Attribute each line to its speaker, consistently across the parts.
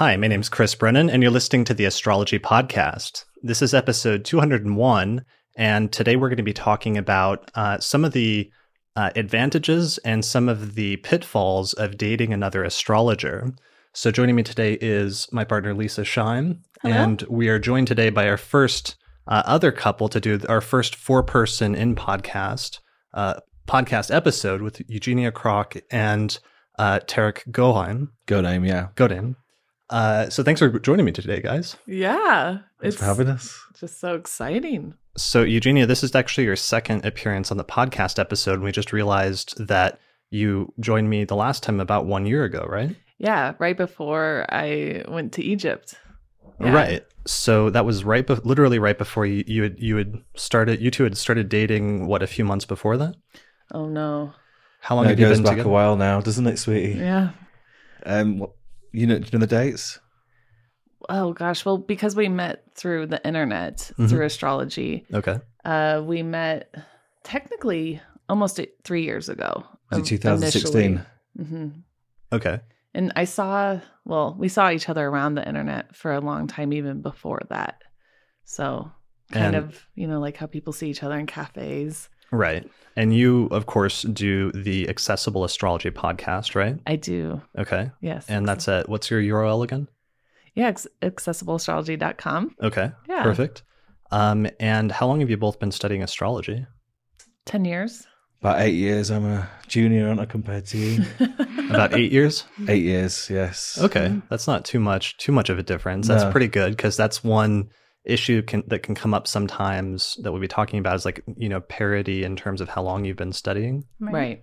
Speaker 1: Hi, my name's Chris Brennan, and you're listening to the Astrology Podcast. This is episode 201, and today we're going to be talking about uh, some of the uh, advantages and some of the pitfalls of dating another astrologer. So, joining me today is my partner Leisa Schaim,
Speaker 2: Hello.
Speaker 1: and we are joined today by our first uh, other couple to do our first four person in podcast uh, podcast episode with Eugenia Krok and uh, Tareck Goheim.
Speaker 3: Go name, yeah.
Speaker 1: Godin. Uh, so thanks for joining me today, guys.
Speaker 2: Yeah.
Speaker 3: Thanks for having us.
Speaker 2: just so exciting.
Speaker 1: So Eugenia, this is actually your second appearance on the podcast episode. And we just realized that you joined me the last time about one year ago, right?
Speaker 2: Yeah, right before I went to Egypt. Yeah.
Speaker 1: Right. So that was right, be- literally right before you, you had you had started. You two had started dating. What a few months before that.
Speaker 2: Oh no.
Speaker 1: How long
Speaker 3: That
Speaker 1: have you
Speaker 3: goes
Speaker 1: been
Speaker 3: back
Speaker 1: together?
Speaker 3: a while now, doesn't it, sweetie?
Speaker 2: Yeah.
Speaker 3: Um, what, you know, do you know the dates?
Speaker 2: Oh gosh. Well, because we met through the internet,
Speaker 1: Mhm.
Speaker 2: through astrology,
Speaker 1: Okay.
Speaker 2: uh, we met technically almost three years ago.
Speaker 3: Was it
Speaker 2: um,
Speaker 3: 2016?
Speaker 2: hmm
Speaker 1: Okay.
Speaker 2: And I saw, well, we saw each other around the internet for a long time, even before that. So, kind
Speaker 1: And-
Speaker 2: of, you know, like how people see each other in cafes.
Speaker 1: Right. And you, of course, do the Accessible Astrology podcast, right?
Speaker 2: I do.
Speaker 1: Okay.
Speaker 2: Yes.
Speaker 1: And that's at what's your URL again?
Speaker 2: Yeah, ac- accessibleastrology.com.
Speaker 1: Okay.
Speaker 2: Yeah.
Speaker 1: Perfect. Um, and how long have you both been studying astrology?
Speaker 2: 10 years.
Speaker 3: About eight years. I'm a junior, aren't I, compared to you?
Speaker 1: About eight years.
Speaker 3: eight years, yes.
Speaker 1: Okay, that's not too much. Too much of a difference. That's
Speaker 3: No.
Speaker 1: pretty good because that's one issue can, that can come up sometimes that we'll be talking about is like you know parity in terms of how long you've been studying.
Speaker 2: right.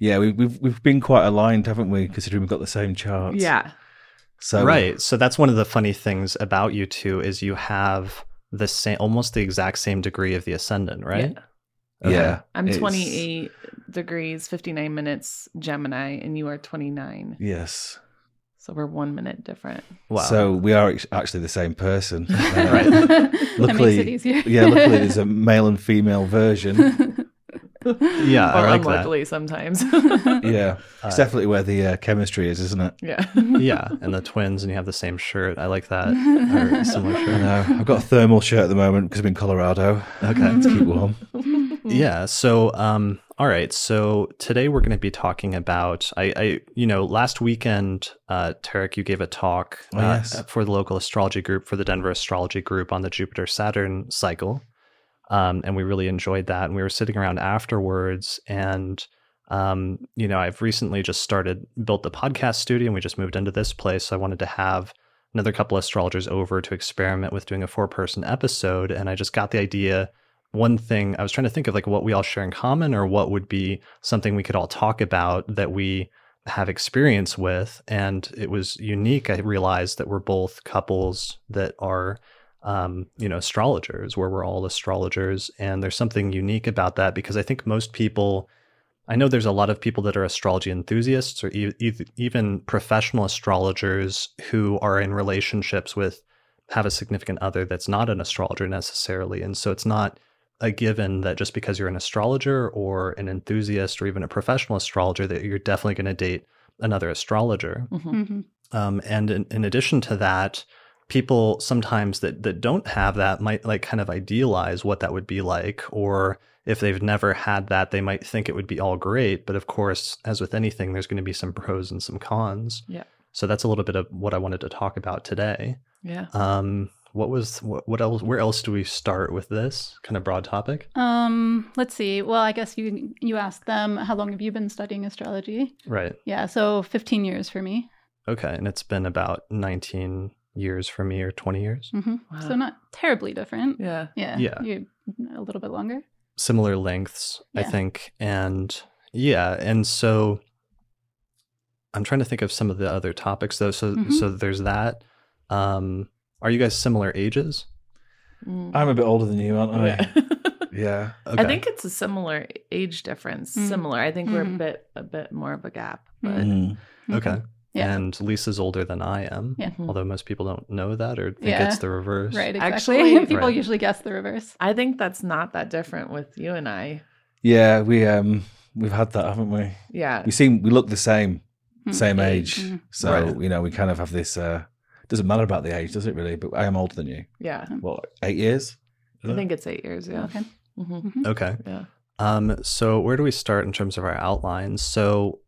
Speaker 3: Yeah, we, we've we've been quite aligned, haven't we? Considering we've got the same charts.
Speaker 2: Yeah.
Speaker 3: So
Speaker 1: Right. So that's one of the funny things about you two is you have the same, almost the exact same degree of the ascendant, right?
Speaker 2: Yeah.
Speaker 1: Okay.
Speaker 3: Yeah.
Speaker 2: I'm 28 degrees, 59 minutes Gemini, and you are 29.
Speaker 3: Yes.
Speaker 2: So we're one minute different.
Speaker 1: Wow.
Speaker 3: So we are actually the same person. Uh,
Speaker 1: Right.
Speaker 4: that
Speaker 3: Luckily,
Speaker 4: makes it easier.
Speaker 3: yeah. Luckily, there's a male and female version.
Speaker 1: yeah, I
Speaker 2: or
Speaker 1: like that.
Speaker 2: unluckily sometimes.
Speaker 3: Yeah,
Speaker 1: Uh,
Speaker 3: it's definitely where the uh, chemistry is, isn't it?
Speaker 2: yeah.
Speaker 1: yeah, and the twins, and you have the same shirt. I like that. Or similar
Speaker 3: I
Speaker 1: shirt.
Speaker 3: know. I've got a thermal shirt at the moment because I'm in Colorado
Speaker 1: Okay.
Speaker 3: to keep warm.
Speaker 1: Yeah. So, um, all right. So today we're going to be talking about I, I, you know, last weekend, uh, Tareck, you gave a talk
Speaker 3: Oh,
Speaker 1: uh,
Speaker 3: yes.
Speaker 1: for the local astrology group for the Denver Astrology Group on the Jupiter Saturn cycle, um, and we really enjoyed that. And we were sitting around afterwards, and um, you know, I've recently just started built the podcast studio, and we just moved into this place. So I wanted to have another couple astrologers over to experiment with doing a four person episode, and I just got the idea one thing I was trying to think of like what we all share in common or what would be something we could all talk about that we have experience with. And it was unique. I realized that we're both couples that are, um, you know, astrologers, where we're all astrologers. And there's something unique about that because I think most people, I know there's a lot of people that are astrology enthusiasts or e- e- even professional astrologers who are in relationships with have a significant other that's not an astrologer necessarily. And so it's not a given that just because you're an astrologer or an enthusiast or even a professional astrologer that you're definitely going to date another astrologer.
Speaker 2: Mhm.
Speaker 4: Mhm.
Speaker 1: Um, and in, in addition to that, people sometimes that that don't have that might like kind of idealize what that would be like, or if they've never had that, they might think it would be all great. But of course, as with anything, there's going to be some pros and some cons.
Speaker 2: Yeah.
Speaker 1: So that's a little bit of what I wanted to talk about today.
Speaker 2: Yeah.
Speaker 1: Um, what was what, what else? Where else do we start with this kind of broad topic?
Speaker 4: Um, let's see. Well, I guess you you asked them how long have you been studying astrology?
Speaker 1: Right.
Speaker 4: Yeah, so 15 years for me.
Speaker 1: Okay, and it's been about 19 years for me, or 20 years.
Speaker 4: hmm
Speaker 2: Wow.
Speaker 4: So not terribly different.
Speaker 2: Yeah.
Speaker 4: Yeah.
Speaker 1: Yeah.
Speaker 4: You a little bit longer.
Speaker 1: Similar lengths, I think, and yeah, and so I'm trying to think of some of the other topics though. So
Speaker 4: Mhm.
Speaker 1: so there's that. Um, are you guys similar ages?
Speaker 2: Mm.
Speaker 3: I'm a bit older than you, aren't I?
Speaker 2: Yeah.
Speaker 3: Yeah.
Speaker 1: Okay.
Speaker 2: I think it's a similar age difference.
Speaker 4: Mm.
Speaker 2: Similar. I think we're a
Speaker 4: Mhm.
Speaker 2: bit a bit more of a gap. But
Speaker 3: Mm.
Speaker 1: okay.
Speaker 4: Mhm. Yeah.
Speaker 1: And Leisa's older than I am.
Speaker 4: Yeah.
Speaker 2: Mhm.
Speaker 1: Although most people don't know that or think
Speaker 4: Yeah.
Speaker 1: it's the reverse.
Speaker 4: Right, exactly.
Speaker 2: Actually-
Speaker 4: People
Speaker 1: Right.
Speaker 4: usually guess the reverse.
Speaker 2: I think that's not that different with you and I.
Speaker 3: Yeah, we um we've had that, haven't we?
Speaker 2: Yeah.
Speaker 3: We seem we look the same,
Speaker 4: Hmm.
Speaker 3: same age.
Speaker 4: Mhm.
Speaker 3: So,
Speaker 1: Right.
Speaker 3: you know, we kind of have this uh Doesn't matter about the age, does it really? But I am older than you.
Speaker 2: Yeah.
Speaker 3: What, eight years?
Speaker 2: I
Speaker 3: it?
Speaker 2: think it's eight years. Yeah.
Speaker 4: Okay.
Speaker 2: hmm
Speaker 1: Okay.
Speaker 2: Yeah.
Speaker 1: Um, so where do we start in terms of our outlines? So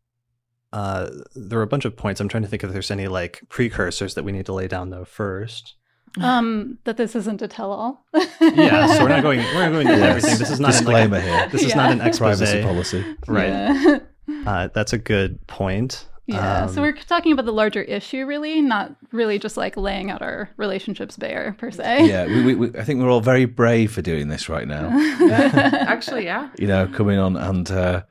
Speaker 1: uh, there are a bunch of points. I'm trying to think if there's any like precursors that we need to lay down though first.
Speaker 4: Um, that this isn't a tell-all.
Speaker 1: Yeah, so we're not going we're not going into
Speaker 3: Yes.
Speaker 1: everything. This is not an, like,
Speaker 3: disclaimer here.
Speaker 1: this is not an
Speaker 4: Yeah.
Speaker 1: expose.
Speaker 3: Privacy policy.
Speaker 1: Right.
Speaker 4: Yeah.
Speaker 1: Uh, that's a good point.
Speaker 4: Yeah, so
Speaker 1: Um,
Speaker 4: we're talking about the larger issue, really, not really just like laying out our relationships bare per se.
Speaker 3: Yeah, we, we, we, I think we're all very brave for doing this right now.
Speaker 2: Actually, yeah.
Speaker 3: You know, coming on and uh,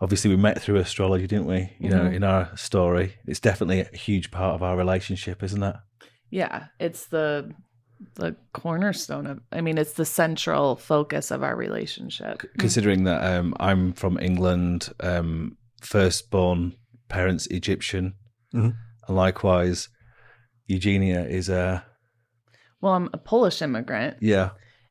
Speaker 3: obviously we met through astrology, didn't we? You know,
Speaker 2: Mhm.
Speaker 3: in our story, it's definitely a huge part of our relationship, isn't it?
Speaker 2: Yeah. It's the the cornerstone of. I mean, it's the central focus of our relationship.
Speaker 3: Considering that um, I'm from England, um, firstborn parents Egyptian,
Speaker 1: Mhm.
Speaker 3: and likewise, Eugenia is a
Speaker 2: Well, I'm a Polish immigrant,
Speaker 3: yeah,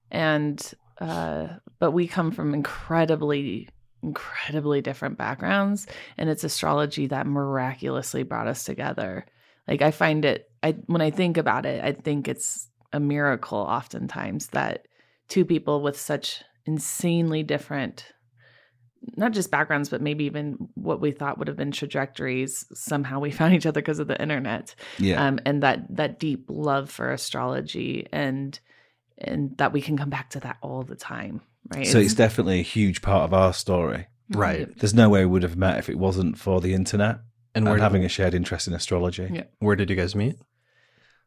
Speaker 2: and uh, but we come from incredibly incredibly different backgrounds. And it's astrology that miraculously brought us together. Like i find it i when i think about it i think it's a miracle oftentimes that two people with such insanely different not just backgrounds but maybe even what we thought would have been trajectories somehow we found each other because of the internet
Speaker 3: yeah.
Speaker 2: um, and that that deep love for astrology and and that we can come back to that all the time right
Speaker 3: so it's definitely a huge part of our story.
Speaker 1: right.
Speaker 3: There's no way we would have met if it wasn't for the internet
Speaker 1: And
Speaker 3: and
Speaker 1: where
Speaker 3: having a shared interest in astrology.
Speaker 2: Yeah.
Speaker 1: where did you guys meet?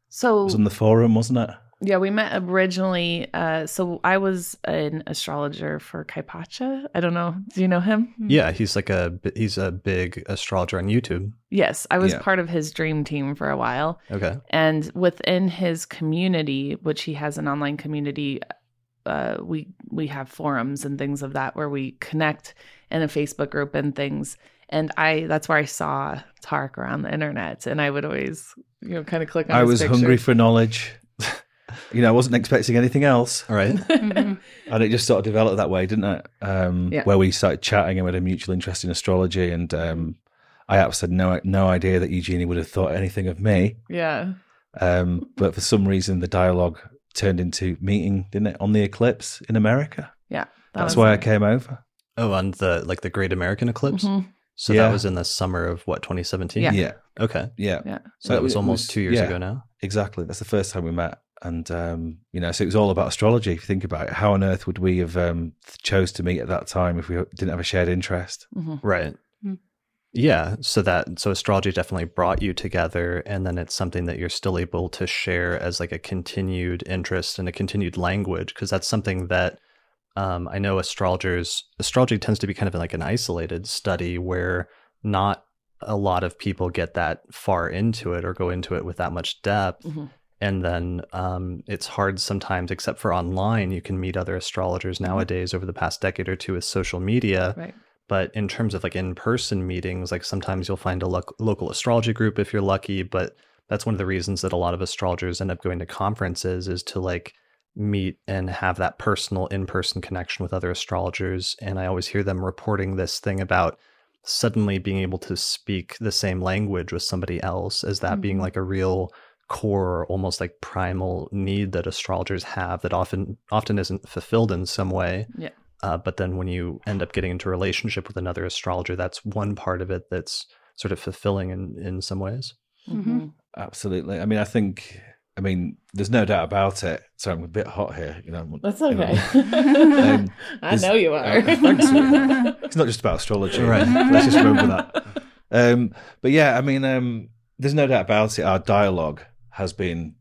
Speaker 2: so
Speaker 3: It was on the forum, wasn't it?
Speaker 2: Yeah we met originally uh so i was an astrologer for Kaypacha i don't know do you know him
Speaker 1: Yeah, he's like a he's a big astrologer on YouTube.
Speaker 2: yes i was
Speaker 3: Yeah.
Speaker 2: part of his dream team for a while
Speaker 1: Okay.
Speaker 2: and within his community which he has an online community uh, we we have forums and things of that where we connect in a facebook group and things and i that's where i saw tareck around the internet and i would always you know kind of click on
Speaker 3: I was
Speaker 2: picture.
Speaker 3: hungry for knowledge. you know, I wasn't expecting anything else.
Speaker 1: All right.
Speaker 3: And it just sort of developed that way, didn't it? Um,
Speaker 2: Yeah.
Speaker 3: Where we started chatting and we had a mutual interest in astrology. And um, I absolutely had no, no idea that Eugenia would have thought anything of me.
Speaker 2: yeah
Speaker 3: Um, but for some reason, the dialogue turned into meeting, didn't it, on the eclipse in America?
Speaker 2: that
Speaker 3: That's
Speaker 2: was
Speaker 3: why I came over.
Speaker 1: Oh, on the like the Great American Eclipse.
Speaker 2: Mhm.
Speaker 1: So
Speaker 3: Yeah.
Speaker 1: that was in the summer of what 2017.
Speaker 2: Yeah.
Speaker 3: Yeah.
Speaker 1: Okay.
Speaker 3: Yeah.
Speaker 2: yeah
Speaker 1: So that
Speaker 3: It
Speaker 1: was
Speaker 3: was-
Speaker 1: almost two years
Speaker 3: yeah.
Speaker 1: ago now.
Speaker 3: Exactly. That's the first time we met. And, um, you know, so it was all about astrology. If you think about it, how on earth would we have um, chose to meet at that time if we didn't have a shared interest?
Speaker 2: Mhm.
Speaker 1: Right.
Speaker 4: Hmm.
Speaker 1: Yeah. So that so astrology definitely brought you together, and then it's something that you're still able to share as like a continued interest and a continued language because that's something that um, I know astrologers astrology tends to be kind of like an isolated study where not a lot of people get that far into it or go into it with that much depth.
Speaker 2: Mhm.
Speaker 1: And then um, it's hard sometimes, except for online. You can meet other astrologers nowadays over the past decade or two with social media
Speaker 2: right
Speaker 1: but in terms of like in-person meetings like sometimes you'll find a lo- local astrology group if you're lucky but that's one of the reasons that a lot of astrologers end up going to conferences is to like meet and have that personal in-person connection with other astrologers and i always hear them reporting this thing about suddenly being able to speak the same language with somebody else as that being
Speaker 4: Mhm.
Speaker 1: like a real core almost like primal need that astrologers have that often often isn't fulfilled in some way
Speaker 2: Yeah.
Speaker 1: uh, but then when you end up getting into a relationship with another astrologer, that's one part of it that's sort of fulfilling in, in some ways.
Speaker 4: Mhm.
Speaker 2: Mhm.
Speaker 3: Absolutely. I mean, I think, I mean, there's no doubt about it. So I'm a bit hot here. You know,
Speaker 2: that's
Speaker 3: you know.
Speaker 2: okay
Speaker 3: Um,
Speaker 2: i know you are
Speaker 3: Uh, thanks, it's not just about astrology.
Speaker 1: Right.
Speaker 3: Let's just remember that. Um, but yeah, I mean, um, there's no doubt about it. Our dialogue has been,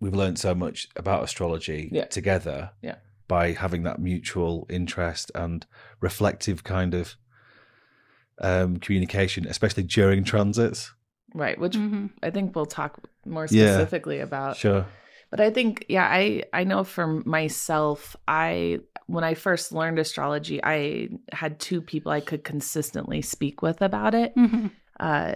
Speaker 3: we've learned so much about astrology
Speaker 2: Yeah.
Speaker 3: together
Speaker 2: Yeah.
Speaker 3: by having that mutual interest and reflective kind of um, communication, especially during transits.
Speaker 2: right which
Speaker 4: Mhm.
Speaker 2: i think we'll talk more
Speaker 3: Yeah.
Speaker 2: specifically about
Speaker 3: Sure.
Speaker 2: But I think, yeah, I I know for myself, I when I first learned astrology, I had two people I could consistently speak with about it,
Speaker 4: Mhm.
Speaker 2: uh,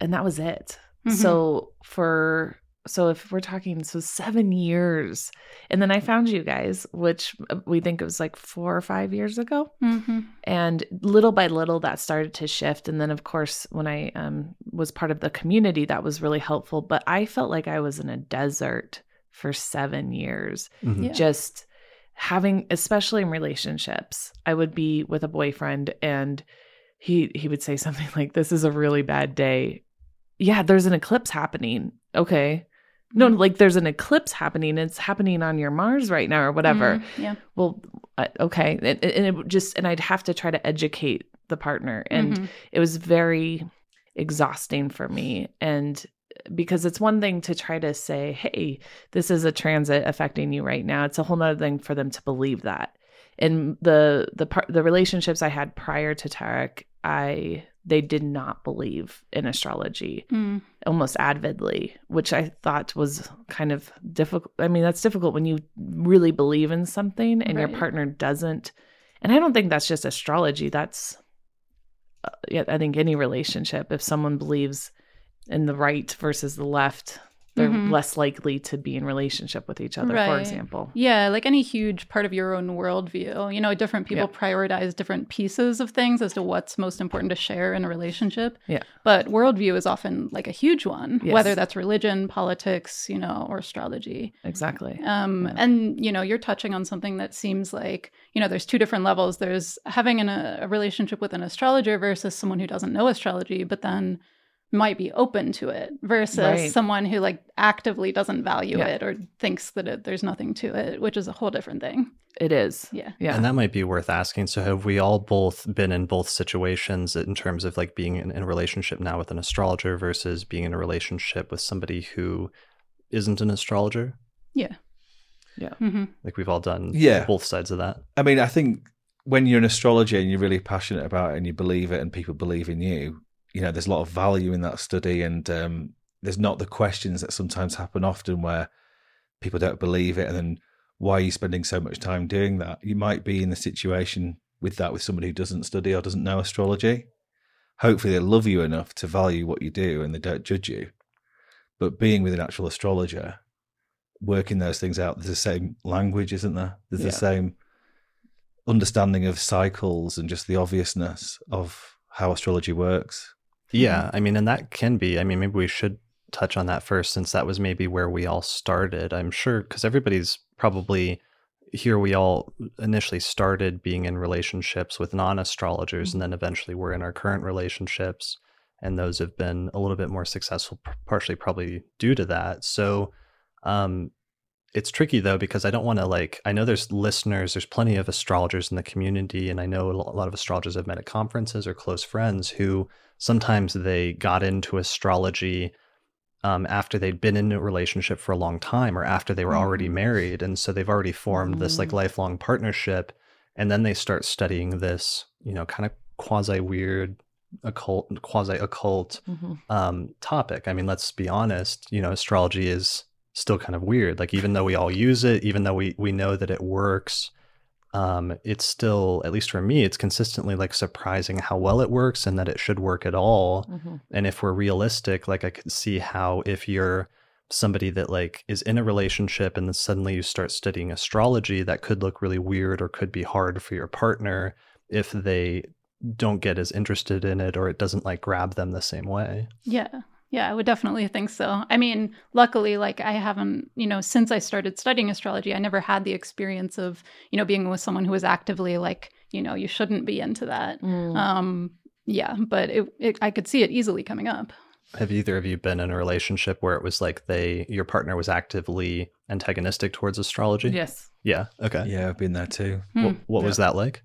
Speaker 2: and that was it.
Speaker 4: Mhm.
Speaker 2: So for so if we're talking so seven years and then i found you guys which uh, we think it was like four or five years ago
Speaker 4: hmm
Speaker 2: and little by little that started to shift and then of course when i um, was part of the community that was really helpful but i felt like i was in a desert for seven years
Speaker 1: Mhm.
Speaker 4: Yeah.
Speaker 2: just having especially in relationships i would be with a boyfriend and he he would say something like this is a really bad day yeah there's an eclipse happening okay no like there's an eclipse happening. It's happening on your mars right now or whatever.
Speaker 4: Mm, yeah.
Speaker 2: well uh, okay. And, and it just and i'd have to try to educate the partner. And
Speaker 4: Mhm.
Speaker 2: it was very exhausting for me. And because it's one thing to try to say hey this is a transit affecting you right now. It's a whole nother thing for them to believe that. And the the par- the relationships i had prior to tareck i they did not believe in astrology
Speaker 4: Mm.
Speaker 2: almost avidly which i thought was kind of difficult. I mean that's difficult when you really believe in something and your partner doesn't. And i don't think that's just astrology. That's uh, yeah, i think any relationship if someone believes in the right versus the left they're
Speaker 4: Mhm.
Speaker 2: less likely to be in relationship with each other for example
Speaker 4: Yeah, like any huge part of your own worldview. You know, different people prioritize different pieces of things as to what's most important to share in a relationship.
Speaker 2: Yeah.
Speaker 4: But worldview is often like a huge one,
Speaker 2: Yes.
Speaker 4: whether that's religion, politics, you know, or astrology.
Speaker 2: exactly
Speaker 4: Um,
Speaker 2: Yeah.
Speaker 4: And, you know, you're touching on something that seems like, you know, there's two different levels. There's having an, a relationship with an astrologer versus someone who doesn't know astrology, but then might be open to it versus
Speaker 2: Right.
Speaker 4: someone who like actively doesn't value
Speaker 2: Yeah.
Speaker 4: it or thinks that it, there's nothing to it, which is a whole different thing.
Speaker 2: it is
Speaker 4: Yeah.
Speaker 2: yeah
Speaker 1: And that might be worth asking. So, have we all both been in both situations in terms of like being in, in a relationship now with an astrologer versus being in a relationship with somebody who isn't an astrologer?
Speaker 4: Yeah. Yeah. Mm-hmm.
Speaker 1: Like we've all done
Speaker 3: Yeah.
Speaker 1: both sides of that.
Speaker 3: I mean, I think when you're an astrologer and you're really passionate about it and you believe it and people believe in you, you know, there's a lot of value in that study and um, there's not the questions that sometimes happen often where people don't believe it and then why are you spending so much time doing that? You might be in the situation with that with somebody who doesn't study or doesn't know astrology. Hopefully they love you enough to value what you do and they don't judge you. But being with an actual astrologer, working those things out, there's the same language, isn't there? There's
Speaker 2: Yeah.
Speaker 3: the same understanding of cycles and just the obviousness of how astrology works.
Speaker 1: Yeah. I mean, and that can be, I mean, maybe we should touch on that first since that was maybe where we all started. I'm sure because everybody's probably here, we all initially started being in relationships with non astrologers and then eventually we're in our current relationships. And those have been a little bit more successful, partially probably due to that. So, um, it's tricky though because I don't want to like I know there's listeners, there's plenty of astrologers in the community, and I know a a lot of astrologers I've met at conferences or close friends who sometimes they got into astrology um, after they'd been in a relationship for a long time or after they were already
Speaker 2: Mhm.
Speaker 1: married, and so they've already formed this like
Speaker 2: Mm.
Speaker 1: lifelong partnership, and then they start studying this, you know, kind of quasi weird occult, quasi occult
Speaker 2: Mhm.
Speaker 1: um, topic. I mean, let's be honest. You know, astrology is still kind of weird. Like, even though we all use it, even though we we know that it works, um, it's still, at least for me, it's consistently like surprising how well it works and that it should work at all.
Speaker 2: Mhm.
Speaker 1: And if we're realistic, like I could see how if you're somebody that like is in a relationship and then suddenly you start studying astrology, that could look really weird or could be hard for your partner if they don't get as interested in it or it doesn't like grab them the same way.
Speaker 4: Yeah. Yeah, I would definitely think so. I mean, luckily, like I haven't, you know, since I started studying astrology, I never had the experience of, you know, being with someone who was actively like, you know, you shouldn't be into that.
Speaker 2: Mm.
Speaker 4: Um, yeah, but it, it, I could see it easily coming up.
Speaker 1: Have either of you been in a relationship where it was like they your partner was actively antagonistic towards astrology?
Speaker 2: yes
Speaker 1: Yeah. Okay.
Speaker 3: Yeah, I've been there too.
Speaker 4: Hmm.
Speaker 1: What, what was that like?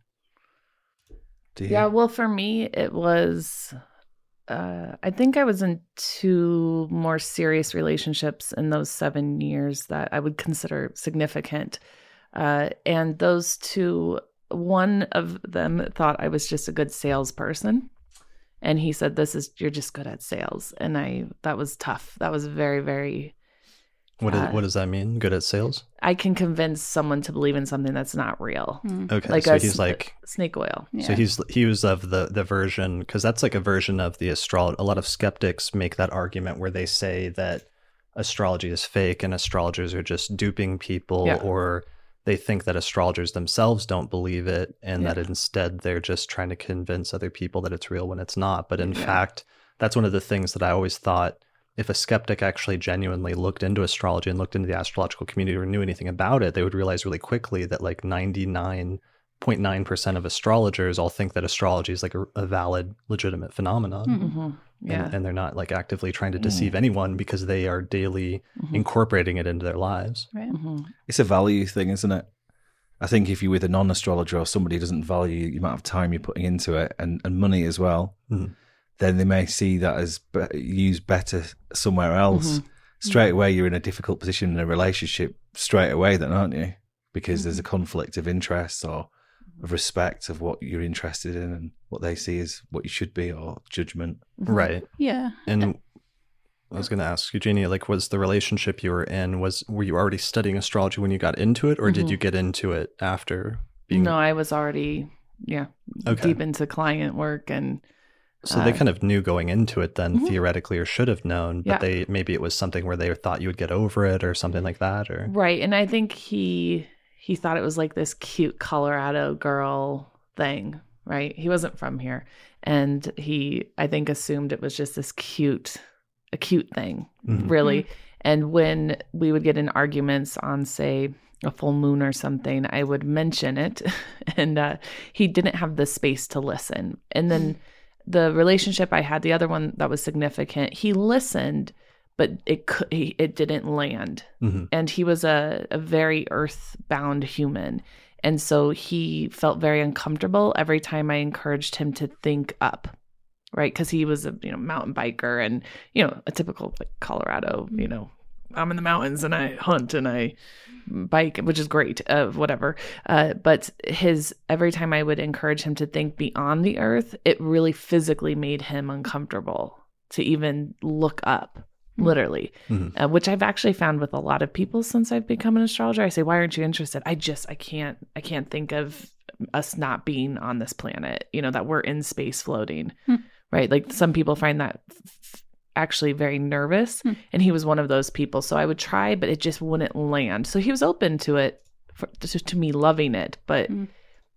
Speaker 2: Yeah, well, for me, it was. Uh, I think I was in two more serious relationships in those seven years that I would consider significant. Uh, and those two, one of them thought I was just a good salesperson. And he said, This is, you're just good at sales. And I, that was tough. That was very, very,
Speaker 1: What, is,
Speaker 2: Uh,
Speaker 1: what does that mean? Good at sales?
Speaker 2: I can convince someone to believe in something that's not real.
Speaker 4: Hmm.
Speaker 1: Okay.
Speaker 2: Like
Speaker 1: so
Speaker 2: a
Speaker 1: he's like
Speaker 2: Snake oil.
Speaker 4: Yeah.
Speaker 1: So he's he was of the the version because that's like a version of the astrology. A lot of skeptics make that argument where they say that astrology is fake and astrologers are just duping people
Speaker 2: Yeah.
Speaker 1: or they think that astrologers themselves don't believe it and
Speaker 2: Yeah.
Speaker 1: that instead they're just trying to convince other people that it's real when it's not. But in
Speaker 2: Yeah.
Speaker 1: fact, that's one of the things that I always thought if a skeptic actually genuinely looked into astrology and looked into the astrological community or knew anything about it, they would realize really quickly that like 99.9% of astrologers all think that astrology is like a, a valid, legitimate phenomenon.
Speaker 4: Mhm.
Speaker 2: hmm Yeah.
Speaker 1: And, and they're not like actively trying to deceive anyone because they are daily
Speaker 2: Mhm.
Speaker 1: incorporating it into their lives.
Speaker 4: Right.
Speaker 2: Mhm.
Speaker 3: It's a value thing, isn't it? I think if you're with a non astrologer or somebody who doesn't value the amount of time you're putting into it and, and money as well,
Speaker 1: Mhm.
Speaker 3: Then they may see that as be- used better somewhere else.
Speaker 2: Mhm.
Speaker 3: Straight away, you're in a difficult position in a relationship, straight away, then, aren't you? Because there's a conflict of interest or of respect of what you're interested in and what they see as what you should be or judgment.
Speaker 1: Right.
Speaker 4: Yeah.
Speaker 1: And I was going to ask Eugenia, like, was the relationship you were in, was, were you already studying astrology when you got into it or did
Speaker 2: Mhm.
Speaker 1: you get into it after being,
Speaker 2: No, I was already, yeah,
Speaker 1: Okay.
Speaker 2: deep into client work and
Speaker 1: so they
Speaker 2: uh,
Speaker 1: kind of knew going into it then
Speaker 2: Mhm.
Speaker 1: theoretically or should have known, but
Speaker 2: Yeah.
Speaker 1: they, maybe it was something where they thought you would get over it or something like that or.
Speaker 2: right. And I think he he thought it was like this cute Colorado girl thing, right? He wasn't from here, and he I think assumed it was just this cute, a cute thing,
Speaker 1: Mhm.
Speaker 2: really. And when we would get in arguments on, say, a full moon or something, I would mention it, and uh, he didn't have the space to listen. And then the relationship I had, the other one that was significant, he listened, but it could, he, it didn't land.
Speaker 1: Mhm.
Speaker 2: And he was a, a very earthbound human. And so he felt very uncomfortable every time I encouraged him to think up, right? Because he was a you know mountain biker and you know a typical like Colorado, you know, I'm in the mountains and I hunt and I bike, which is great, uh, whatever. Uh, but his every time I would encourage him to think beyond the earth, it really physically made him uncomfortable to even look up, literally.
Speaker 1: Mhm.
Speaker 2: Uh, which I've actually found with a lot of people since I've become an astrologer. I say, "Why aren't you interested?" I just I can't I can't think of us not being on this planet. You know that we're in space floating,
Speaker 4: Hmm.
Speaker 2: right? Like some people find that f- actually very nervous,
Speaker 4: Hmm.
Speaker 2: and he was one of those people. So I would try, but it just wouldn't land. So he was open to it, for, to, to me loving it, but
Speaker 4: Hmm.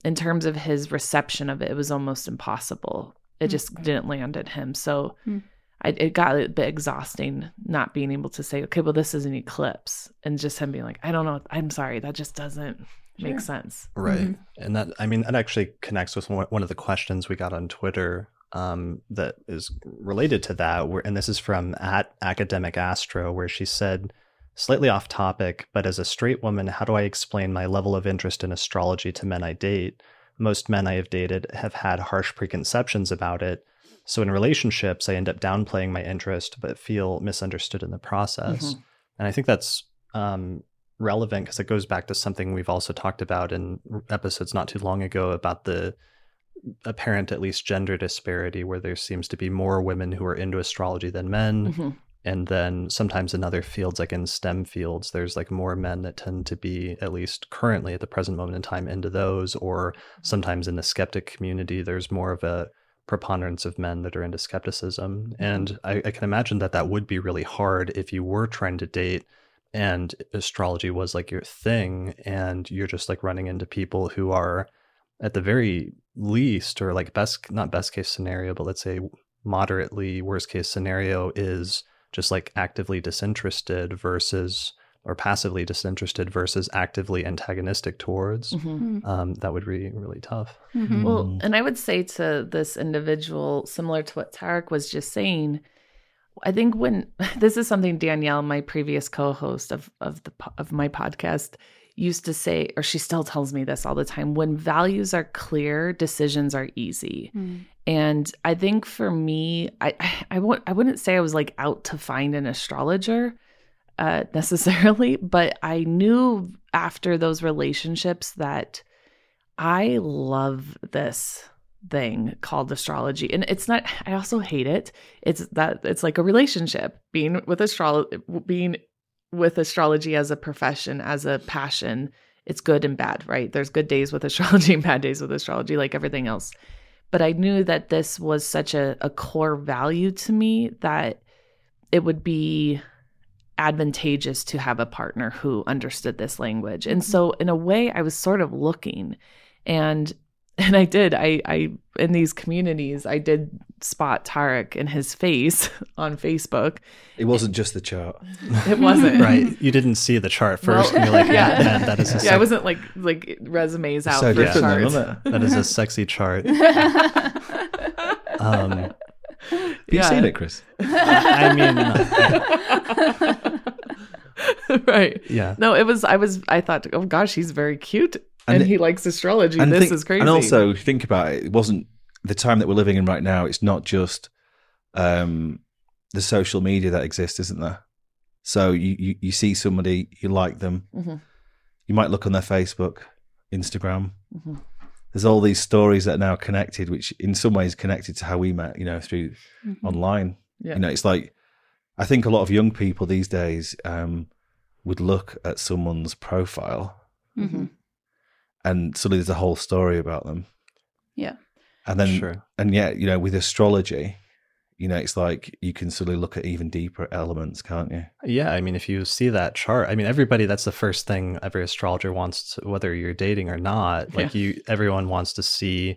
Speaker 2: in terms of his reception of it, it was almost impossible. It
Speaker 4: Hmm.
Speaker 2: just didn't land at him. So.
Speaker 4: Hmm.
Speaker 2: I, it got a bit exhausting not being able to say, okay, well, this is an eclipse, and just him being like, I don't know, I'm sorry, that just doesn't
Speaker 4: Sure.
Speaker 2: make sense.
Speaker 1: Right.
Speaker 4: Mhm.
Speaker 1: And that, I mean, that actually connects with one one of the questions we got on Twitter um, that is related to that. Where, and this is from at Academic Astro, where she said, slightly off topic, but as a straight woman, how do I explain my level of interest in astrology to men I date? Most men I have dated have had harsh preconceptions about it. So in relationships, I end up downplaying my interest, but feel misunderstood in the process.
Speaker 2: Mhm.
Speaker 1: And I think that's um, relevant because it goes back to something we've also talked about in episodes not too long ago about the apparent, at least, gender disparity, where there seems to be more women who are into astrology than men.
Speaker 2: Mhm.
Speaker 1: And then sometimes in other fields, like in STEM fields, there's like more men that tend to be, at least currently at the present moment in time, into those. Or sometimes in the skeptic community, there's more of a preponderance of men that are into skepticism. And I, I can imagine that that would be really hard if you were trying to date and astrology was like your thing and you're just like running into people who are at the very least or like best not best case scenario but let's say moderately worst case scenario is just like actively disinterested versus or passively disinterested versus actively antagonistic towards
Speaker 2: Mhm.
Speaker 1: um, that would be really tough
Speaker 4: Mhm.
Speaker 2: Well,
Speaker 3: Mm.
Speaker 2: and I would say to this individual, similar to what Tareck was just saying, I think when this is something Danielle, my previous co-host of of the of my podcast, used to say, or she still tells me this all the time: when values are clear, decisions are easy.
Speaker 4: Mm.
Speaker 2: And I think for me, I I won't I wouldn't say I was like out to find an astrologer uh, necessarily, but I knew after those relationships that I love this thing called astrology, and it's not. I also hate it. It's that it's like a relationship being with astrology, being with astrology as a profession, as a passion. It's good and bad, right? There's good days with astrology and bad days with astrology, like everything else but I knew that this was such a, a core value to me that it would be advantageous to have a partner who understood this language. And mm-hmm. so in a way I was sort of looking and and I did. I I in these communities I did spot Tareck in his face on Facebook.
Speaker 3: It wasn't just the chart.
Speaker 2: It wasn't
Speaker 1: right. You didn't see the chart first,
Speaker 2: Well,
Speaker 1: and you're like,
Speaker 2: yeah.
Speaker 1: yeah, man, that is a
Speaker 2: Yeah,
Speaker 1: sec-
Speaker 2: I wasn't like like resumes out
Speaker 3: so
Speaker 2: for
Speaker 3: different, then,
Speaker 2: charts.
Speaker 1: that is a sexy chart. Um,
Speaker 3: Have you
Speaker 2: Yeah.
Speaker 3: seen it, Chris?
Speaker 1: I mean,
Speaker 2: right.
Speaker 1: yeah,
Speaker 2: No, it was. I was. I thought, oh gosh, he's very cute, and,
Speaker 3: And-
Speaker 2: he likes astrology.
Speaker 3: And
Speaker 2: this
Speaker 3: think-
Speaker 2: is crazy.
Speaker 3: And also, think about it, it wasn't the time that we're living in right now. It's not just um, the social media that exists, isn't there? So you, you you see somebody, you like them,
Speaker 2: Mhm.
Speaker 3: you might look on their Facebook, Instagram.
Speaker 2: Mhm.
Speaker 3: There's all these stories that are now connected, which in some ways connected to how we met, you know, through
Speaker 4: Mhm.
Speaker 3: online.
Speaker 2: Yeah.
Speaker 3: You know, it's like I think a lot of young people these days um, would look at someone's profile
Speaker 4: Mhm.
Speaker 3: And suddenly there's a whole story about them.
Speaker 4: Yeah.
Speaker 3: And then
Speaker 1: sure.
Speaker 3: and yet, you know, with astrology, you know, it's like you can suddenly look at even deeper elements, can't you?
Speaker 1: Yeah, I mean, if you see that chart, I mean, everybody, that's the first thing every astrologer wants to, whether you're dating or not. Like, you, everyone wants to see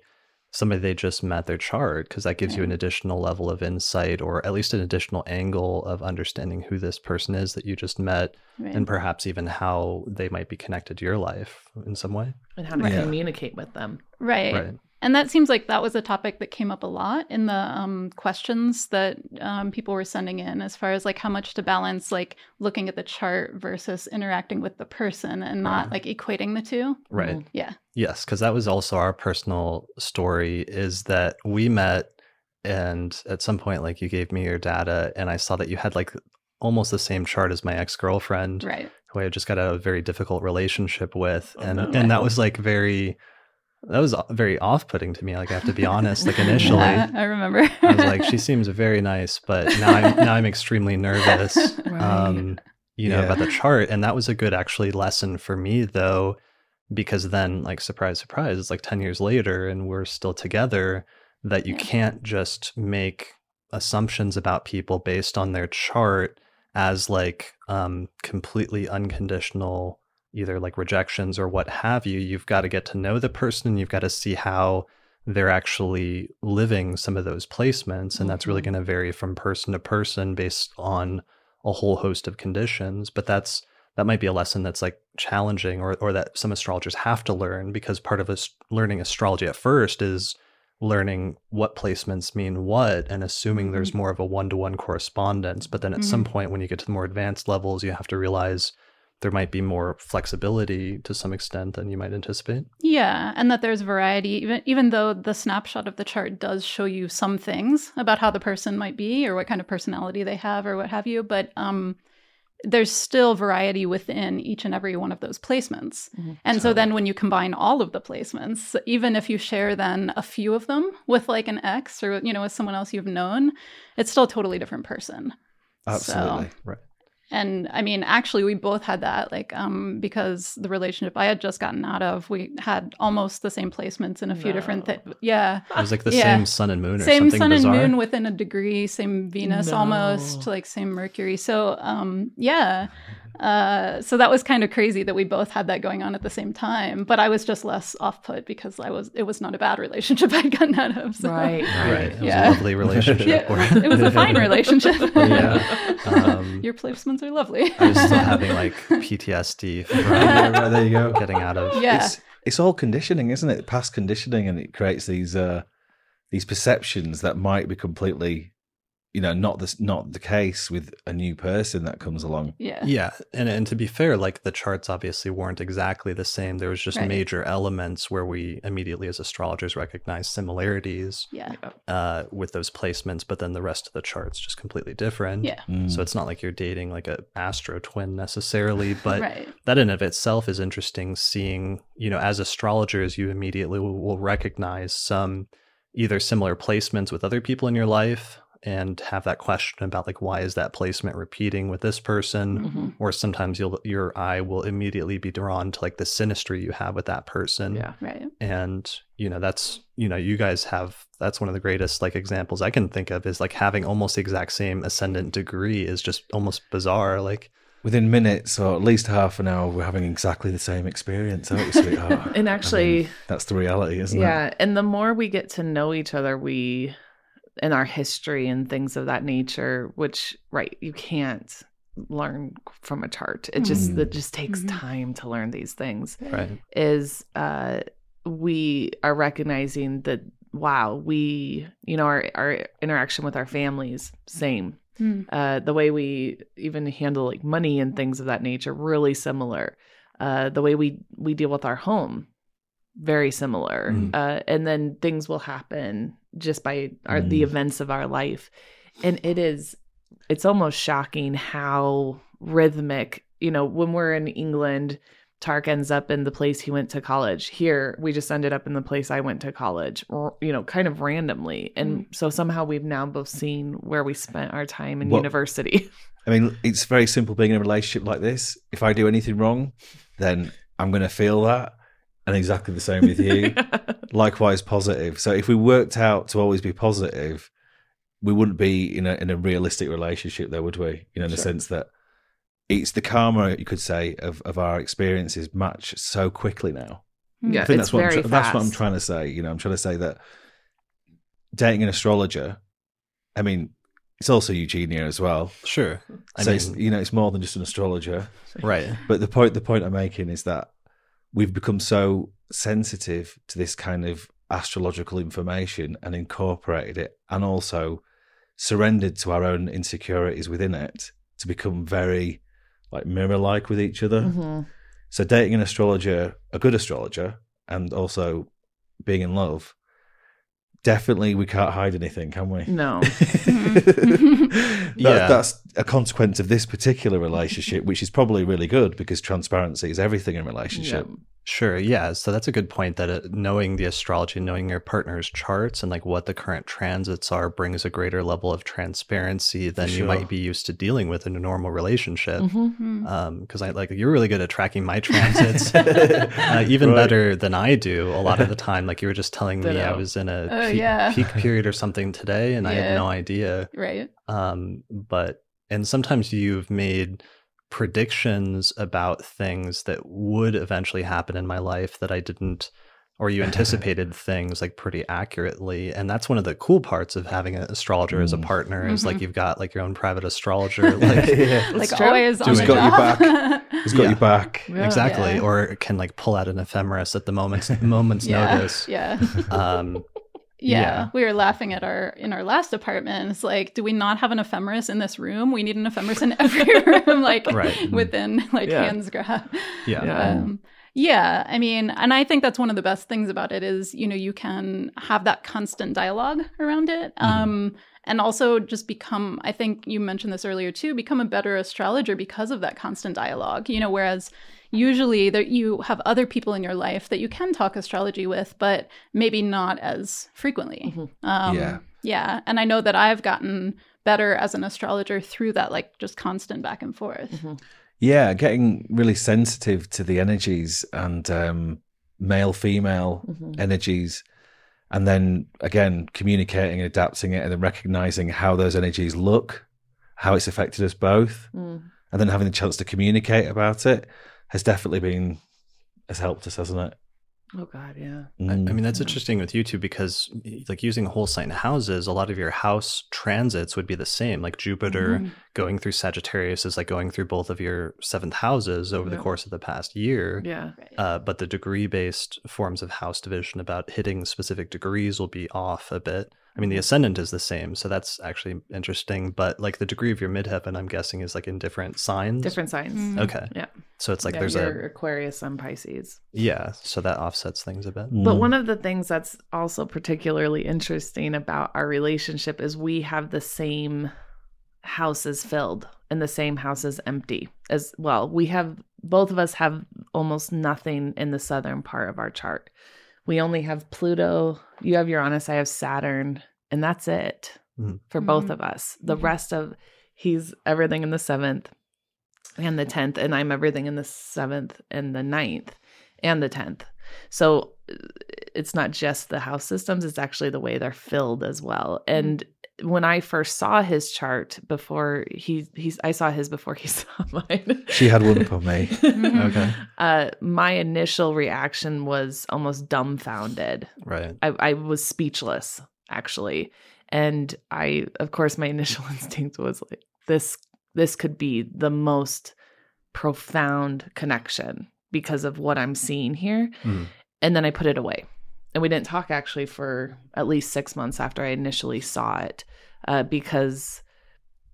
Speaker 1: somebody they just met their chart because that gives you an mm. additional level of insight or at least an additional angle of understanding who this person is that you just met
Speaker 4: Right.
Speaker 1: and perhaps even how they might be connected to your life in some way.
Speaker 2: and how to
Speaker 3: Yeah.
Speaker 2: communicate with them.
Speaker 4: right.
Speaker 1: Right.
Speaker 4: And that seems like that was a topic that came up a lot in the um, questions that um, people were sending in, as far as like how much to balance, like looking at the chart versus interacting with the person and not like equating the two.
Speaker 1: Right.
Speaker 2: Mhm.
Speaker 4: Yeah.
Speaker 1: Yes, because that was also our personal story is that we met and at some point like you gave me your data and I saw that you had like almost the same chart as my ex-girlfriend
Speaker 4: Right.
Speaker 1: who I just got a very difficult relationship with
Speaker 3: Oh,
Speaker 1: and
Speaker 3: no.
Speaker 1: and that was like very that was very off-putting to me like I have to be honest like initially
Speaker 4: Yeah, I remember.
Speaker 1: I was like she seems very nice but now I'm now I'm extremely nervous
Speaker 2: Right.
Speaker 1: um, you know,
Speaker 3: Yeah.
Speaker 1: about the chart. And that was a good actually lesson for me though, because then like surprise, surprise, it's like 10 years later and we're still together that you
Speaker 4: Yeah.
Speaker 1: can't just make assumptions about people based on their chart as like um completely unconditional either like rejections or what have you you've got to get to know the person you've got to see how they're actually living some of those placements and that's really
Speaker 2: Mhm.
Speaker 1: going to vary from person to person based on a whole host of conditions but that's that might be a lesson that's like challenging or or that some astrologers have to learn because part of us learning astrology at first is learning what placements mean what and assuming there's more of a one-to-one correspondence but then at some point when you get to the more advanced levels you have to realize there might be more flexibility to some extent than you might anticipate
Speaker 4: Yeah, and that there's variety, even even though the snapshot of the chart does show you some things about how the person might be or what kind of personality they have or what have you, but um, there's still variety within each and every one of those placements.
Speaker 2: Mhm.
Speaker 4: And so then when you combine all of the placements, even if you share then a few of them with like an ex or you know with someone else you've known, it's still a totally different person.
Speaker 3: Absolutely.
Speaker 1: right
Speaker 4: And I mean, actually, we both had that, like, um, because the relationship I had just gotten out of, we had almost the same placements in a few different
Speaker 2: No.
Speaker 4: things. Yeah,
Speaker 1: it was like the
Speaker 4: Yeah.
Speaker 1: same sun and moon or
Speaker 4: same
Speaker 1: something
Speaker 4: sun
Speaker 1: bizarre
Speaker 4: and moon within a degree, same Venus
Speaker 2: No.
Speaker 4: almost, like same Mercury. So, um, yeah. Uh, so that was kind of crazy that we both had that going on at the same time. But I was just less off put because I was. It was not a bad relationship I'd gotten out of. So.
Speaker 2: Right.
Speaker 1: right it was a lovely relationship
Speaker 4: Yeah, it was a fine relationship.
Speaker 1: Yeah. Um,
Speaker 4: Your placements are lovely.
Speaker 1: I was still having like PTSD from
Speaker 3: Yeah, there you go.
Speaker 1: getting out of.
Speaker 4: Yeah.
Speaker 3: It's it's all conditioning, isn't it? Past conditioning, and it creates these uh these perceptions that might be completely, you know, not the not the case with a new person that comes along.
Speaker 4: Yeah.
Speaker 1: Yeah, and and to be fair, like the charts obviously weren't exactly the same. There was just
Speaker 4: Right.
Speaker 1: major elements where we immediately, as astrologers, recognize similarities
Speaker 4: Yeah.
Speaker 1: uh, with those placements, but then the rest of the charts just completely different.
Speaker 4: Yeah.
Speaker 3: Mm.
Speaker 1: So it's not like you're dating like a astro twin necessarily, but
Speaker 4: right.
Speaker 1: that in of itself is interesting. Seeing you know, as astrologers, you immediately will, will recognize some either similar placements with other people in your life and have that question about like why is that placement repeating with this person
Speaker 2: Mhm.
Speaker 1: or sometimes you'll your eye will immediately be drawn to like the synastry you have with that person
Speaker 2: Yeah.
Speaker 4: Right.
Speaker 1: and you know that's you know you guys have that's one of the greatest like examples i can think of is like having almost the exact same ascendant degree is just almost bizarre like
Speaker 3: Within minutes or at least half an hour, we're having exactly the same experience, aren't we, sweetheart?
Speaker 2: And actually,
Speaker 3: That's the reality, isn't it?
Speaker 2: yeah. And the more we get to know each other, we, in our history and things of that nature, which, right, you can't learn from a chart. It just,
Speaker 3: Mhm.
Speaker 2: it just takes
Speaker 4: Mhm.
Speaker 2: time to learn these things.
Speaker 1: right
Speaker 2: is uh we are recognizing that wow we you know our our interaction with our families same
Speaker 4: Mm.
Speaker 2: uh the way we even handle like money and things of that nature really similar uh the way we we deal with our home very similar
Speaker 3: Mm.
Speaker 2: uh and then things will happen just by our the
Speaker 3: Mm.
Speaker 2: events of our life and it is it's almost shocking how rhythmic you know when we're in england tareck ends up in the place he went to college here we just ended up in the place i went to college or you know kind of randomly and so somehow we've now both seen where we spent our time in
Speaker 3: What-
Speaker 2: university
Speaker 3: I mean, it's very simple being in a relationship like this. If I do anything wrong, then I'm going to feel that. And exactly the same with you. Likewise, positive. So if we worked out to always be positive, we wouldn't be in a in a realistic relationship, though, would we? You know, in the sense that it's the karma you could say of of our experiences match so quickly now. Hmm.
Speaker 2: yeah
Speaker 3: I think
Speaker 2: it's
Speaker 3: that's what I'm
Speaker 2: very
Speaker 3: tr- that's what I'm trying to say. You know, I'm trying to say that dating an astrologer. I mean, it's also Eugenia as well.
Speaker 1: sure i
Speaker 3: so it's,
Speaker 1: mean
Speaker 3: you know, it's more than just an astrologer.
Speaker 1: right
Speaker 3: But the point the point I'm making is that we've become so sensitive to this kind of astrological information and incorporated it and also surrendered to our own insecurities within it to become very like mirror like with each other.
Speaker 2: Mhm.
Speaker 3: So dating an astrologer, a good astrologer, and also being in love, definitely we can't hide anything, can we?
Speaker 2: no mm-hmm.
Speaker 3: That-
Speaker 1: Yeah.
Speaker 3: that's a consequence of this particular relationship, which is probably really good because transparency is everything in a relationship.
Speaker 2: Yeah.
Speaker 1: Sure. Yeah. So that's a good point that uh knowing the astrology, knowing your partner's charts and like what the current transits are brings a greater level of transparency than you might be used to dealing with in a normal relationship.
Speaker 2: Mhm.
Speaker 4: Mm.
Speaker 1: Um, cause I like, you're really good at tracking my transits, uh, even
Speaker 3: Right.
Speaker 1: better than I do a lot of the time. Like you were just telling me I was in a
Speaker 4: Oh,
Speaker 1: peak,
Speaker 4: yeah.
Speaker 1: peak period or something today and I had no idea.
Speaker 4: Right.
Speaker 1: Um, but, and sometimes you've made predictions about things that would eventually happen in my life that I didn't, or you anticipated things like pretty accurately. And that's one of the cool parts of having an astrologer as a
Speaker 3: Mm.
Speaker 1: partner is like
Speaker 4: Mhm.
Speaker 1: you've got like your own private astrologer. Like,
Speaker 3: yeah.
Speaker 4: like
Speaker 2: true.
Speaker 4: always on
Speaker 1: Who's
Speaker 4: the
Speaker 3: got your
Speaker 4: job.
Speaker 3: back? He's got
Speaker 1: Yeah.
Speaker 3: your back.
Speaker 2: Yeah.
Speaker 1: exactly.
Speaker 4: Yeah.
Speaker 1: Or can like pull out an ephemeris at the moment's moment's notice.
Speaker 4: Yeah.
Speaker 1: Um,
Speaker 4: Yeah.
Speaker 1: Yeah.
Speaker 4: we were laughing at our in our last apartment. It's like, do we not have an ephemeris in this room? We need an ephemeris in every room, like
Speaker 1: Right.
Speaker 4: within like
Speaker 2: Yeah.
Speaker 4: hands grab.
Speaker 1: yeah.
Speaker 2: Yeah.
Speaker 4: Um, yeah, I mean, and I think that's one of the best things about it is you know you can have that constant dialogue around it, um, and also just become. I think you mentioned this earlier too. Become a better astrologer because of that constant dialogue. You know, whereas usually that you have other people in your life that you can talk astrology with, but maybe not as frequently.
Speaker 2: Mhm.
Speaker 4: Um,
Speaker 3: Yeah.
Speaker 4: yeah, and I know that I've gotten better as an astrologer through that like just constant back and forth.
Speaker 2: Mhm.
Speaker 3: Yeah, getting really sensitive to the energies and um, male female
Speaker 2: Mhm.
Speaker 3: energies, and then again communicating and adapting it, and then recognizing how those energies look, how it's affected us both,
Speaker 2: Mm.
Speaker 3: and then having the chance to communicate about it has definitely been has helped us, hasn't it?
Speaker 2: Oh God, yeah.
Speaker 1: I, I
Speaker 3: Mm.
Speaker 1: mean, that's interesting with you two because, like, using whole sign houses, a lot of your house transits would be the same. Like Jupiter
Speaker 4: Mhm.
Speaker 1: going through Sagittarius is like going through both of your seventh houses over
Speaker 2: Yeah.
Speaker 1: the course of the past year.
Speaker 2: Yeah.
Speaker 1: Uh, but the degree based forms of house division about hitting specific degrees will be off a bit. I mean, the ascendant is the same, so that's actually interesting. But like the degree of your midheaven, I'm guessing, is like in different signs.
Speaker 2: Different signs.
Speaker 4: Mm.
Speaker 1: Okay.
Speaker 2: Yeah.
Speaker 1: So it's like
Speaker 2: Yeah,
Speaker 1: there's
Speaker 2: you're
Speaker 1: a
Speaker 2: Aquarius and Pisces.
Speaker 1: yeah. So that offsets things a bit.
Speaker 2: But
Speaker 3: Mm.
Speaker 2: one of the things that's also particularly interesting about our relationship is we have the same houses filled and the same houses empty as well. We have both of us have almost nothing in the southern part of our chart. We only have Pluto, you have Uranus, I have Saturn, and that's it.
Speaker 1: Mhm.
Speaker 2: for both of us. The
Speaker 4: Mhm.
Speaker 2: rest of he's everything in the seventh and the tenth, and I'm everything in the seventh and the ninth and the tenth. So uh, it's not just the house systems; it's actually the way they're filled as well. And when I first saw his chart before he he's I saw his before he saw mine.
Speaker 3: She had one for me.
Speaker 1: Okay.
Speaker 2: Uh, my initial reaction was almost dumbfounded.
Speaker 1: Right.
Speaker 2: I, I was speechless actually and i of course my initial instinct was like this this could be the most profound connection because of what i'm seeing here
Speaker 1: Mhm.
Speaker 2: and then i put it away and we didn't talk actually for at least six months after i initially saw it uh, because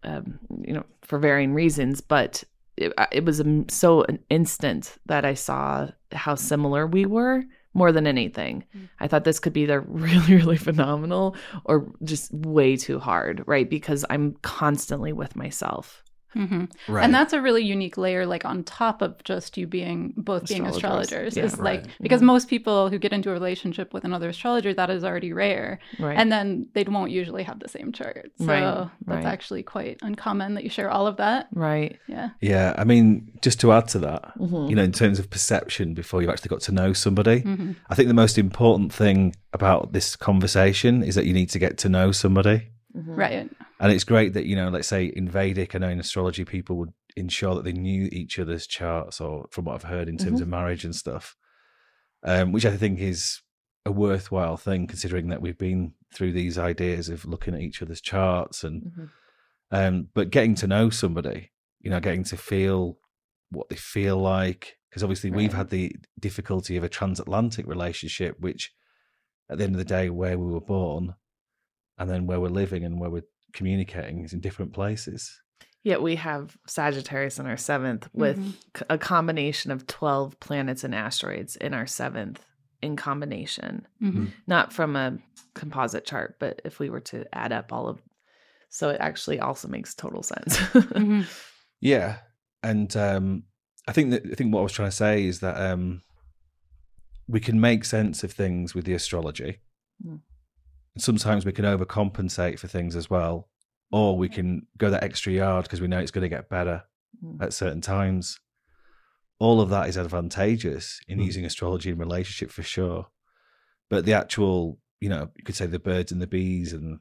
Speaker 2: um, you know for varying reasons but it, it was um, so an instant that i saw how similar we were more than anything.
Speaker 4: Mm.
Speaker 2: i thought this could be either really really phenomenal or just way too hard right? Because i'm constantly with myself
Speaker 4: Mhm.
Speaker 1: Right.
Speaker 4: And that's a really unique layer, like on top of just you being both being
Speaker 2: Astrologers.
Speaker 4: astrologers.
Speaker 2: Yeah.
Speaker 4: is like
Speaker 1: Right.
Speaker 4: because most people who get into a relationship with another astrologer, that is already rare.
Speaker 2: right
Speaker 4: And then they won't usually have the same chart. So
Speaker 2: Right,
Speaker 4: that's
Speaker 2: right.
Speaker 4: actually quite uncommon that you share all of that.
Speaker 2: right
Speaker 4: Yeah.
Speaker 3: Yeah, I mean, just to add to that,
Speaker 2: Mhm.
Speaker 3: you know, in terms of perception before you've actually got to know somebody,
Speaker 4: hmm
Speaker 3: I think the most important thing about this conversation is that you need to get to know somebody.
Speaker 2: Mhm.
Speaker 4: Right.
Speaker 3: And it's great that, you know, let's say in Vedic, I know in astrology, people would ensure that they knew each other's charts or from what I've heard in terms of marriage and stuff, um, which I think is a worthwhile thing considering that we've been through these ideas of looking at each other's charts and
Speaker 2: Mhm.
Speaker 3: um, but getting to know somebody, you know, getting to feel what they feel like, because obviously we've had the difficulty of a transatlantic relationship, which at the end of the day, where we were born and then where we're living and where we're communicating is in different places.
Speaker 2: Yet we have Sagittarius in our seventh with
Speaker 4: Mhm.
Speaker 2: c- a combination of 12 planets and asteroids in our seventh in combination.
Speaker 4: hmm
Speaker 2: Not from a composite chart, but if we were to add up all of so it actually also makes total sense.
Speaker 4: hmm
Speaker 3: Yeah, and um, I think that I think what I was trying to say is that um, we can make sense of things with the astrology.
Speaker 2: Mm.
Speaker 3: Sometimes we can overcompensate for things as well, or we can go that extra yard because we know it's going to get better
Speaker 2: Mm.
Speaker 3: at certain times. All of that is advantageous in
Speaker 1: Mm.
Speaker 3: using astrology in relationship for sure, but the actual, you know, you could say the birds and the bees and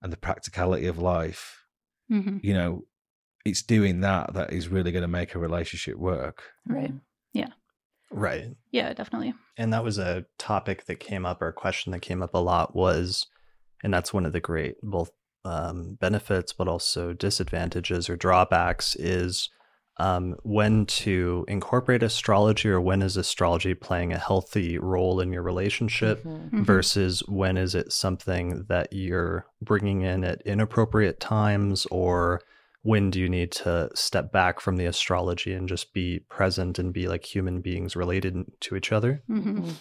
Speaker 3: and the practicality of life
Speaker 4: hmm
Speaker 3: you know, it's doing that that is really going to make a relationship work.
Speaker 4: Right.
Speaker 1: Right.
Speaker 4: Yeah, definitely.
Speaker 1: And that was a topic that came up or a question that came up a lot was, and that's one of the great both um, benefits but also disadvantages or drawbacks is um, when to incorporate astrology or when is astrology playing a healthy role in your relationship
Speaker 2: Mhm.
Speaker 4: Mhm.
Speaker 1: versus when is it something that you're bringing in at inappropriate times or when do you need to step back from the astrology and just be present and be like human beings related to each other
Speaker 4: hmm
Speaker 2: Mhm.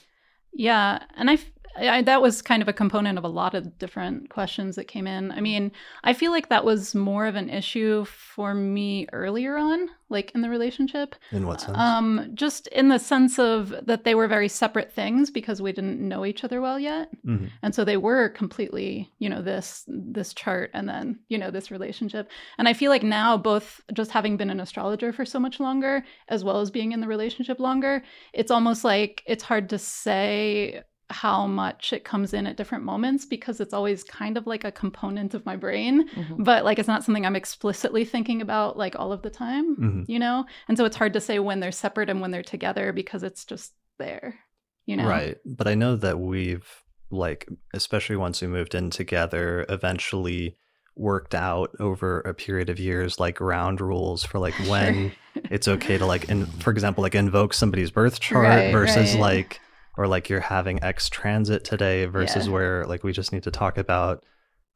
Speaker 4: Yeah, and I, f- I- that was kind of a component of a lot of different questions that came in. I mean, I feel like that was more of an issue for me earlier on, like in the relationship.
Speaker 1: in what sense
Speaker 4: Um, just in the sense of that they were very separate things because we didn't know each other well yet,
Speaker 1: Mhm.
Speaker 4: and so they were completely, you know, this this chart and then you know this relationship. And I feel like now, both just having been an astrologer for so much longer, as well as being in the relationship longer, it's almost like it's hard to say how much it comes in at different moments because it's always kind of like a component of my brain
Speaker 2: Mhm.
Speaker 4: but like it's not something i'm explicitly thinking about like all of the time
Speaker 1: Mhm.
Speaker 4: you know and so it's hard to say when they're separate and when they're together because it's just there you know
Speaker 1: Right. But I know that we've like especially once we moved in together, eventually worked out over a period of years like ground rules for like
Speaker 4: Sure.
Speaker 1: when it's okay to like in, for example like invoke somebody's birth chart
Speaker 4: Right,
Speaker 1: versus
Speaker 4: right.
Speaker 1: like or like you're having X transit today versus
Speaker 4: Yeah.
Speaker 1: where like we just need to talk about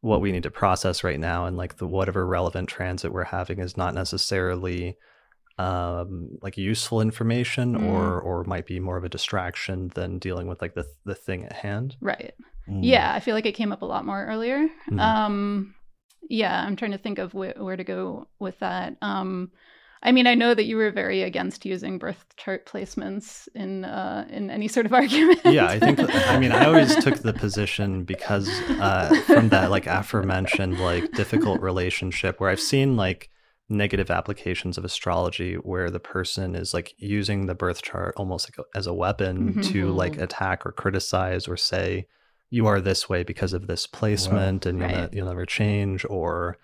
Speaker 1: what we need to process right now and like the whatever relevant transit we're having is not necessarily um like useful information
Speaker 4: Mm.
Speaker 1: or or might be more of a distraction than dealing with like the the thing at hand
Speaker 4: right
Speaker 3: Mm.
Speaker 4: yeah i feel like it came up a lot more earlier
Speaker 1: Mhm.
Speaker 4: um yeah i'm trying to think of wh- where to go with that um I mean, I know that you were very against using birth chart placements in uh, in any sort of argument.
Speaker 1: yeah, I think. I mean, I always took the position because uh, from that like aforementioned like difficult relationship where I've seen like negative applications of astrology where the person is like using the birth chart almost like a, as a weapon
Speaker 4: Mhm.
Speaker 1: to like
Speaker 2: Mhm.
Speaker 1: attack or criticize or say you are this way because of this placement and you'll, ne- you'll never change or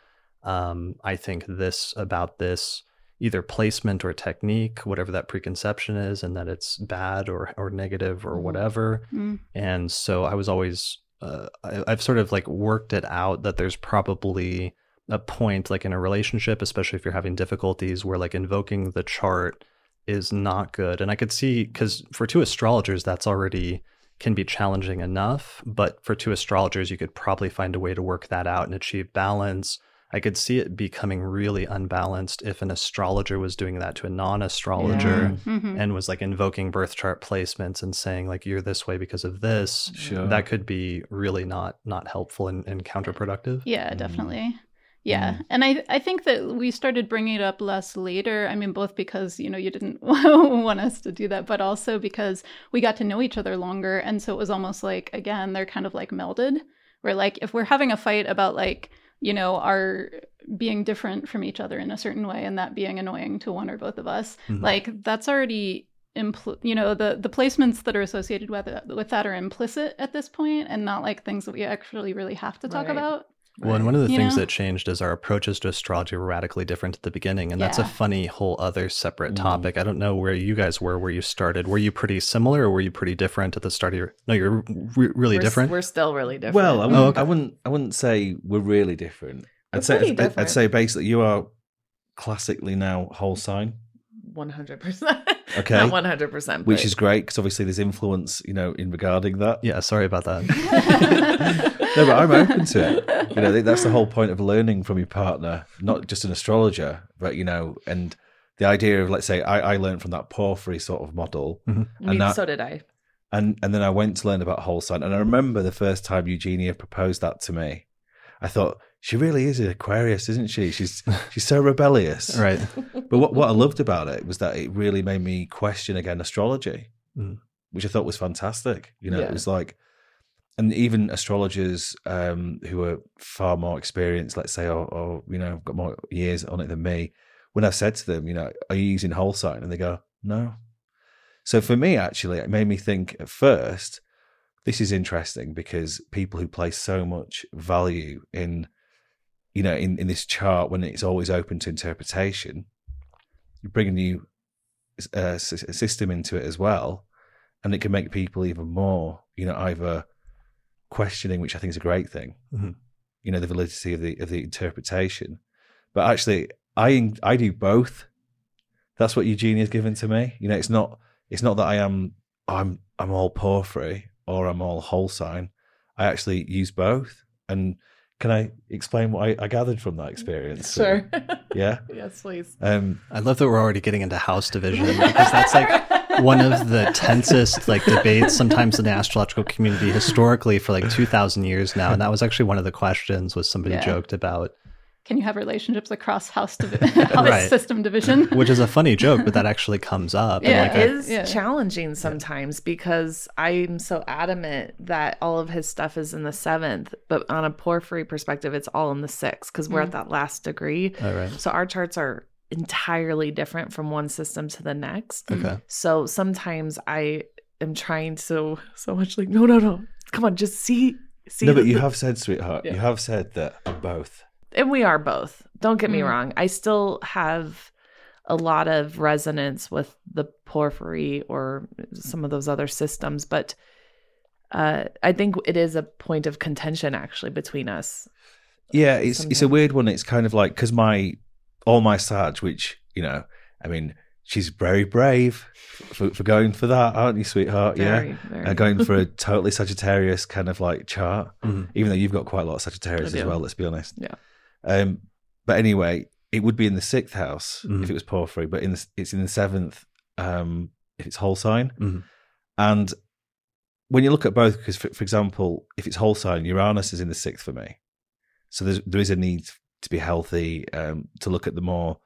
Speaker 1: um, i think this about this either placement or technique whatever that preconception is and that it's bad or or negative or
Speaker 2: Mhm.
Speaker 1: whatever
Speaker 4: Mm.
Speaker 1: and so i was always uh, I, i've sort of like worked it out that there's probably a point like in a relationship especially if you're having difficulties where like invoking the chart is not good and i could see because for two astrologers that's already can be challenging enough but for two astrologers you could probably find a way to work that out and achieve balance i could see it becoming really unbalanced if an astrologer was doing that to a non-astrologer
Speaker 2: Yeah.
Speaker 4: Mhm.
Speaker 1: and was like invoking birth chart placements and saying like you're this way because of this
Speaker 3: Sure.
Speaker 1: that could be really not not helpful and, and counterproductive
Speaker 4: Yeah,
Speaker 3: Mm.
Speaker 4: definitely. Yeah,
Speaker 3: Mm.
Speaker 4: and I I think that we started bringing it up less later. I mean, both because you know you didn't want us to do that, but also because we got to know each other longer, and so it was almost like again they're kind of like melded. Where like if we're having a fight about like you know are being different from each other in a certain way, and that being annoying to one or both of us,
Speaker 1: Mhm.
Speaker 4: like that's already impl- you know the the placements that are associated with it, with that are implicit at this point and not like things that we actually really have to talk
Speaker 2: Right.
Speaker 4: about
Speaker 1: well and one of the
Speaker 4: You
Speaker 1: things
Speaker 4: know?
Speaker 1: that changed is our approaches to astrology were radically different at the beginning and that's a funny whole other separate
Speaker 3: Mm.
Speaker 1: topic i don't know where you guys were where you started were you pretty similar or were you pretty different at the start of your no you're re- really
Speaker 2: We're s-
Speaker 1: different
Speaker 2: We're still really different.
Speaker 3: Well, I wouldn't,
Speaker 1: Oh, okay.
Speaker 3: I wouldn't. I wouldn't say we're really different.
Speaker 2: We're
Speaker 3: I'd say.
Speaker 2: pretty
Speaker 3: I'd, I'd say basically you are classically now whole sign,
Speaker 2: one hundred percent.
Speaker 3: Okay.
Speaker 2: not one hundred percent.
Speaker 3: which is great because obviously there's influence, you know, in regarding that.
Speaker 1: yeah sorry about that
Speaker 3: no, but I'm open to it. You know, that's the whole point of learning from your partner, not just an astrologer, but you know, and the idea of let's say I, I learned from that porphyry sort of model,
Speaker 2: Me,
Speaker 3: and mm-hmm. that-
Speaker 2: so did I.
Speaker 3: and and then I went to learn about whole sign, and I remember the first time Eugenia proposed that to me, I thought she really is an Aquarius, isn't she? She's she's so rebellious,
Speaker 1: right
Speaker 3: But what what I loved about it was that it really made me question again astrology,
Speaker 1: Mm.
Speaker 3: which I thought was fantastic. You know,
Speaker 2: Yeah.
Speaker 3: it was like, and even astrologers um, who are far more experienced, let's say, or, or you know, got more years on it than me, when I've said to them, you know, are you using whole sign? And they go, no. So for me, actually, it made me think at first, this is interesting because people who place so much value in, you know, in, in this chart when it's always open to interpretation, you bring a new uh, system into it as well, and it can make people even more, you know, either questioning, which I think is a great thing,
Speaker 1: Mhm.
Speaker 3: you know, the validity of the of the interpretation. But actually, I I do both. That's what Eugenia's given to me. You know, it's not it's not that I am I'm I'm all porphyry or I'm all whole sign. I actually use both. And can I explain what I, I gathered from that experience?
Speaker 2: Sure.
Speaker 3: Yeah.
Speaker 2: yes, please.
Speaker 3: Um,
Speaker 1: i love that we're already getting into house division because that's like one of the tensest like debates sometimes in the astrological community historically for like 2000 years now and that was actually one of the questions was somebody
Speaker 4: Yeah.
Speaker 1: joked about
Speaker 4: can you have relationships across house, divi- house
Speaker 1: Right.
Speaker 4: system division
Speaker 1: which is a funny joke but that actually comes up and,
Speaker 4: Yeah,
Speaker 1: like,
Speaker 2: it
Speaker 1: a-
Speaker 2: is
Speaker 4: yeah.
Speaker 2: challenging sometimes because I'm so adamant that all of his stuff is in the seventh, but on a porphyry perspective, it's all in the sixth because we're
Speaker 4: Mm.
Speaker 2: at that last degree.
Speaker 1: all right
Speaker 2: So our charts are entirely different from one system to the next.
Speaker 1: okay
Speaker 2: So sometimes I am trying so so much like no no no come on just see see
Speaker 3: no, but
Speaker 2: the-
Speaker 3: you have said, sweetheart,
Speaker 2: Yeah.
Speaker 3: you have said that both.
Speaker 2: And we are both. Don't get me
Speaker 4: Mm.
Speaker 2: wrong. I still have a lot of resonance with the porphyry or some of those other systems, but uh, I think it is a point of contention actually between us.
Speaker 3: Yeah, it's it's a weird one. It's kind of like because my all my Sag, which you know, I mean, she's very brave for, for going for that, aren't you, sweetheart?
Speaker 2: Very,
Speaker 3: yeah,
Speaker 2: very.
Speaker 3: uh, going for a totally Sagittarius kind of like chart.
Speaker 1: Mhm.
Speaker 3: Even though you've got quite a lot of Sagittarius as well. Let's be honest.
Speaker 2: Yeah.
Speaker 3: Um, but anyway, it would be in the sixth house
Speaker 1: Mhm.
Speaker 3: if it was porphyry, but in the, it's in the seventh um, if it's whole sign.
Speaker 1: Mhm.
Speaker 3: And when you look at both, because for, for example, if it's whole sign, Uranus is in the sixth for me. So there's, there is a need to be healthy, um, to look at the more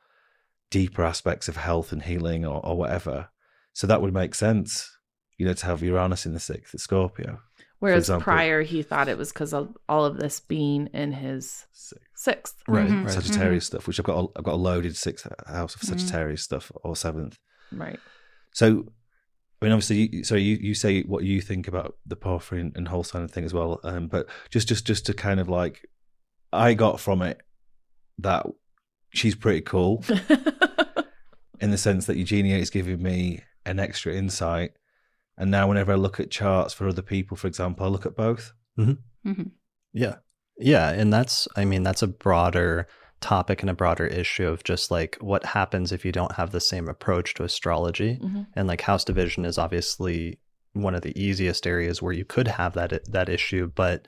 Speaker 3: deeper aspects of health and healing or, or whatever. So that would make sense, you know, to have Uranus in the sixth at Scorpio.
Speaker 2: Whereas
Speaker 3: example.
Speaker 2: prior, he thought it was because of all of this being in his
Speaker 3: Sixth.
Speaker 2: sixth.
Speaker 1: Right,
Speaker 4: Mhm.
Speaker 1: right.
Speaker 3: Sagittarius stuff, which I've got, a, I've got a loaded sixth house of
Speaker 4: Mhm.
Speaker 3: Sagittarius stuff or seventh.
Speaker 2: Right.
Speaker 3: So, I mean, obviously, you, so you, you say what you think about the Porphyry and, and whole sign thing as well. Um, but just, just, just to kind of like, I got from it that she's pretty cool in the sense that Eugenia is giving me an extra insight. And now, whenever I look at charts for other people, for example, I look at both.
Speaker 4: hmm
Speaker 1: Yeah. Yeah. And that's, I mean, that's a broader topic and a broader issue of just like what happens if you don't have the same approach to astrology.
Speaker 2: Mhm.
Speaker 1: And like house division is obviously one of the easiest areas where you could have that that issue. But,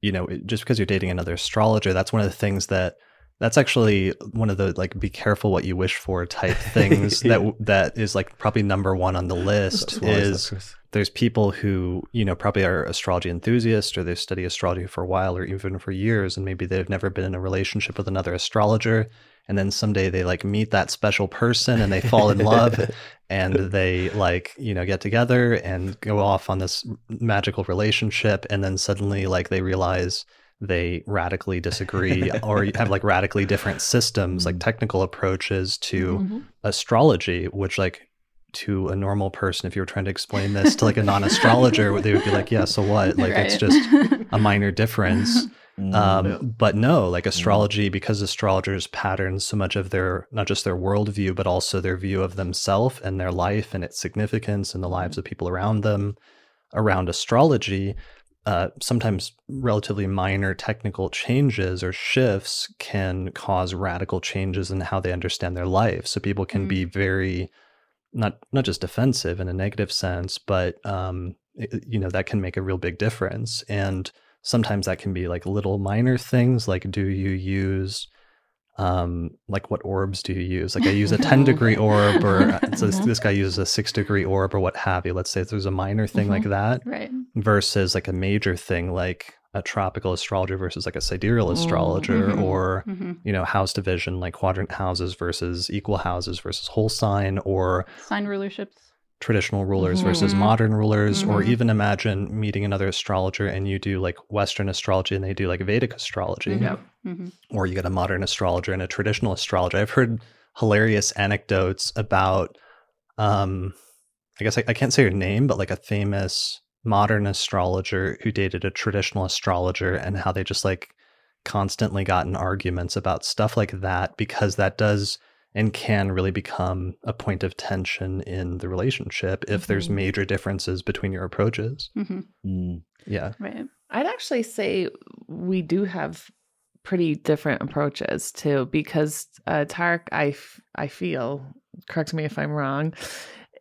Speaker 1: you know, just because you're dating another astrologer, that's one of the things that that's actually one of the like be careful what you wish for type things
Speaker 3: Yeah.
Speaker 1: that that is like probably number one on the list
Speaker 3: is that,
Speaker 1: is
Speaker 3: Chris?
Speaker 1: there's people who you know probably are astrology enthusiasts or they study astrology for a while or even for years and maybe they've never been in a relationship with another astrologer and then someday they like meet that special person and they fall in love and they like you know get together and go off on this magical relationship and then suddenly like they realize they radically disagree or have like radically different systems like technical approaches to
Speaker 2: Mhm.
Speaker 1: astrology, which like to a normal person, if you were trying to explain this to like a non-astrologer, they would be like, "Yeah, so what? Like it's just a minor difference."
Speaker 3: Mm.
Speaker 1: Um, but no, like astrology, because astrologers pattern so much of their not just their worldview, but also their view of themselves and their life and its significance and the lives of people around them around astrology. Uh, sometimes relatively minor technical changes or shifts can cause radical changes in how they understand their life. So people can
Speaker 4: Mm.
Speaker 1: be very not not just defensive in a negative sense, but um, it- you know that can make a real big difference. And sometimes that can be like little minor things, like do you use um like what orbs do you use like i use a 10 degree orb or uh, so this,
Speaker 2: Mhm.
Speaker 1: this guy uses a 6 degree orb or what have you let's say if there's a minor thing like that
Speaker 4: right.
Speaker 1: versus like a major thing like a tropical astrologer versus like a sidereal
Speaker 2: Mm,
Speaker 1: astrologer
Speaker 4: mhm.
Speaker 1: or
Speaker 4: hmm
Speaker 1: you know house division like quadrant houses versus equal houses versus whole sign or
Speaker 4: Sign rulerships.
Speaker 1: Traditional rulers versus
Speaker 4: Mhm.
Speaker 1: modern rulers or
Speaker 4: Mhm.
Speaker 1: even imagine meeting another astrologer and you do like western astrology and they do like vedic astrology
Speaker 2: Yep.
Speaker 4: hmm
Speaker 1: or you get a modern astrologer and a traditional astrologer i've heard hilarious anecdotes about um i guess I, I can't say her name but like a famous modern astrologer who dated a traditional astrologer and how they just like constantly got in arguments about stuff like that because that does and can really become a point of tension in the relationship if there's
Speaker 2: Mhm.
Speaker 1: major differences between your approaches
Speaker 4: hmm
Speaker 3: Mm.
Speaker 1: yeah
Speaker 4: Right.
Speaker 2: I'd actually say we do have pretty different approaches too, because uh, Tareck, I, f- I feel, correct me if I'm wrong,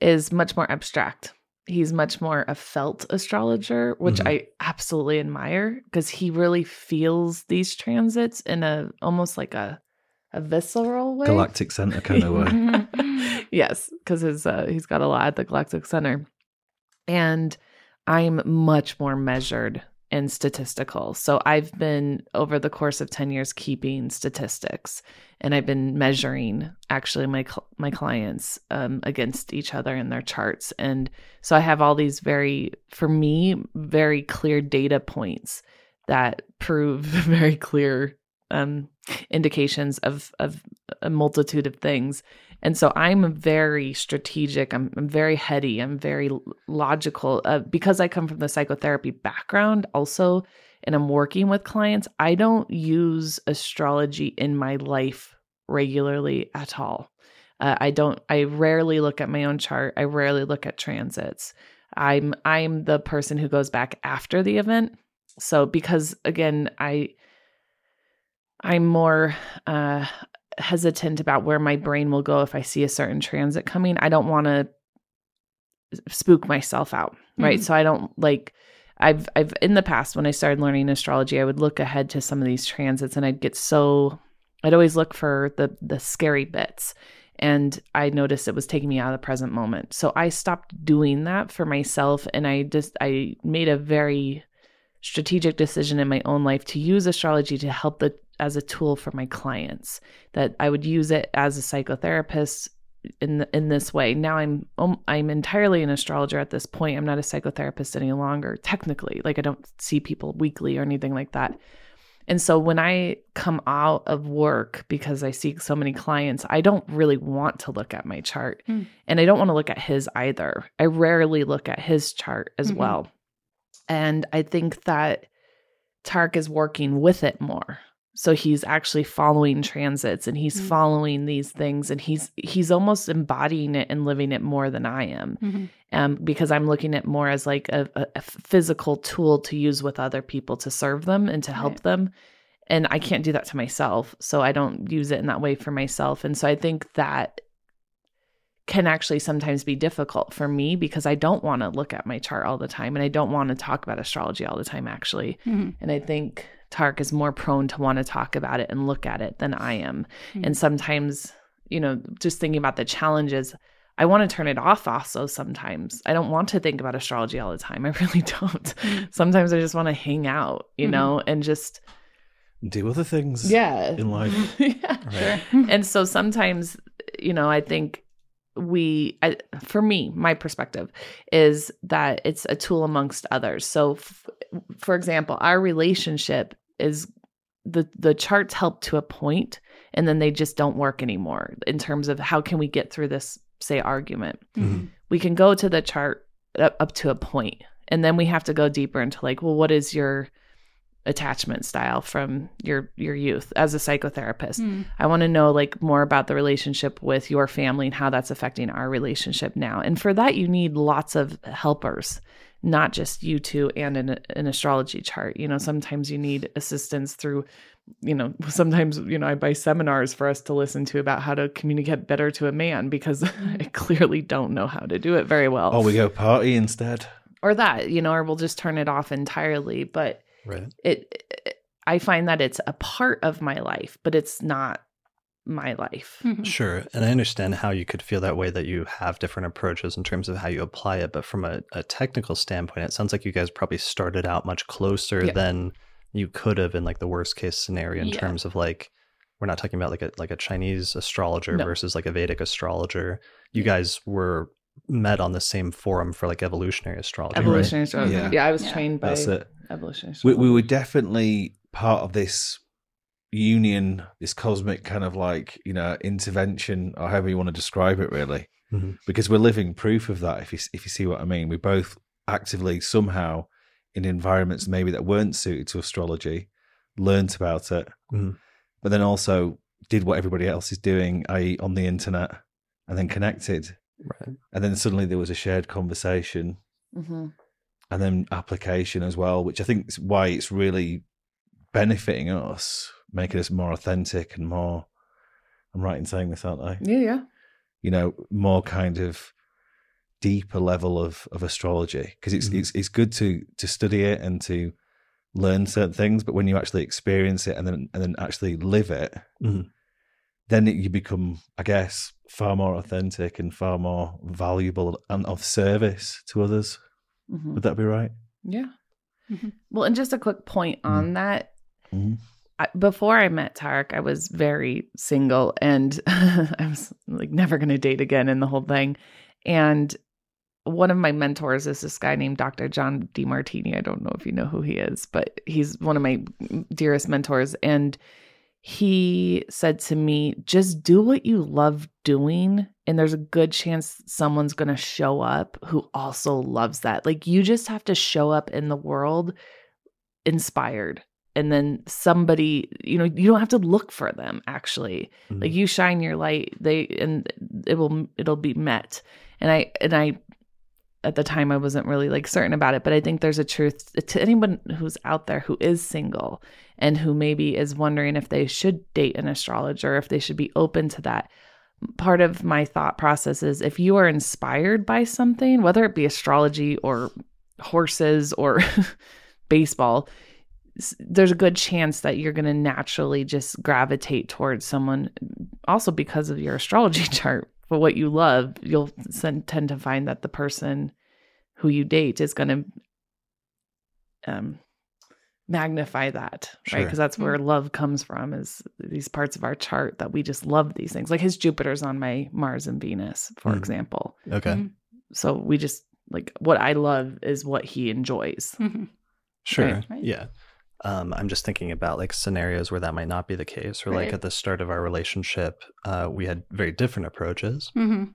Speaker 2: is much more abstract. He's much more a felt astrologer, which
Speaker 1: Mhm.
Speaker 2: I absolutely admire because he really feels these transits in a almost like a a visceral way.
Speaker 3: Galactic center kind of way.
Speaker 2: yes, because his uh, he's got a lot at the Galactic Center, and I'm much more measured and statistical. So I've been over the course of ten years keeping statistics, and I've been measuring actually my cl- my clients um, against each other in their charts, and so I have all these very, for me, very clear data points that prove very clear um, indications of of a multitude of things. And so I'm very strategic. I'm, I'm very heady. I'm very logical uh, because I come from the psychotherapy background also, and I'm working with clients. I don't use astrology in my life regularly at all. Uh, I don't. I rarely look at my own chart. I rarely look at transits. I'm I'm the person who goes back after the event. So because again, I I'm more uh, hesitant about where my brain will go if I see a certain transit coming. I don't want to spook myself out, right?
Speaker 4: Mhm.
Speaker 2: So I don't like. I've I've in the past when I started learning astrology, I would look ahead to some of these transits, and I'd get so. I'd always look for the the scary bits, and I noticed it was taking me out of the present moment. So I stopped doing that for myself, and I just I made a very strategic decision in my own life to use astrology to help the as a tool for my clients that I would use it as a psychotherapist in in this way. Now I'm um, I'm entirely an astrologer at this point. I'm not a psychotherapist any longer technically. Like I don't see people weekly or anything like that. And so when I come out of work because I see so many clients, I don't really want to look at my chart.
Speaker 4: Mm.
Speaker 2: And I don't want to look at his either. I rarely look at his chart as
Speaker 4: Mhm.
Speaker 2: well. And I think that Tareck is working with it more. So he's actually following transits and he's
Speaker 4: Mm.
Speaker 2: following these things and he's he's almost embodying it and living it more than I am
Speaker 4: Mhm.
Speaker 2: um, because I'm looking at more as like a, a- a physical tool to use with other people to serve them and to help
Speaker 4: Right.
Speaker 2: them. And I can't do that to myself. So I don't use it in that way for myself. And so I think that can actually sometimes be difficult for me because I don't want to look at my chart all the time and I don't want to talk about astrology all the time, actually.
Speaker 4: Mhm.
Speaker 2: And I think Tareck is more prone to want to talk about it and look at it than I am.
Speaker 4: Mhm.
Speaker 2: And sometimes, you know, just thinking about the challenges, I want to turn it off also sometimes. I don't want to think about astrology all the time. I really don't.
Speaker 4: Mhm.
Speaker 2: Sometimes I just want to hang out, you
Speaker 4: Mhm.
Speaker 2: know, and just,
Speaker 3: Do other things
Speaker 2: yeah.
Speaker 3: in life.
Speaker 2: yeah.
Speaker 4: Sure.
Speaker 2: And so sometimes, you know, I think we, I, for me, my perspective is that it's a tool amongst others. So, f- for example, our relationship is the the charts help to a point, and then they just don't work anymore in terms of how can we get through this, say, argument.
Speaker 4: Mhm.
Speaker 2: We can go to the chart up, up to a point, and then we have to go deeper into like, well, what is your attachment style from your your youth as a psychotherapist?
Speaker 4: Mhm.
Speaker 2: I want to know like more about the relationship with your family and how that's affecting our relationship now. And for that, you need lots of helpers, not just you two and an, an astrology chart. You know, sometimes you need assistance through, you know, sometimes, you know, I buy seminars for us to listen to about how to communicate better to a man because I clearly don't know how to do it very well.
Speaker 3: Or we go party instead.
Speaker 2: or that, you know, or we'll just turn it off entirely. But
Speaker 1: Right.
Speaker 2: it, it I find that it's a part of my life, but it's not my life.
Speaker 4: Mhm.
Speaker 1: Sure. And I understand how you could feel that way that you have different approaches in terms of how you apply it. But from a, a technical standpoint, it sounds like you guys probably started out much closer
Speaker 2: Yeah.
Speaker 1: than you could have in like the worst case scenario in
Speaker 4: Yeah.
Speaker 1: terms of like we're not talking about like a like a Chinese astrologer
Speaker 2: No.
Speaker 1: versus like a Vedic astrologer. You guys were met on the same forum for like evolutionary astrology. right?
Speaker 2: Evolutionary astrology.
Speaker 3: Yeah.
Speaker 2: Yeah. I was
Speaker 4: Yeah.
Speaker 2: trained by
Speaker 3: That's it.
Speaker 2: Evolutionary
Speaker 3: We, we were definitely part of this union, this cosmic kind of like, you know, intervention or however you want to describe it really.
Speaker 1: Mhm.
Speaker 3: Because we're living proof of that if you if you see what I mean. We both actively somehow in environments maybe that weren't suited to astrology learnt about it.
Speaker 1: Mhm.
Speaker 3: But then also did what everybody else is doing, i.e. on the internet and then connected.
Speaker 1: Right.
Speaker 3: And then suddenly there was a shared conversation
Speaker 2: Mhm.
Speaker 3: And then application as well, which I think is why it's really benefiting us, making us more authentic and more. I'm right in saying this, aren't I?
Speaker 2: Yeah, yeah.
Speaker 3: You know, more kind of deeper level of of astrology because it's
Speaker 1: Mhm.
Speaker 3: it's it's good to to study it and to learn certain things, but when you actually experience it and then and then actually live it,
Speaker 1: Mhm.
Speaker 3: then it, you become, I guess, far more authentic and far more valuable and of service to others.
Speaker 2: Mhm.
Speaker 3: Would that be right?
Speaker 2: Yeah.
Speaker 4: Mhm.
Speaker 2: Well, and just a quick point on that.
Speaker 3: Mhm.
Speaker 2: I, before I met Tareck, I was very single and I was like never going to date again and the whole thing. And one of my mentors is this guy named Dr. John Demartini. I don't know if you know who he is, but he's one of my dearest mentors. And he said to me, just do what you love doing. And there's a good chance someone's going to show up who also loves that. Like you just have to show up in the world inspired. And then somebody, you know, you don't have to look for them actually
Speaker 1: Mhm.
Speaker 2: like you shine your light they and it will it'll be met and i and i at the time i wasn't really like certain about it but i think there's a truth to anyone who's out there who is single and who maybe is wondering if they should date an astrologer if they should be open to that. Part of my thought process is if you are inspired by something whether it be astrology or horses or baseball there's a good chance that you're going to naturally just gravitate towards someone also because of your astrology chart for what you love you'll sen- tend to find that the person who you date is going to um magnify that right because that's where love comes from is these parts of our chart that we just love these things like his jupiter's on my mars and venus for
Speaker 1: Mm.
Speaker 2: example
Speaker 1: Okay.
Speaker 4: Mhm.
Speaker 2: so we just like what i love is what he enjoys
Speaker 4: Mhm.
Speaker 1: Sure.
Speaker 2: Right,
Speaker 4: right.
Speaker 1: Yeah. Um, I'm just thinking about like scenarios where that might not be the case, or like at the start of our relationship, uh, we had very different approaches.
Speaker 4: hmm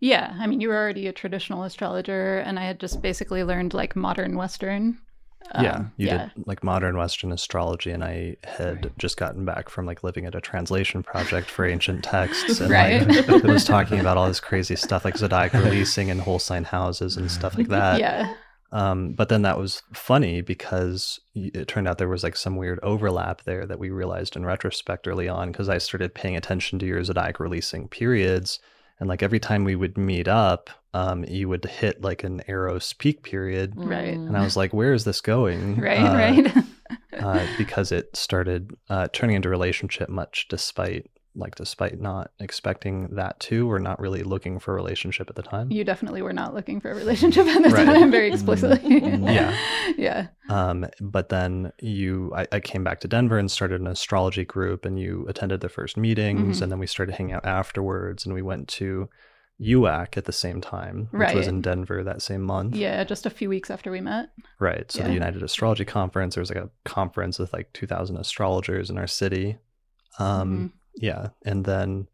Speaker 4: Yeah, I mean, you were already a traditional astrologer, and I had just basically learned like modern Western.
Speaker 1: yeah,
Speaker 4: Um,
Speaker 1: you
Speaker 4: yeah.
Speaker 1: did like modern Western astrology, and I had
Speaker 4: Right.
Speaker 1: just gotten back from like living at a translation project for ancient texts, and
Speaker 4: Right.
Speaker 1: like it was talking about all this crazy stuff like zodiac releasing and whole sign houses and stuff like that.
Speaker 4: yeah.
Speaker 1: Um, but then that was funny because it turned out there was like some weird overlap there that we realized in retrospect early on because I started paying attention to your zodiac releasing periods. And like every time we would meet up, um, you would hit like an Eros peak period.
Speaker 4: Right.
Speaker 1: And I was like, where is this going?
Speaker 4: Right,
Speaker 1: Uh,
Speaker 4: right.
Speaker 1: uh, because it started uh, turning into relationship much despite like despite not expecting that to or not really looking for a relationship at the time.
Speaker 4: you definitely were not looking for a relationship at the
Speaker 1: Right.
Speaker 4: time, very explicitly.
Speaker 1: Yeah.
Speaker 4: yeah.
Speaker 1: Um, but then you, I, I came back to Denver and started an astrology group, and you attended the first meetings,
Speaker 4: Mhm.
Speaker 1: and then we started hanging out afterwards, and we went to UAC at the same time, which was in Denver that same month.
Speaker 4: Yeah, just a few weeks after we met.
Speaker 1: Right. So the United Astrology Conference, there was like a conference with like 2,000 astrologers in our city. Um,
Speaker 4: Mhm.
Speaker 1: Yeah. And then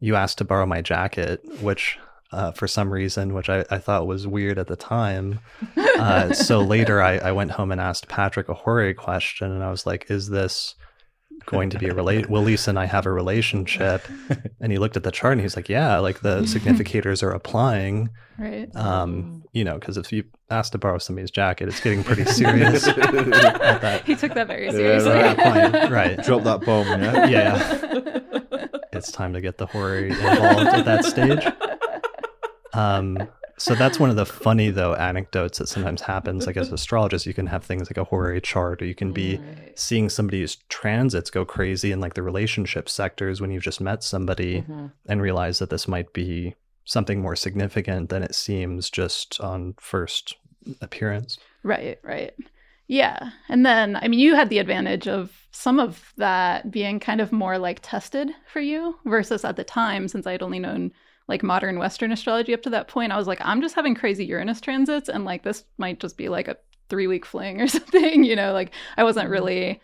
Speaker 1: you asked to borrow my jacket, which uh, for some reason, which I, I thought was weird at the time. Uh, so later I, I went home and asked Patrick a horary question, and I was like, is this going to be a relate? Will Leisa and I have a relationship? And he looked at the chart and he's like, yeah, like the significators are applying.
Speaker 4: right.
Speaker 1: Um, you know, because if you ask to borrow somebody's jacket, it's getting pretty serious. at that,
Speaker 4: he took that very
Speaker 3: Yeah,
Speaker 4: seriously.
Speaker 1: right, point, right.
Speaker 3: Drop that bomb, yeah.
Speaker 1: yeah, it's time to get the horror involved at that stage. Um, so that's one of the funny though anecdotes that sometimes happens. Like as astrologists, you can have things like a horary chart, or you can be
Speaker 2: Right.
Speaker 1: seeing somebody's transits go crazy in like the relationship sectors when you've just met somebody
Speaker 2: Mhm.
Speaker 1: and realize that this might be something more significant than it seems just on first appearance.
Speaker 4: Right, right. Yeah. And then, I mean, you had the advantage of some of that being kind of more like tested for you versus at the time, since I had only known like modern Western astrology up to that point. I was like, I'm just having crazy Uranus transits, and like this might just be like a three week fling or something, you know? Like I wasn't really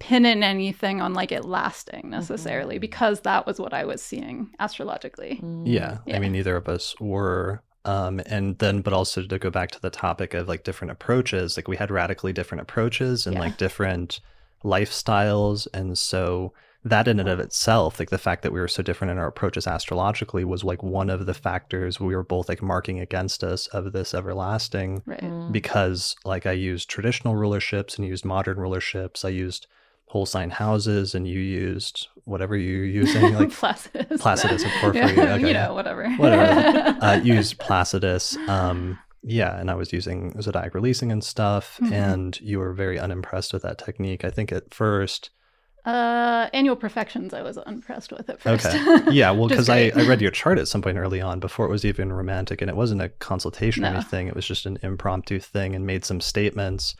Speaker 4: pinning anything on like it lasting necessarily because that was what I was seeing astrologically.
Speaker 2: Mm.
Speaker 1: Yeah,
Speaker 4: Yeah.
Speaker 1: I mean, neither of us were. Um, and then, but also to go back to the topic of like different approaches, like we had radically different approaches and
Speaker 4: Yeah.
Speaker 1: like different lifestyles. And so that in and of itself, like the fact that we were so different in our approaches astrologically was like one of the factors we were both like marking against us of this everlasting
Speaker 4: Right.
Speaker 2: Mm.
Speaker 1: because like I used traditional rulerships and used modern rulerships. I used whole sign houses and you used whatever you're using, like
Speaker 4: Placidus.
Speaker 1: Placidus and Porphyry,
Speaker 4: Yeah,
Speaker 1: okay.
Speaker 4: You know, whatever.
Speaker 1: Whatever. uh, used Placidus. Um, yeah, and I was using zodiac releasing and stuff,
Speaker 4: Mhm.
Speaker 1: and you were very unimpressed with that technique. I think at first.
Speaker 4: Uh, annual perfections, I was unimpressed with at first.
Speaker 1: Okay. Yeah, well, because I. I read your chart at some point early on before it was even romantic, and it wasn't a consultation or anything. It was just an impromptu thing, and made some statements.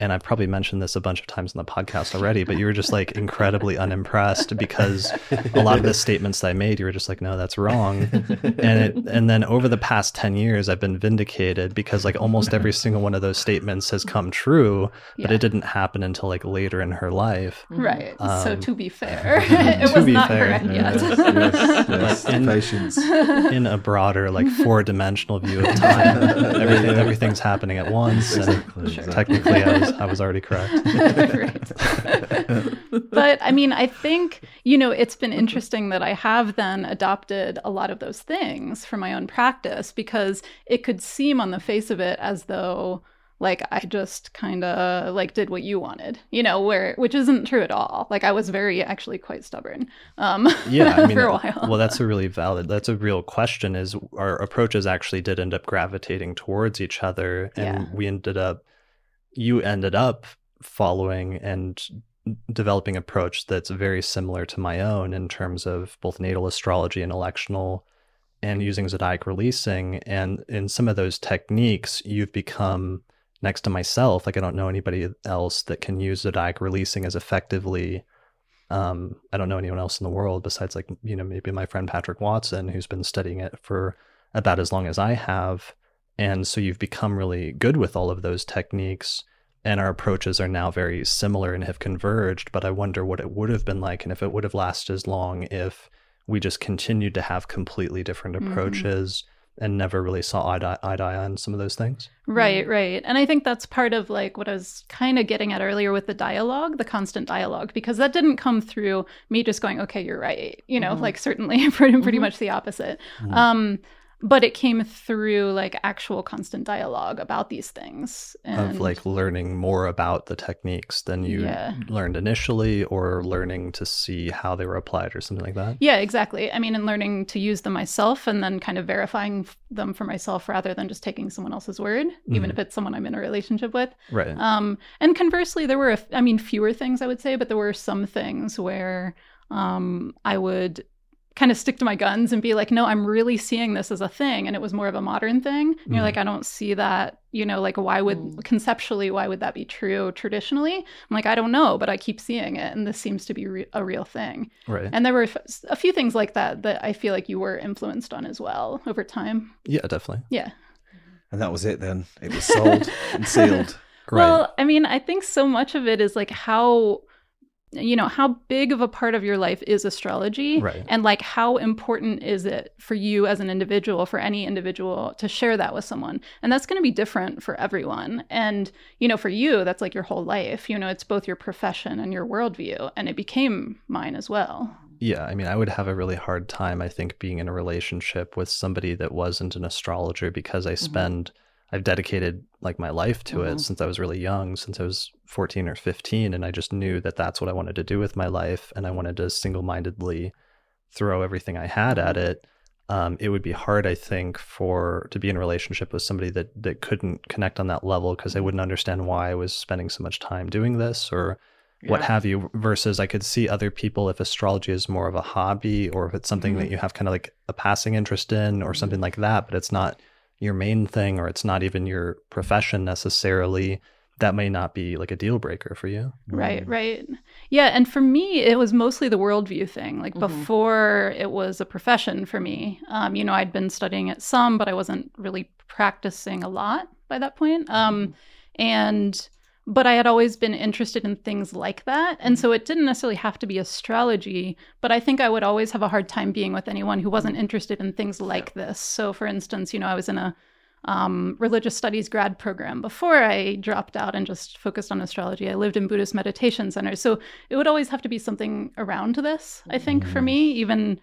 Speaker 1: And I've probably mentioned this a bunch of times in the podcast already, but you were just like incredibly unimpressed because a lot of the statements that I made, you were just like, no, that's wrong. and it and then over the past 10 years i've been vindicated because like almost every single one of those statements has come true but
Speaker 4: Yeah.
Speaker 1: it didn't happen until like later in her life
Speaker 4: Right. so
Speaker 1: Um,
Speaker 4: to be fair,
Speaker 1: to
Speaker 4: it was
Speaker 1: be
Speaker 4: not
Speaker 1: fair,
Speaker 4: correct
Speaker 3: Yes,
Speaker 4: yet.
Speaker 3: yes, yes.
Speaker 1: But in-
Speaker 3: Patience.
Speaker 1: in a broader like four-dimensional view of time everything everything's happening at once
Speaker 3: Exactly,
Speaker 4: Sure.
Speaker 3: exactly.
Speaker 1: technically i was i was already correct
Speaker 4: but I mean, I think, you know, it's been interesting that I have then adopted a lot of those things for my own practice because it could seem on the face of it as though like I just kind of like did what you wanted, you know, where which isn't true at all. Like I was very actually quite stubborn. Um
Speaker 1: yeah i mean
Speaker 4: for a while.
Speaker 1: well that's a really valid that's a real question is our approaches actually did end up gravitating towards each other and
Speaker 4: Yeah.
Speaker 1: we ended up you ended up following and developing approach that's very similar to my own in terms of both natal astrology and electional and using zodiac releasing and in some of those techniques you've become next to myself, like I don't know anybody else that can use Zodiac releasing as effectively. Um, I don't know anyone else in the world besides like, you know, maybe my friend Patrick Watson, who's been studying it for about as long as I have. And so you've become really good with all of those techniques and our approaches are now very similar and have converged. But I wonder what it would have been like and if it would have lasted as long if we just continued to have completely different
Speaker 2: Mm-hmm.
Speaker 1: approaches and never really saw eye to eye, to eye on some of those things.
Speaker 4: Right, right. And I think that's part of like what I was kind of getting at earlier with the dialogue, the constant dialogue, because that didn't come through me just going, okay, you're right. You know,
Speaker 2: Mhm.
Speaker 4: like certainly pretty, pretty
Speaker 2: Mhm.
Speaker 4: much the opposite.
Speaker 3: Mhm.
Speaker 4: Um, but it came through like actual constant dialogue about these things. And
Speaker 1: Of like learning more about the techniques than you
Speaker 4: Yeah.
Speaker 1: learned initially or learning to see how they were applied or something like that.
Speaker 4: Yeah, exactly. I mean, and learning to use them myself and then kind of verifying them for myself rather than just taking someone else's word, even
Speaker 1: Mhm.
Speaker 4: if it's someone I'm in a relationship with.
Speaker 1: Right.
Speaker 4: Um, and conversely, there were, a f- I mean, fewer things I would say, but there were some things where um, I would kind of stick to my guns and be like, no, I'm really seeing this as a thing. And it was more of a modern thing. And you're
Speaker 1: Mhm.
Speaker 4: like, I don't see that, you know, like, why would
Speaker 2: Mm.
Speaker 4: conceptually, why would that be true traditionally? I'm like, I don't know, but I keep seeing it. And this seems to be re- a real thing.
Speaker 1: right.
Speaker 4: And there were f- a few things like that that I feel like you were influenced on as well over time.
Speaker 1: yeah, definitely.
Speaker 4: Yeah.
Speaker 3: And that was it then. It was sold and sealed.
Speaker 1: Right.
Speaker 4: Well, I mean, I think so much of it is like how, you know, how big of a part of your life is astrology?
Speaker 1: Right.
Speaker 4: And like, how important is it for you as an individual, for any individual to share that with someone? And that's going to be different for everyone. And, you know, for you, that's like your whole life. You know, it's both your profession and your worldview. And it became mine as well.
Speaker 1: Yeah, I mean, I would have a really hard time, I think, being in a relationship with somebody that wasn't an astrologer because I mm-hmm. spend, I've dedicated like my life to
Speaker 2: Mhm.
Speaker 1: it since I was really young, since I was 14 or 15. And I just knew that that's what I wanted to do with my life. And I wanted to single mindedly throw everything I had at it. Um, it would be hard, I think, for to be in a relationship with somebody that that couldn't connect on that level because they wouldn't understand why I was spending so much time doing this or what have you versus i could see other people if astrology is more of a hobby or if it's something that you have kind of like a passing interest in or something like that but it's not your main thing or it's not even your profession necessarily that may not be like a deal breaker for you
Speaker 4: Right, right. Yeah. And for me, it was mostly the worldview thing. Like
Speaker 2: Mhm.
Speaker 4: before it was a profession for me, um, you know, I'd been studying it some, but I wasn't really practicing a lot by that point. Um, and, but I had always been interested in things like that. And mm-hmm. so it didn't necessarily have to be astrology, but I think I would always have a hard time being with anyone who wasn't mm-hmm. interested in things like this. So, for instance, you know, I was in a um, religious studies grad program before I dropped out and just focused on astrology. I lived in Buddhist meditation centers. So it would always have to be something around this, I think, for mm-hmm. me, even.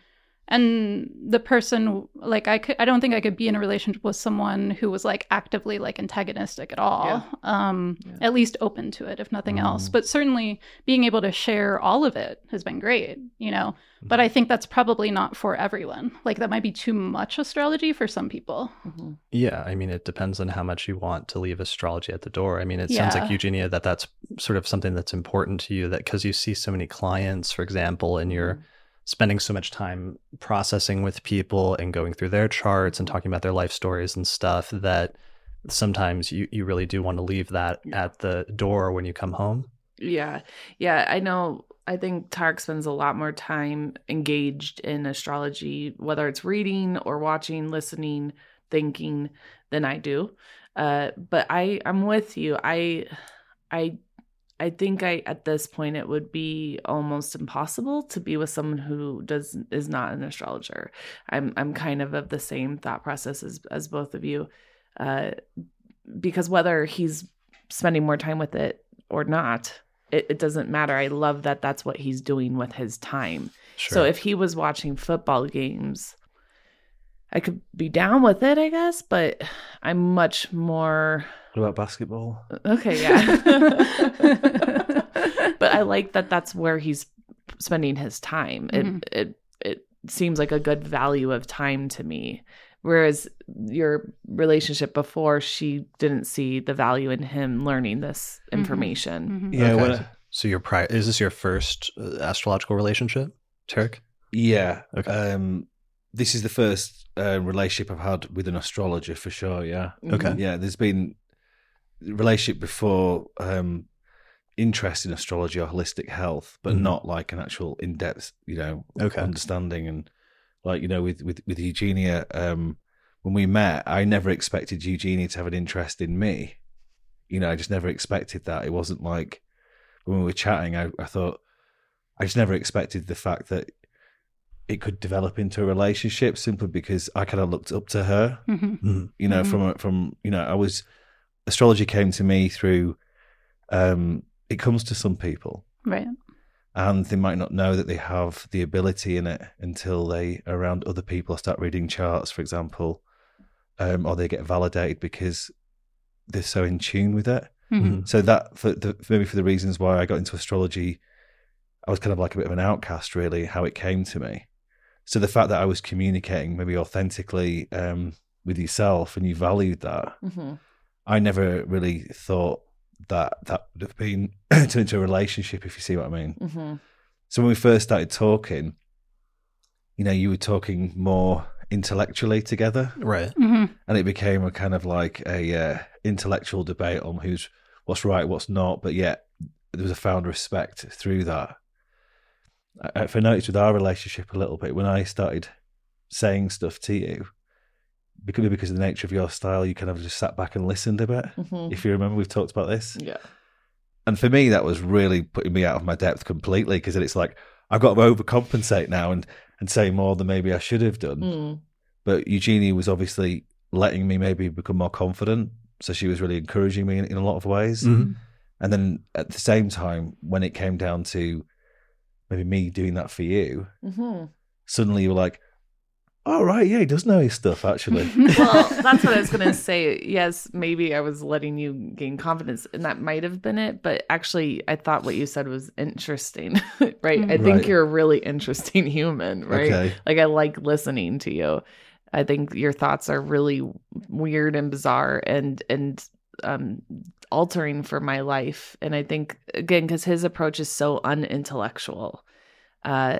Speaker 4: And the person, like, I could, I don't think I could be in a relationship with someone who was like actively like antagonistic at all.
Speaker 2: Yeah.
Speaker 4: Um,
Speaker 2: Yeah.
Speaker 4: at least open to it, if nothing else.
Speaker 3: Mm.
Speaker 4: But certainly being able to share all of it has been great, you know. But I think that's probably not for everyone. Like, that might be too much astrology for some people.
Speaker 2: Mhm.
Speaker 1: yeah i mean it depends on how much you want to leave astrology at the door i mean it sounds like eugenia that that's sort of something that's important to you that because you see so many clients for example and you're spending so much time processing with people and going through their charts and talking about their life stories and stuff that sometimes you, you really do want to leave that at the door when you come home.
Speaker 2: Yeah. Yeah. I know. I think Tareck spends a lot more time engaged in astrology, whether it's reading or watching, listening, thinking, than I do. Uh, but I, I'm with you. I, I, I think I at this point it would be almost impossible to be with someone who does is not an astrologer. I'm I'm kind of of the same thought process as as both of you, uh, because whether he's spending more time with it or not, it, it doesn't matter. I love that that's what he's doing with his time.
Speaker 1: Sure.
Speaker 2: So if he was watching football games, I could be down with it, I guess, but I'm much more
Speaker 3: What about basketball?
Speaker 2: okay, yeah. but I like that that's where he's spending his time.
Speaker 4: Mhm.
Speaker 2: It it it seems like a good value of time to me. Whereas your relationship before, she didn't see the value in him learning this
Speaker 4: Mhm.
Speaker 2: information.
Speaker 4: Mhm.
Speaker 3: Yeah,
Speaker 1: Okay.
Speaker 3: when I-
Speaker 1: so your prior is this your first uh, astrological relationship, Tareck?
Speaker 3: yeah.
Speaker 1: Okay.
Speaker 3: Um, this is the first uh, relationship I've had with an astrologer for sure. Yeah,
Speaker 1: Okay.
Speaker 3: yeah. There's been relationship before um, interest in astrology or holistic health, but
Speaker 1: Mhm.
Speaker 3: not like an actual in depth, you know,
Speaker 1: Okay.
Speaker 3: understanding and like you know with with with Eugenia. Um, when we met, I never expected Eugenia to have an interest in me. You know, I just never expected that. It wasn't like when we were chatting. I, I thought I just never expected the fact that it could develop into a relationship simply because I kind of looked up to her
Speaker 4: hmm
Speaker 1: Mhm.
Speaker 3: you know
Speaker 4: Mhm.
Speaker 3: from from you know i was astrology came to me through um it comes to some people
Speaker 4: Right.
Speaker 3: and they might not know that they have the ability in it until they around other people start reading charts for example um or they get validated because they're so in tune with it
Speaker 4: hmm
Speaker 1: Mhm.
Speaker 3: so that for the for maybe for the reasons why i got into astrology i was kind of like a bit of an outcast really how it came to me so the fact that i was communicating maybe authentically um with yourself and you valued that
Speaker 2: Mhm.
Speaker 3: I never really thought that that would have been turned into a relationship, if you see what I mean.
Speaker 2: Mhm.
Speaker 3: So when we first started talking, you know, you were talking more intellectually together,
Speaker 1: Right.
Speaker 4: hmm
Speaker 3: and it became a kind of like a uh, intellectual debate on who's what's right, what's not. But yet there was a found respect through that. I- If I noticed with our relationship a little bit, when I started saying stuff to you, because because of the nature of your style, you kind of just sat back and listened a bit.
Speaker 2: Mhm.
Speaker 3: If you remember, we've talked about this.
Speaker 2: Yeah.
Speaker 3: And for me, that was really putting me out of my depth completely because it's like I've got to overcompensate now and, and say more than maybe I should have done.
Speaker 2: Mm.
Speaker 3: But Eugenia was obviously letting me maybe become more confident. So she was really encouraging me in, in a lot of ways.
Speaker 1: Mhm.
Speaker 3: And then at the same time, when it came down to maybe me doing that for you,
Speaker 2: Mhm.
Speaker 3: suddenly you were like, oh, right, yeah, he does know his stuff, actually.
Speaker 2: well, that's what I was going to say. Yes, maybe I was letting you gain confidence, and that might have been it. But actually, I thought what you said was interesting, right? I think
Speaker 3: Right.
Speaker 2: you're a really interesting human, right?
Speaker 3: Okay.
Speaker 2: Like, I like listening to you. I think your thoughts are really weird and bizarre and, and, um, altering for my life. And I think, again, because his approach is so unintellectual, uh,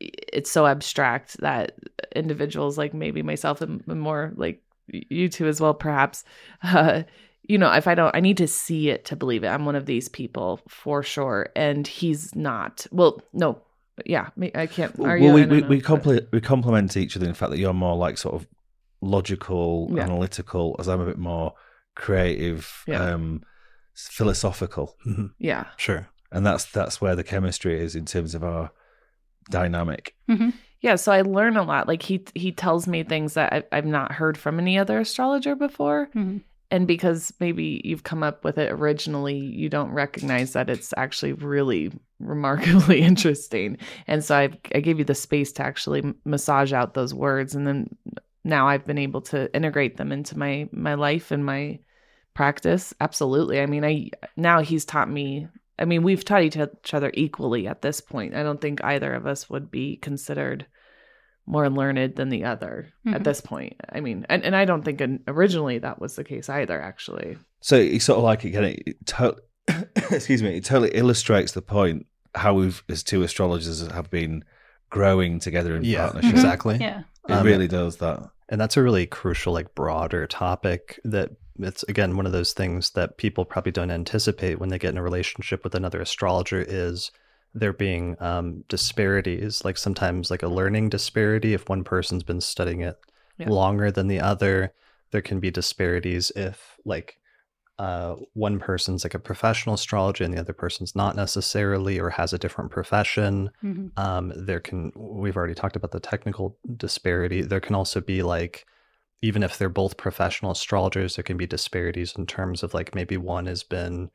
Speaker 2: it's so abstract that individuals like maybe myself and more like you two as well perhaps uh you know if i don't i need to see it to believe it i'm one of these people for sure and he's not well no yeah i can't
Speaker 3: well,
Speaker 2: you?
Speaker 3: we, we,
Speaker 2: know,
Speaker 3: we, we complement each other in the fact that you're more like sort of logical,
Speaker 2: Yeah.
Speaker 3: analytical, as I'm a bit more creative,
Speaker 2: Yeah.
Speaker 3: um, philosophical.
Speaker 1: Mhm.
Speaker 2: yeah
Speaker 1: Sure.
Speaker 3: And that's that's where the chemistry is in terms of our dynamic.
Speaker 2: yeah so i learn a lot like he he tells me things that I, i've not heard from any other astrologer before
Speaker 4: hmm
Speaker 2: and because maybe you've come up with it originally you don't recognize that it's actually really remarkably interesting and so I've, i gave you the space to actually massage out those words and then now i've been able to integrate them into my my life and my practice absolutely i mean i now he's taught me i mean we've taught each each other equally at this point i don't think either of us would be considered more learned than the other at
Speaker 4: Mhm.
Speaker 2: this point. I mean, and, and I don't think originally that was the case either, actually.
Speaker 3: So it's sort of like again, it, it to- excuse me, it totally illustrates the point how we've as two astrologers have been growing together in
Speaker 1: Yeah,
Speaker 3: partnership.
Speaker 1: exactly.
Speaker 4: Yeah.
Speaker 3: It
Speaker 1: Um,
Speaker 3: really does that.
Speaker 1: And that's a really crucial, like broader topic that it's again one of those things that people probably don't anticipate when they get in a relationship with another astrologer is there being um, disparities, like sometimes like a learning disparity if one person's been studying it
Speaker 2: Yeah.
Speaker 1: longer than the other. There can be disparities if like uh, one person's like a professional astrologer and the other person's not necessarily or has a different profession.
Speaker 4: Hmm
Speaker 1: um, there can we've already talked about the technical disparity. There can also be like even if they're both professional astrologers there can be disparities in terms of like maybe one has been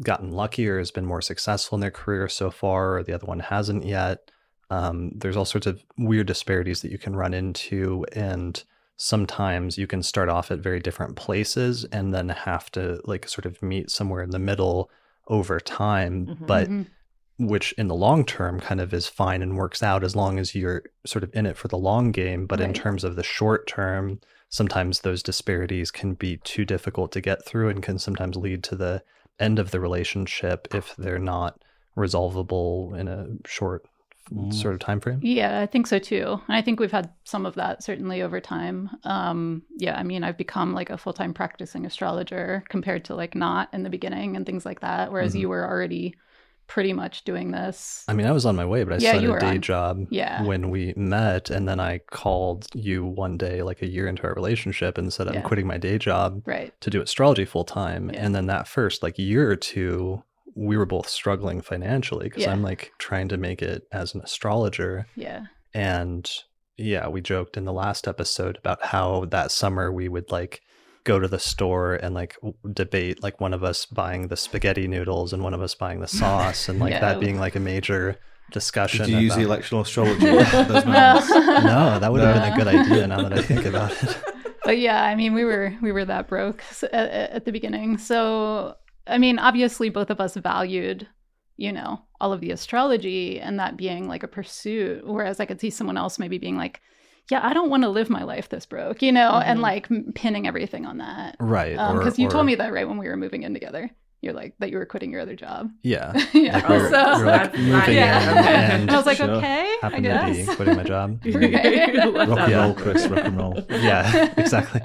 Speaker 1: gotten luckier has been more successful in their career so far or the other one hasn't yet. Um, there's all sorts of weird disparities that you can run into and sometimes you can start off at very different places and then have to like sort of meet somewhere in the middle over time
Speaker 2: Mhm.
Speaker 1: but
Speaker 4: Mhm.
Speaker 1: which in the long term kind of is fine and works out as long as you're sort of in it for the long game. But in terms of the short term, sometimes those disparities can be too difficult to get through and can sometimes lead to the end of the relationship if they're not resolvable in a short
Speaker 3: Mm.
Speaker 1: sort of time frame.
Speaker 4: Yeah, I think so too. And I think we've had some of that certainly over time. Um, yeah, I mean, I've become like a full time practicing astrologer compared to like not in the beginning and things like that. Whereas
Speaker 1: Mhm.
Speaker 4: you were already pretty much doing this.
Speaker 1: I mean, I was on my way, but I
Speaker 4: Yeah,
Speaker 1: started a day
Speaker 4: on-
Speaker 1: job
Speaker 4: Yeah.
Speaker 1: when we met, and then I called you one day, like a year into our relationship, and said I'm
Speaker 4: Yeah.
Speaker 1: quitting my day job
Speaker 4: Right.
Speaker 1: to do astrology full time. And then that first like year or two, we were both struggling financially because
Speaker 4: Yeah.
Speaker 1: I'm like trying to make it as an astrologer.
Speaker 4: Yeah.
Speaker 1: And yeah, we joked in the last episode about how that summer we would like go to the store and like w- debate like one of us buying the spaghetti noodles and one of us buying the sauce and like
Speaker 4: Yeah.
Speaker 1: that being like a major discussion.
Speaker 3: Did you use the electional astrology? at those moments?
Speaker 1: no, that would have been a good idea now that I think about it.
Speaker 4: but yeah, I mean, we were we were that broke at, at the beginning. So I mean, obviously, both of us valued, you know, all of the astrology and that being like a pursuit. Whereas I could see someone else maybe being like, "Yeah, I don't want to live my life this broke," you know, and
Speaker 2: Mhm.
Speaker 4: like pinning everything on that.
Speaker 1: Right.
Speaker 4: Because
Speaker 1: or-
Speaker 4: you told me that right when we were moving in together. You're like that you were quitting your other job.
Speaker 1: Yeah.
Speaker 4: yeah.
Speaker 1: Like we were,
Speaker 4: so,
Speaker 1: we were like moving
Speaker 2: not-
Speaker 1: in
Speaker 4: yeah.
Speaker 1: and
Speaker 4: and I was like,
Speaker 3: Sure.
Speaker 4: okay, I
Speaker 1: happened to be quitting my job.
Speaker 3: Rock and roll, Chris. Rock and roll.
Speaker 1: yeah, exactly.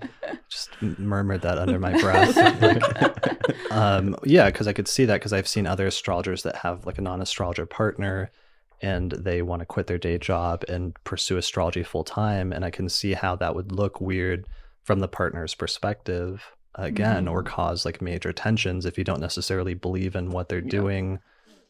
Speaker 1: Just murmured that under my breath. Like, um, yeah, because I could see that because I've seen other astrologers that have like a non-astrologer partner, and they want to quit their day job and pursue astrology full time, and I can see how that would look weird from the partner's perspective again, or cause like major tensions if you don't necessarily believe in what they're
Speaker 2: Yeah.
Speaker 1: doing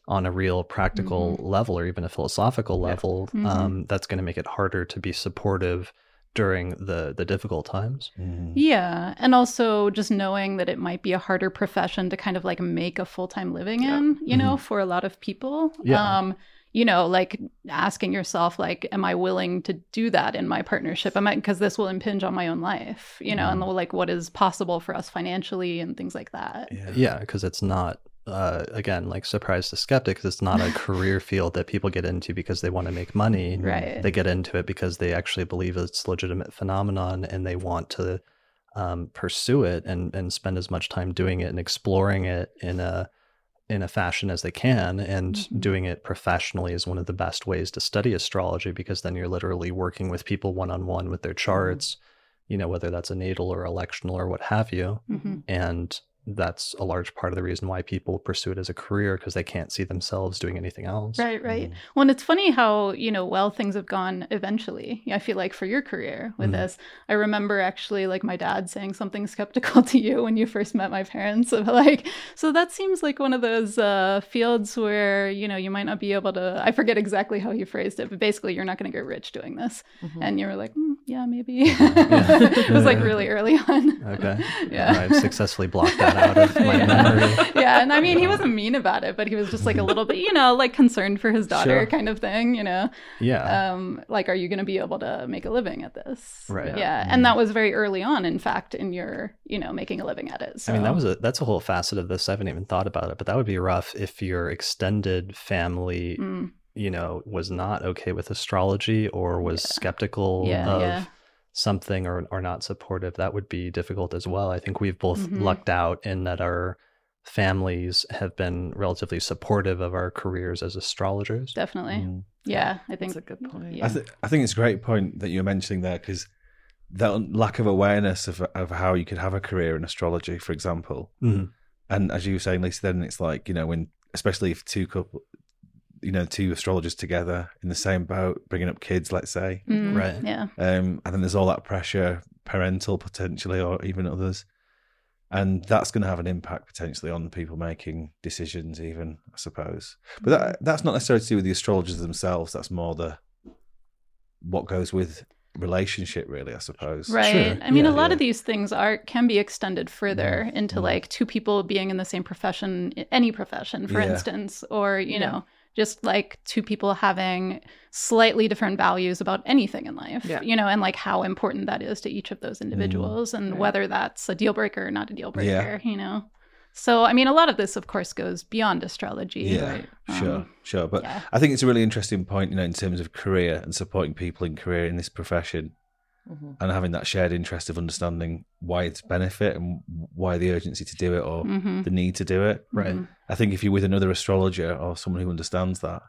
Speaker 1: on a real practical level or even a philosophical
Speaker 2: Yeah.
Speaker 1: level.
Speaker 4: Mhm.
Speaker 1: Um, that's going to make it harder to be supportive during the the difficult times.
Speaker 3: Mm.
Speaker 4: Yeah, and also just knowing that it might be a harder profession to kind of like make a full time living
Speaker 2: Yeah.
Speaker 4: in, you know, for a lot of people.
Speaker 1: Yeah.
Speaker 4: Um, you know, like asking yourself, like, am I willing to do that in my partnership? Am I because this will impinge on my own life, you know, and like what is possible for us financially and things like that.
Speaker 3: Yeah.
Speaker 1: Yeah, because it's not uh, again like surprise the skeptics. It's not a career field that people get into because they want to make money.
Speaker 4: Right.
Speaker 1: They get into it because they actually believe it's a legitimate phenomenon and they want to um, pursue it and and spend as much time doing it and exploring it in a in a fashion as they can and
Speaker 4: Mhm.
Speaker 1: doing it professionally is one of the best ways to study astrology because then you're literally working with people one on one with their charts you know whether that's a natal or electional or what have you
Speaker 4: Mhm.
Speaker 1: and that's a large part of the reason why people pursue it as a career because they can't see themselves doing anything else
Speaker 4: Right, right. Well, and it's funny how, you know, well things have gone eventually. I feel like for your career with
Speaker 1: Mhm.
Speaker 4: this, I remember actually like my dad saying something skeptical to you when you first met my parents of like, so that seems like one of those uh, fields where, you know, you might not be able to, I forget exactly how he phrased it, but basically you're not going to get rich doing this.
Speaker 2: Mhm.
Speaker 4: And you were like, mm, yeah, maybe. it was like really early on.
Speaker 1: okay
Speaker 4: Yeah.
Speaker 1: i've successfully blocked that out of my
Speaker 4: yeah.
Speaker 1: memory
Speaker 4: yeah, and I mean, he wasn't mean about it, but he was just like a little bit, you know, like concerned for his daughter,
Speaker 3: Sure.
Speaker 4: kind of thing, you know.
Speaker 1: yeah
Speaker 4: Um, like, are you going to be able to make a living at this?
Speaker 1: Right.
Speaker 4: Yeah, and that was very early on, in fact, in your, you know, making a living at it. So
Speaker 1: I mean, that was a that's a whole facet of this. I haven't even thought about it, but that would be rough if your extended family,
Speaker 4: Mm,
Speaker 1: you know, was not okay with astrology or was
Speaker 4: Yeah.
Speaker 1: skeptical
Speaker 4: Yeah,
Speaker 1: of
Speaker 4: yeah.
Speaker 1: Something or or not supportive. That would be difficult as well. I think we've both
Speaker 4: Mhm.
Speaker 1: lucked out in that our families have been relatively supportive of our careers as astrologers.
Speaker 4: definitely.
Speaker 3: Mm.
Speaker 4: Yeah, I think
Speaker 2: That's a good point.
Speaker 4: Yeah.
Speaker 3: I, th- I think it's a great point that you're mentioning there because that lack of awareness of, of how you could have a career in astrology, for example,
Speaker 1: Mhm.
Speaker 3: and as you were saying, Leisa, then it's like you know when, especially if two couple, you know, two astrologers together in the same boat, bringing up kids, let's say,
Speaker 4: Mm,
Speaker 1: Right.
Speaker 4: Yeah.
Speaker 3: um, and then there's all that pressure, parental potentially, or even others, and that's going to have an impact potentially on people making decisions, even I suppose. But that, that's not necessarily to do with the astrologers themselves. That's more the what goes with relationship, really. I suppose.
Speaker 4: Right.
Speaker 1: Sure.
Speaker 4: I mean,
Speaker 1: Yeah.
Speaker 4: a lot of these things are can be extended further into
Speaker 3: Mm.
Speaker 4: like two people being in the same profession, any profession, for
Speaker 3: Yeah.
Speaker 4: instance, or you
Speaker 2: Yeah.
Speaker 4: know, just like two people having slightly different values about anything in life.
Speaker 2: Yeah.
Speaker 4: You know, and like how important that is to each of those individuals, and
Speaker 2: Right.
Speaker 4: whether that's a deal breaker or not a deal breaker.
Speaker 3: Yeah.
Speaker 4: You know. So, I mean, a lot of this, of course, goes beyond astrology.
Speaker 3: Yeah.
Speaker 2: Right.
Speaker 3: Sure.
Speaker 4: Um,
Speaker 3: sure. But
Speaker 4: yeah.
Speaker 3: I think it's a really interesting point, you know, in terms of career and supporting people in career in this profession.
Speaker 2: Mhm.
Speaker 3: and having that shared interest of understanding why it's benefit and why the urgency to do it or
Speaker 4: Mhm.
Speaker 3: the need to do it.
Speaker 1: Right.
Speaker 4: Mhm.
Speaker 3: I think if you're with another astrologer or someone who understands that,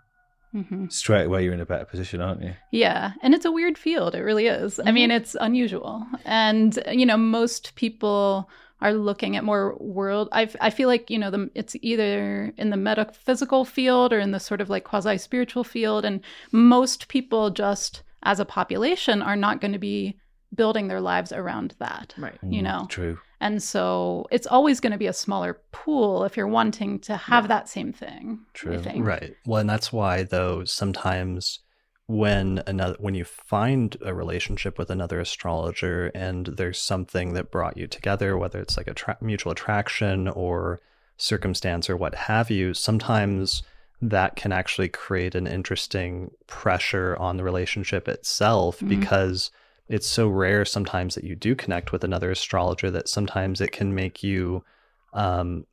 Speaker 4: hmm
Speaker 3: straight away you're in a better position, aren't you?
Speaker 4: Yeah, and it's a weird field. It really is. I mean, it's unusual, and you know, most people are looking at more world. I I feel like you know, the, it's either in the metaphysical field or in the sort of like quasi spiritual field, and most people just as a population are not going to be building their lives around that.
Speaker 2: Right.
Speaker 4: You
Speaker 3: Mm,
Speaker 4: know,
Speaker 3: True.
Speaker 4: and so it's always going to be a smaller pool if you're wanting to have
Speaker 2: Yeah.
Speaker 4: that same thing.
Speaker 3: True.
Speaker 4: think.
Speaker 1: Right. Well, and that's why though sometimes when another when you find a relationship with another astrologer and there's something that brought you together, whether it's like a tra- mutual attraction or circumstance or what have you, sometimes that can actually create an interesting pressure on the relationship itself
Speaker 4: Mhm.
Speaker 1: because it's so rare sometimes that you do connect with another astrologer that sometimes it can make you um,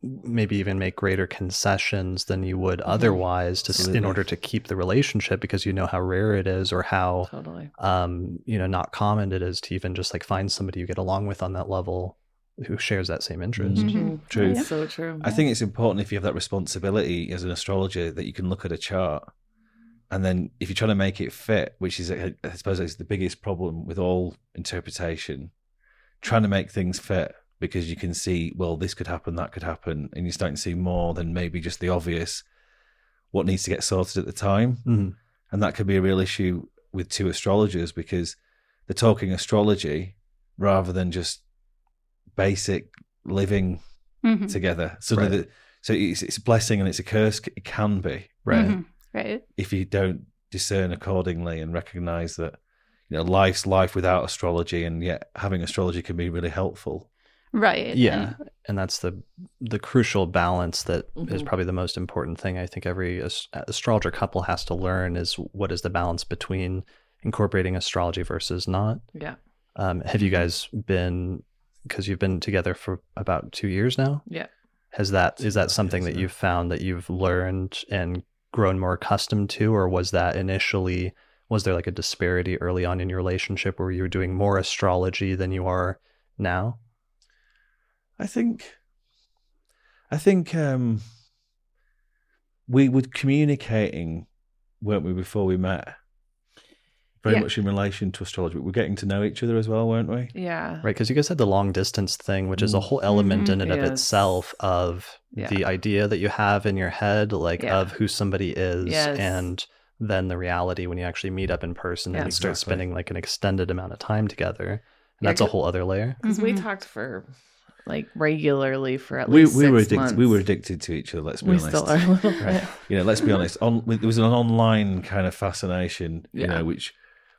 Speaker 1: maybe even make greater concessions than you would otherwise to s- in order to keep the relationship because you know how rare it is or how
Speaker 2: Totally.
Speaker 1: um you know not common it is to even just like find somebody you get along with on that level who shares that same interest
Speaker 3: Mhm.
Speaker 2: Mhm.
Speaker 3: True.
Speaker 2: That's so true.
Speaker 3: I think it's important if you have that responsibility as an astrologer that you can look at a chart and then if you're trying to make it fit, which is, I suppose, is the biggest problem with all interpretation, trying to make things fit because you can see, well, this could happen, that could happen, and you're starting to see more than maybe just the obvious what needs to get sorted at the time.
Speaker 1: Mhm.
Speaker 3: And that could be a real issue with two astrologers because they're talking astrology rather than just basic living
Speaker 4: Mhm.
Speaker 3: together. So
Speaker 1: Right.
Speaker 3: that so it's, it's a blessing and it's a curse. It can be
Speaker 1: right
Speaker 4: Mhm. Right.
Speaker 3: if you don't discern accordingly and recognize that you know life's life without astrology, and yet having astrology can be really helpful.
Speaker 4: Right.
Speaker 1: yeah
Speaker 4: And-
Speaker 1: and that's the the crucial balance that is
Speaker 2: Mhm.
Speaker 1: probably the most important thing i think every as- astrologer couple has to learn is what is the balance between incorporating astrology versus not
Speaker 2: yeah.
Speaker 1: um, have you guys been because you've been together for about two years now
Speaker 2: Yeah.
Speaker 1: has that is that something that you've found that you've learned and grown more accustomed to or was that initially was there like a disparity early on in your relationship where you were doing more astrology than you are now
Speaker 3: I think, I think um, we were communicating, weren't we, before we met? Very
Speaker 2: Yeah.
Speaker 3: much in relation to astrology. we're getting to know each other as well, weren't we?
Speaker 2: Yeah.
Speaker 1: right because you guys had the long distance thing which is a whole element
Speaker 4: Mhm.
Speaker 1: in and of
Speaker 2: Yes.
Speaker 1: itself of
Speaker 2: Yeah.
Speaker 1: the idea that you have in your head like
Speaker 2: Yeah.
Speaker 1: of who somebody is
Speaker 2: Yes.
Speaker 1: and then the reality when you actually meet up in person
Speaker 2: Yeah.
Speaker 1: and you start spending like an extended amount of time together and
Speaker 2: Yeah,
Speaker 1: that's a whole other layer
Speaker 2: Because we
Speaker 4: Mhm.
Speaker 2: talked for like regularly for at
Speaker 3: We,
Speaker 2: least
Speaker 3: we were addicted.
Speaker 2: months.
Speaker 3: We were addicted to each other. Let's be
Speaker 2: We
Speaker 3: honest.
Speaker 2: still are a little
Speaker 1: Right.
Speaker 3: you know, let's be honest. On there was an online kind of fascination, you know, which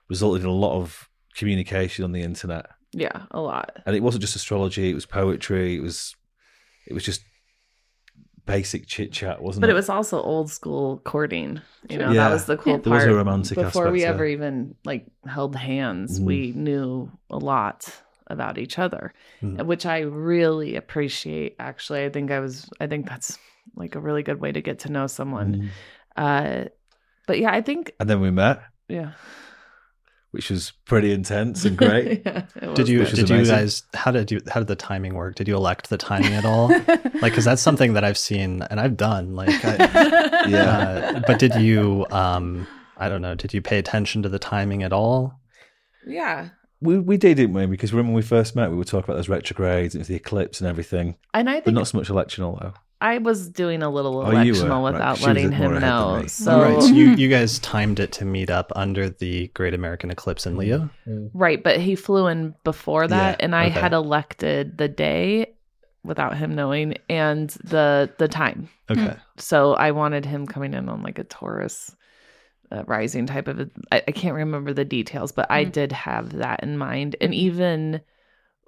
Speaker 3: resulted in a lot of communication on the internet.
Speaker 2: Yeah, a lot.
Speaker 3: And it wasn't just astrology; it was poetry. It was, it was just basic chit chat, wasn't
Speaker 2: But
Speaker 3: it?
Speaker 2: But it was also old school courting. You know,
Speaker 3: Yeah.
Speaker 2: that was the cool
Speaker 3: There was
Speaker 2: part.
Speaker 3: a romantic
Speaker 2: Before we
Speaker 3: aspect
Speaker 2: ever even like held hands,
Speaker 3: Mm.
Speaker 2: we knew a lot about each other,
Speaker 1: Mm.
Speaker 2: which I really appreciate. Actually, I think I was. I think that's like a really good way to get to know someone.
Speaker 3: Mm.
Speaker 2: Uh, but yeah, I think
Speaker 3: And then we met,
Speaker 2: yeah,
Speaker 3: which was pretty intense and great.
Speaker 2: Yeah, it
Speaker 1: did
Speaker 2: was
Speaker 1: you
Speaker 3: Which
Speaker 2: good.
Speaker 3: is
Speaker 1: did you guys how did you how did the timing work did you elect the timing at all like because that's something that i've seen and i've done like I,
Speaker 3: Yeah.
Speaker 1: uh, but did you um i don't know did you pay attention to the timing at all
Speaker 2: yeah.
Speaker 3: we we did, didn't we? Because remember when we first met, we were talking about those retrogrades and the eclipse and everything,
Speaker 2: And I
Speaker 3: but
Speaker 2: think
Speaker 3: not so much electional though.
Speaker 2: I was doing a little
Speaker 3: Oh, you were,
Speaker 2: electional
Speaker 3: right,
Speaker 2: without letting him know. So,
Speaker 1: All right so you you guys timed it to meet up under the great american eclipse in leo
Speaker 2: Right, but he flew in before that,
Speaker 3: Yeah,
Speaker 2: and I
Speaker 1: okay.
Speaker 2: had elected the day without him knowing and the the time.
Speaker 1: okay
Speaker 2: So I wanted him coming in on like a Taurus uh, rising type of. A, I, I can't remember the details, but I
Speaker 4: Mhm.
Speaker 2: did have that in mind. And even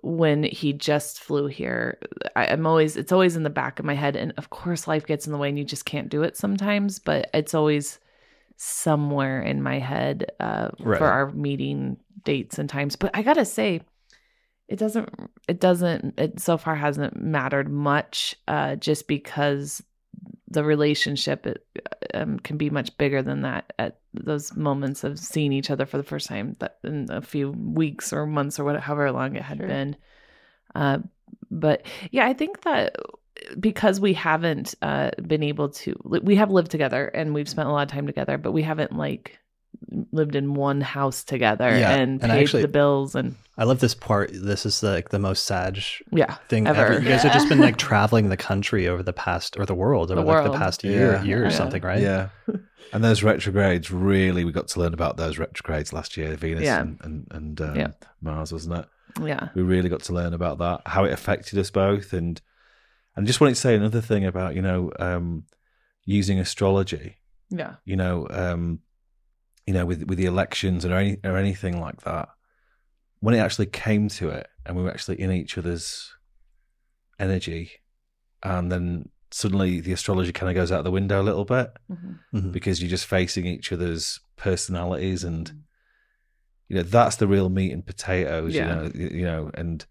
Speaker 2: when he just flew here, I, I'm always it's always in the back of my head. And of course, life gets in the way, and you just can't do it sometimes. But it's always somewhere in my head uh,
Speaker 1: Right.
Speaker 2: for our meeting dates and times. But I gotta say, it doesn't. It doesn't. It so far hasn't mattered much, uh, just because the relationship it, um, can be much bigger than that at those moments of seeing each other for the first time that in a few weeks or months or whatever however long it had
Speaker 4: Sure.
Speaker 2: been uh, but yeah i think that because we haven't uh, been able to, we have lived together and we've spent a lot of time together, but we haven't like lived in one house together
Speaker 1: Yeah,
Speaker 2: and
Speaker 1: and
Speaker 2: paid
Speaker 1: actually-
Speaker 2: the bills and
Speaker 1: I love this part. This is like the most sad
Speaker 2: yeah,
Speaker 1: thing
Speaker 2: Ever.
Speaker 1: ever. You guys have just been like traveling the country over the past or the world over
Speaker 2: The
Speaker 1: like the past year,
Speaker 3: Yeah.
Speaker 1: year or
Speaker 2: Yeah.
Speaker 1: something, right?
Speaker 3: Yeah. And those retrogrades, really, we got to learn about those retrogrades last year, Venus
Speaker 2: Yeah.
Speaker 3: and, and, and um,
Speaker 2: Yeah.
Speaker 3: Mars, wasn't it?
Speaker 2: yeah,
Speaker 3: We really got to learn about that, how it affected us both. And and just wanted to say another thing about, you know, um, using astrology,
Speaker 2: yeah,
Speaker 3: you know, um, you know, with with the elections or any or anything like that. When it actually came to it and we were actually in each other's energy, and then suddenly the astrology kind of goes out the window a little bit
Speaker 2: Mhm.
Speaker 1: Mhm.
Speaker 3: because you're just facing each other's personalities and you know that's the real meat and potatoes
Speaker 2: Yeah.
Speaker 3: you know you know and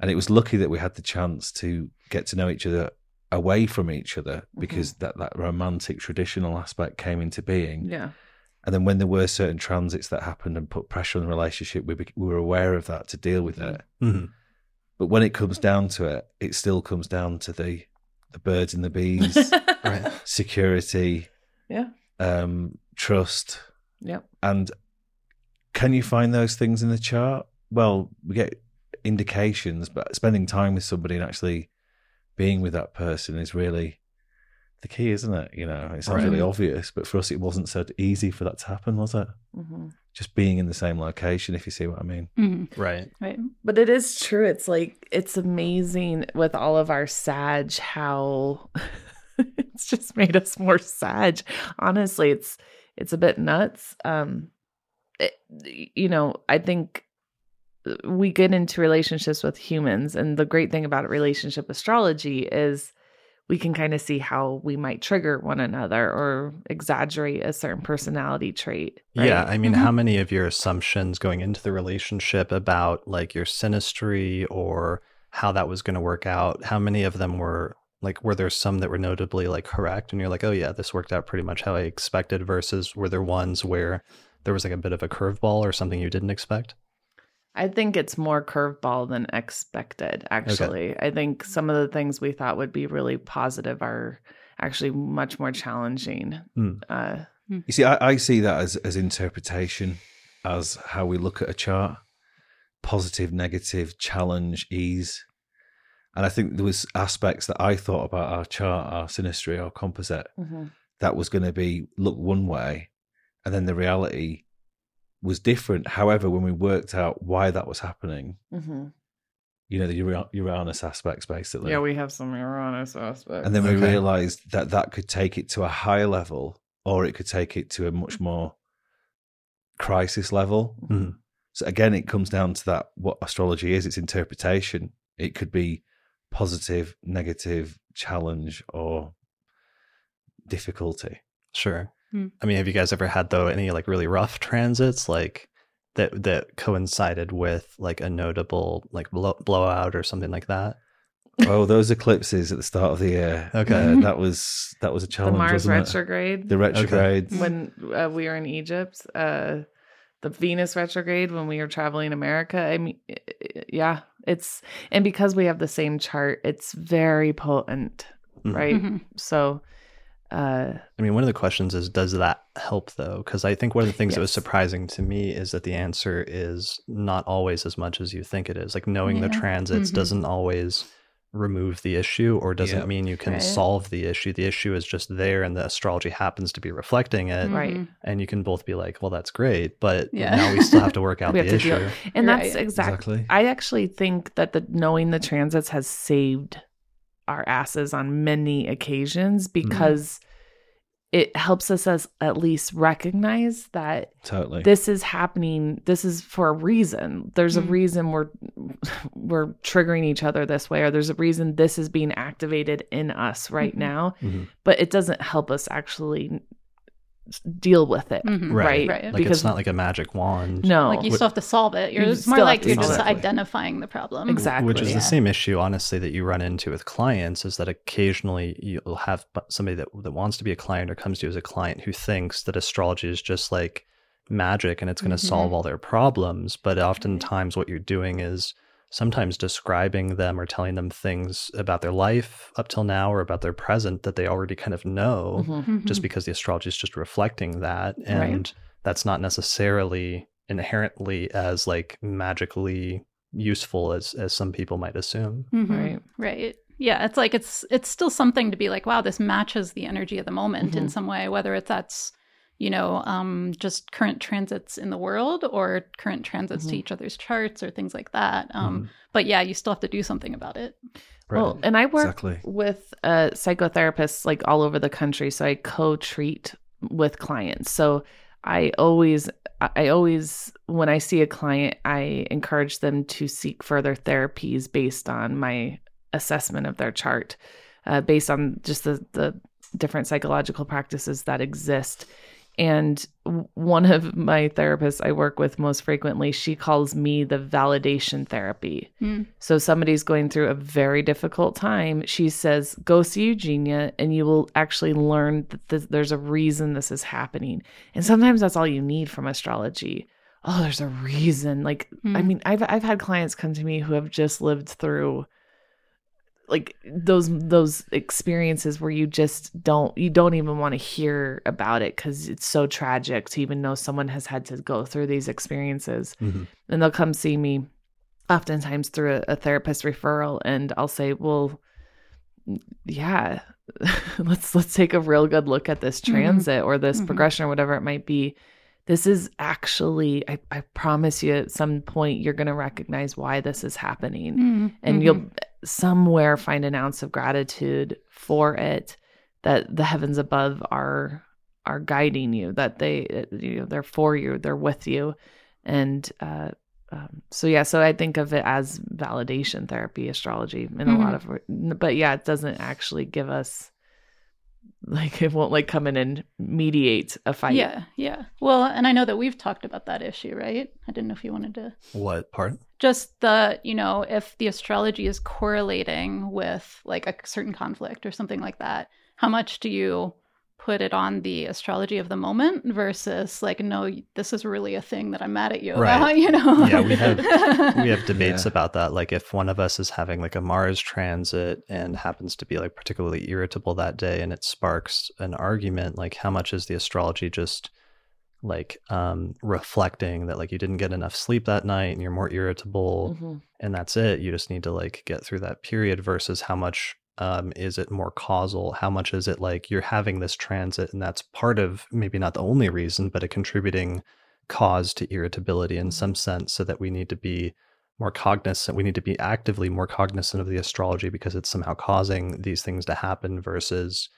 Speaker 3: and it was lucky that we had the chance to get to know each other away from each other because that that romantic traditional aspect came into being
Speaker 2: yeah,
Speaker 3: and then when there were certain transits that happened and put pressure on the relationship we, bec- we were aware of that to deal with it.
Speaker 1: Mhm.
Speaker 3: but when it comes down to it it still comes down to the the birds and the bees.
Speaker 1: Right.
Speaker 3: security.
Speaker 2: Yeah,
Speaker 3: um trust.
Speaker 2: Yep,
Speaker 3: And can you find those things in the chart? Well, we get indications, but spending time with somebody and actually being with that person is really the key, isn't it? You know, it sounds
Speaker 1: Right.
Speaker 3: really obvious, but for us, it wasn't so easy for that to happen, was it?
Speaker 2: hmm
Speaker 3: Just being in the same location, if you see what I mean.
Speaker 4: Mhm.
Speaker 1: Right.
Speaker 4: Right.
Speaker 2: But it is true. It's like it's amazing with all of our Sag how it's just made us more Sag. Honestly, it's it's a bit nuts. Um, it, you know, I think we get into relationships with humans, and the great thing about relationship astrology is we can kind of see how we might trigger one another or exaggerate a certain personality trait. right?
Speaker 1: Yeah, I mean,
Speaker 4: Mhm.
Speaker 1: how many of your assumptions going into the relationship about like your synastry or how that was going to work out, how many of them were like, were there some that were notably like correct? And you're like, oh, yeah, this worked out pretty much how I expected, versus were there ones where there was like a bit of a curveball or something you didn't expect?
Speaker 2: I think it's more curveball than expected, actually. I think some of the things we thought would be really positive are actually much more challenging.
Speaker 1: Hmm.
Speaker 2: Uh,
Speaker 3: You see, I, I see that as, as interpretation, as how we look at a chart positive, negative, challenge, ease. And I think there was aspects that I thought about our chart, our synastry, our composite, that was going to be look one way and then the reality was different however when we worked out why that was happening
Speaker 2: hmm
Speaker 3: you know the uranus aspects basically
Speaker 2: Yeah, we have some Uranus aspects.
Speaker 3: and then we
Speaker 1: Okay.
Speaker 3: realized that that could take it to a higher level or it could take it to a much more crisis level
Speaker 1: Mhm.
Speaker 3: so again it comes down to that what astrology is it's interpretation it could be positive negative challenge or difficulty
Speaker 1: Sure.
Speaker 4: Hmm.
Speaker 1: I mean, have you guys ever had though any like really rough transits like that that coincided with like a notable like blow, blowout or something like that?
Speaker 3: Oh, those eclipses at the start of the year.
Speaker 1: Okay.
Speaker 3: uh, that was that was a challenge.
Speaker 2: the
Speaker 3: challenge.
Speaker 2: Mars
Speaker 3: wasn't it?
Speaker 2: retrograde.
Speaker 3: The retrograde.
Speaker 2: when uh, we were in Egypt, uh, the Venus retrograde when we were traveling America. I mean, yeah, it's and because we have the same chart, it's very potent,
Speaker 1: Mhm.
Speaker 2: right?
Speaker 4: Mhm.
Speaker 2: So, uh,
Speaker 1: I mean, one of the questions is, does that help though? Because I think one of the things that was surprising to me is that the answer is not always as much as you think it is. Like knowing the
Speaker 4: Yeah.
Speaker 1: transits
Speaker 4: Mhm.
Speaker 1: doesn't always remove the issue or doesn't
Speaker 3: Yeah.
Speaker 1: mean you can
Speaker 2: Right.
Speaker 1: solve the issue. The issue is just there and the astrology happens to be reflecting it.
Speaker 2: Right.
Speaker 4: Mhm.
Speaker 1: And you can both be like, well, that's great. But
Speaker 4: Yeah.
Speaker 1: now we still have to work out the
Speaker 2: have to deal-
Speaker 1: issue.
Speaker 2: and that's
Speaker 4: Right.
Speaker 2: exactly.
Speaker 3: Exactly.
Speaker 2: I actually think that the knowing the transits has saved our asses on many occasions because it helps us as at least recognize that
Speaker 3: Totally.
Speaker 2: this is happening this is for a reason there's a
Speaker 4: Mhm.
Speaker 2: reason we're we're triggering each other this way or there's a reason this is being activated in us right
Speaker 4: Mhm.
Speaker 2: now
Speaker 1: Mhm.
Speaker 2: but it doesn't help us actually deal with it
Speaker 4: Mhm.
Speaker 2: right,
Speaker 4: Right.
Speaker 1: Like
Speaker 2: because
Speaker 1: it's not like a magic wand.
Speaker 2: no
Speaker 4: Like you still have to solve it. You're, it's more like you're just
Speaker 3: it.
Speaker 4: identifying the problem.
Speaker 2: Exactly.
Speaker 1: Which is
Speaker 4: Yeah.
Speaker 1: the same issue, honestly, that you run into with clients is that occasionally you'll have somebody that, that wants to be a client or comes to you as a client who thinks that astrology is just like magic and it's going to
Speaker 4: Mhm.
Speaker 1: solve all their problems. But oftentimes, what you're doing is sometimes describing them or telling them things about their life up till now or about their present that they already kind of know
Speaker 2: Mhm.
Speaker 1: just
Speaker 4: Mhm.
Speaker 1: because the astrology is just reflecting that and that's not necessarily inherently as like magically useful as as some people might assume
Speaker 4: Mhm.
Speaker 2: Right.
Speaker 4: Right. Yeah, it's like it's it's still something to be like, wow, this matches the energy of the moment in
Speaker 2: Mhm.
Speaker 4: some way, whether it's that's you know um, just current transits in the world or current transits to
Speaker 2: Mhm.
Speaker 4: each other's charts or things like that. Um,
Speaker 1: Mhm.
Speaker 4: But yeah, you still have to do something about it.
Speaker 2: Well, and I work
Speaker 3: Exactly.
Speaker 2: with uh, psychotherapists like all over the country, so I co-treat with clients. So I always, I always, when I see a client, I encourage them to seek further therapies based on my assessment of their chart, uh, based on just the the different psychological practices that exist. And one of my therapists I work with most frequently, she calls me the validation therapy.
Speaker 4: Mm.
Speaker 2: So somebody's going through a very difficult time. She says, "Go see Eugenia, and you will actually learn that th- there's a reason this is happening." And sometimes that's all you need from astrology. Oh, there's a reason. Like, I
Speaker 4: Hmm.
Speaker 2: mean, I've I've had clients come to me who have just lived through like those those experiences where you just don't you don't even want to hear about it because it's so tragic to even know someone has had to go through these experiences
Speaker 1: Mhm.
Speaker 2: and they'll come see me oftentimes through a, a therapist referral and i'll say well yeah let's let's take a real good look at this
Speaker 4: Mhm.
Speaker 2: transit or this
Speaker 4: Mhm.
Speaker 2: progression or whatever it might be this is actually I, I promise you at some point you're going to recognize why this is happening
Speaker 4: Mm.
Speaker 2: and you'll somewhere find an ounce of gratitude for it that the heavens above are are guiding you that they you know they're for you they're with you. And uh um, so yeah so i think of it as validation therapy astrology in a lot of but yeah it doesn't actually give us like it won't like come in and mediate a fight
Speaker 4: Yeah, yeah. Well, and I know that we've talked about that issue, right? I didn't know if you wanted to
Speaker 1: what part
Speaker 4: just the you know if the astrology is correlating with like a certain conflict or something like that how much do you put it on the astrology of the moment versus like no this is really a thing that i'm mad at you
Speaker 1: Right.
Speaker 4: about you know
Speaker 1: Yeah, we have- we have debates
Speaker 3: Yeah.
Speaker 1: about that like if one of us is having like a mars transit and happens to be like particularly irritable that day and it sparks an argument like how much is the astrology just like um reflecting that like you didn't get enough sleep that night and you're more irritable
Speaker 2: Mhm.
Speaker 1: and that's it you just need to like get through that period versus how much um, is it more causal? How much is it like you're having this transit and that's part of maybe not the only reason but a contributing cause to irritability in some sense so that we need to be more cognizant we need to be actively more cognizant of the astrology because it's somehow causing these things to happen versus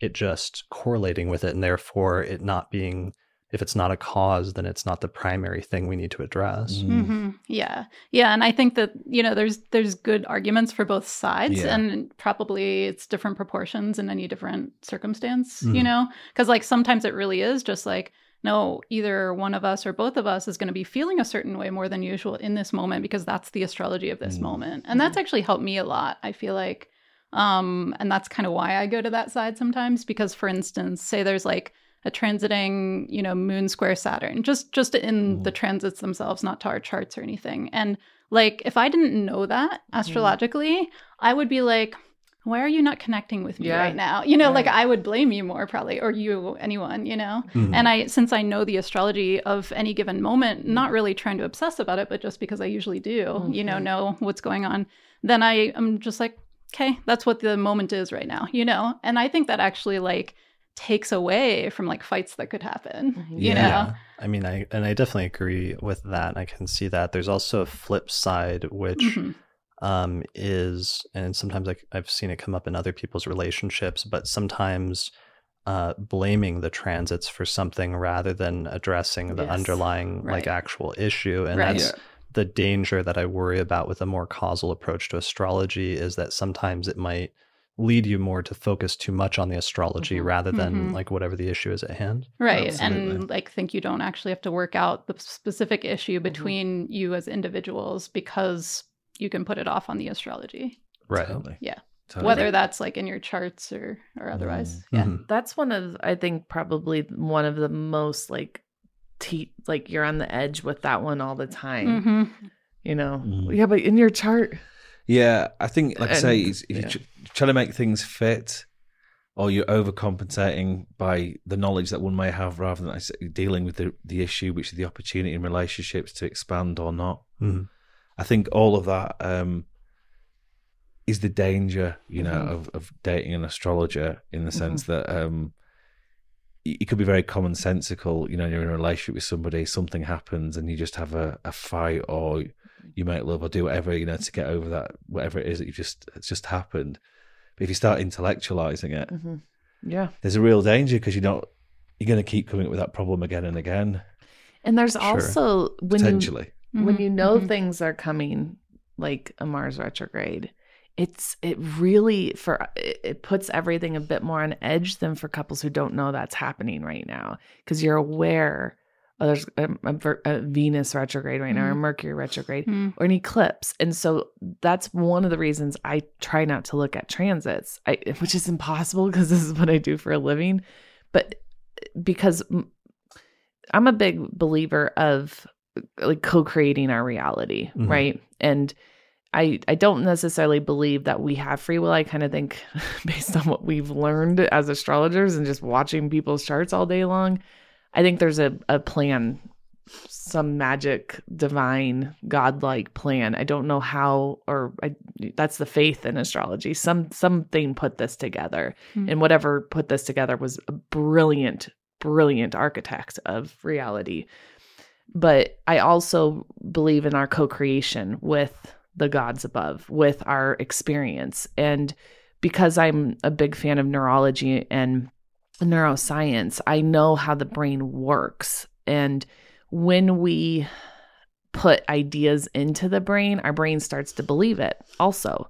Speaker 1: it just correlating with it and therefore it not being if it's not a cause then it's not the primary thing we need to address
Speaker 3: Mm.
Speaker 4: hmm Yeah, yeah, and I think that you know there's there's good arguments for both sides,
Speaker 3: Yeah.
Speaker 4: and probably it's different proportions in any different circumstance. You
Speaker 1: Mhm.
Speaker 4: know, because like sometimes it really is just like no, either one of us or both of us is going to be feeling a certain way more than usual in this moment because that's the astrology of this
Speaker 3: Mm.
Speaker 4: moment, and that's actually helped me a lot. I feel like, um, and that's kind of why I go to that side sometimes because, for instance, say there's like a transiting, you know, moon square Saturn, just just in
Speaker 3: Mm.
Speaker 4: the transits themselves, not to our charts or anything. And like, if I didn't know that astrologically, I would be like, why are you not connecting with me
Speaker 2: Yeah.
Speaker 4: right now? You know, like I would blame you more probably, or you, anyone, you know.
Speaker 1: Mhm.
Speaker 4: And I, since I know the astrology of any given moment, not really trying to obsess about it, but just because I usually do, you know, know what's going on, then I am just like, okay, that's what the moment is right now, you know. And I think that actually like takes away from like fights that could happen,
Speaker 2: Mhm.
Speaker 4: you
Speaker 3: Yeah.
Speaker 4: know.
Speaker 1: I mean, I and I definitely agree with that. I can see that. There's also a flip side, which
Speaker 4: Mhm.
Speaker 1: um, is, and sometimes I, I've seen it come up in other people's relationships, but sometimes uh, blaming the transits for something rather than addressing the
Speaker 2: Yes.
Speaker 1: underlying like actual issue, and
Speaker 4: Right.
Speaker 1: that's
Speaker 3: Yeah.
Speaker 1: the danger that I worry about with a more causal approach to astrology is that sometimes it might lead you more to focus too much on the astrology
Speaker 2: Mhm.
Speaker 1: rather than
Speaker 4: Mhm.
Speaker 1: like whatever the issue is at hand.
Speaker 4: Right.
Speaker 3: Absolutely.
Speaker 4: And like think you don't actually have to work out the specific issue
Speaker 2: Mm-hmm.
Speaker 4: between you as individuals because you can put it off on the astrology.
Speaker 1: Right.
Speaker 3: Totally.
Speaker 4: Yeah.
Speaker 3: Totally.
Speaker 4: Whether that's like in your charts or or otherwise. Yeah.
Speaker 1: Mhm.
Speaker 2: that's one of i think probably one of the most like te- like you're on the edge with that one all the time You know, yeah, but in your chart,
Speaker 3: Yeah, I think, like I say, if
Speaker 2: yeah.
Speaker 3: you're tr- trying to make things fit, or you're overcompensating by the knowledge that one may have, rather than like I say, dealing with the the issue, which is the opportunity in relationships to expand or not.
Speaker 1: Mhm.
Speaker 3: I think all of that um, is the danger, you know,
Speaker 2: Mhm.
Speaker 3: of, of dating an astrologer in the sense that um, it could be very commonsensical. You know, you're in a relationship with somebody, something happens, and you just have a, a fight, or you make love, or do whatever you know to get over that, whatever it is that you just it's just happened. But if you start intellectualizing it,
Speaker 2: hmm yeah.
Speaker 3: there's a real danger because you're not you're going to keep coming up with that problem again and again,
Speaker 2: And there's
Speaker 1: Sure.
Speaker 2: also when you
Speaker 3: potentially.
Speaker 2: when
Speaker 4: Mhm,
Speaker 2: you know
Speaker 4: mhm.
Speaker 2: things are coming like a mars retrograde it's it really for it it puts everything a bit more on edge than for couples who don't know that's happening right now because you're aware oh, there's a, a a venus retrograde right now or
Speaker 4: Mhm.
Speaker 2: mercury retrograde
Speaker 4: Mm.
Speaker 2: or an eclipse and so that's one of the reasons i try not to look at transits I, which is impossible because this is what i do for a living but because I'm a big believer of like co-creating our reality
Speaker 1: Mhm.
Speaker 2: right and I, I don't necessarily believe that we have free will. I kind of think, based on what we've learned as astrologers and just watching people's charts all day long, I think there's a, a plan, some magic, divine, godlike plan. I don't know how, or I, that's the faith in astrology. Some something put this together,
Speaker 4: Hmm.
Speaker 2: and whatever put this together was a brilliant, brilliant architect of reality. But I also believe in our co-creation with the gods above, with our experience, and because I'm a big fan of neurology and neuroscience, I know how the brain works. And when we put ideas into the brain, our brain starts to believe it also.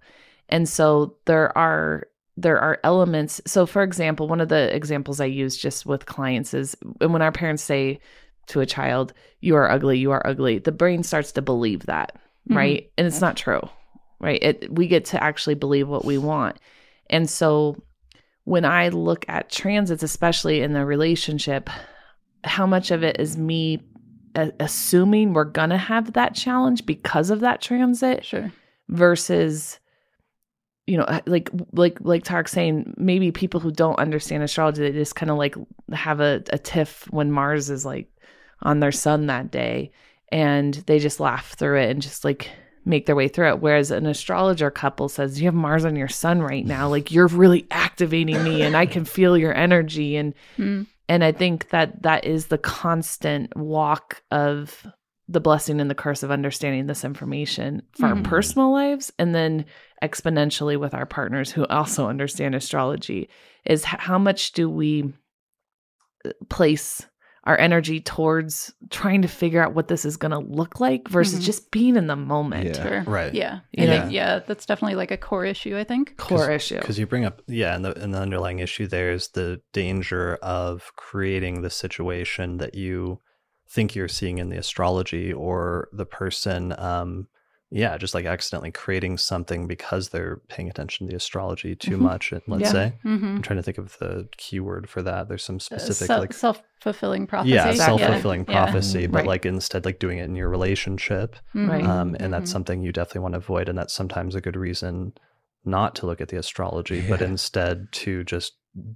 Speaker 2: And so there are there are elements. So for example, one of the examples I use just with clients is and when our parents say to a child, you are ugly, you are ugly, the brain starts to believe that,
Speaker 4: Mhm.
Speaker 2: right? And it's not true. Right? It we get to actually believe what we want. And so when I look at transits, especially in the relationship, how much of it is me a- assuming we're going to have that challenge because of that transit
Speaker 4: Sure.
Speaker 2: versus you know like like like Tareck's saying maybe people who don't understand astrology they just kind of like have a, a tiff when Mars is like on their sun that day and they just laugh through it and just like make their way through it whereas an astrologer couple says you have Mars on your sun right now like you're really activating me and I can feel your energy and
Speaker 4: Mm.
Speaker 2: and I think that that is the constant walk of the blessing and the curse of understanding this information for
Speaker 4: Mhm.
Speaker 2: our personal lives and then exponentially with our partners who also understand astrology is how much do we uh, place our energy towards trying to figure out what this is going to look like versus
Speaker 4: Mhm.
Speaker 2: just being in the moment
Speaker 3: Yeah.
Speaker 4: Sure.
Speaker 1: Right.
Speaker 4: Yeah.
Speaker 2: You
Speaker 4: I
Speaker 2: know?
Speaker 4: think, yeah, that's definitely like a core issue, I think.
Speaker 2: core issue
Speaker 1: Because you bring up, yeah, and the, and the underlying issue there is the danger of creating the situation that you think you're seeing in the astrology or the person, um, yeah, just like accidentally creating something because they're paying attention to the astrology too
Speaker 2: Mhm.
Speaker 1: much. Let's
Speaker 2: Yeah.
Speaker 1: say.
Speaker 4: Mm-hmm.
Speaker 1: I'm trying to think of the keyword for that. There's some specific like
Speaker 4: self fulfilling prophecy.
Speaker 1: yeah,
Speaker 2: Exactly.
Speaker 1: self-fulfilling
Speaker 4: Yeah.
Speaker 1: prophecy, but
Speaker 2: Right.
Speaker 1: like instead like doing it in your relationship
Speaker 2: Right.
Speaker 1: um, and that's
Speaker 4: Mhm.
Speaker 1: something you definitely want to avoid and that's sometimes a good reason not to look at the astrology but instead to just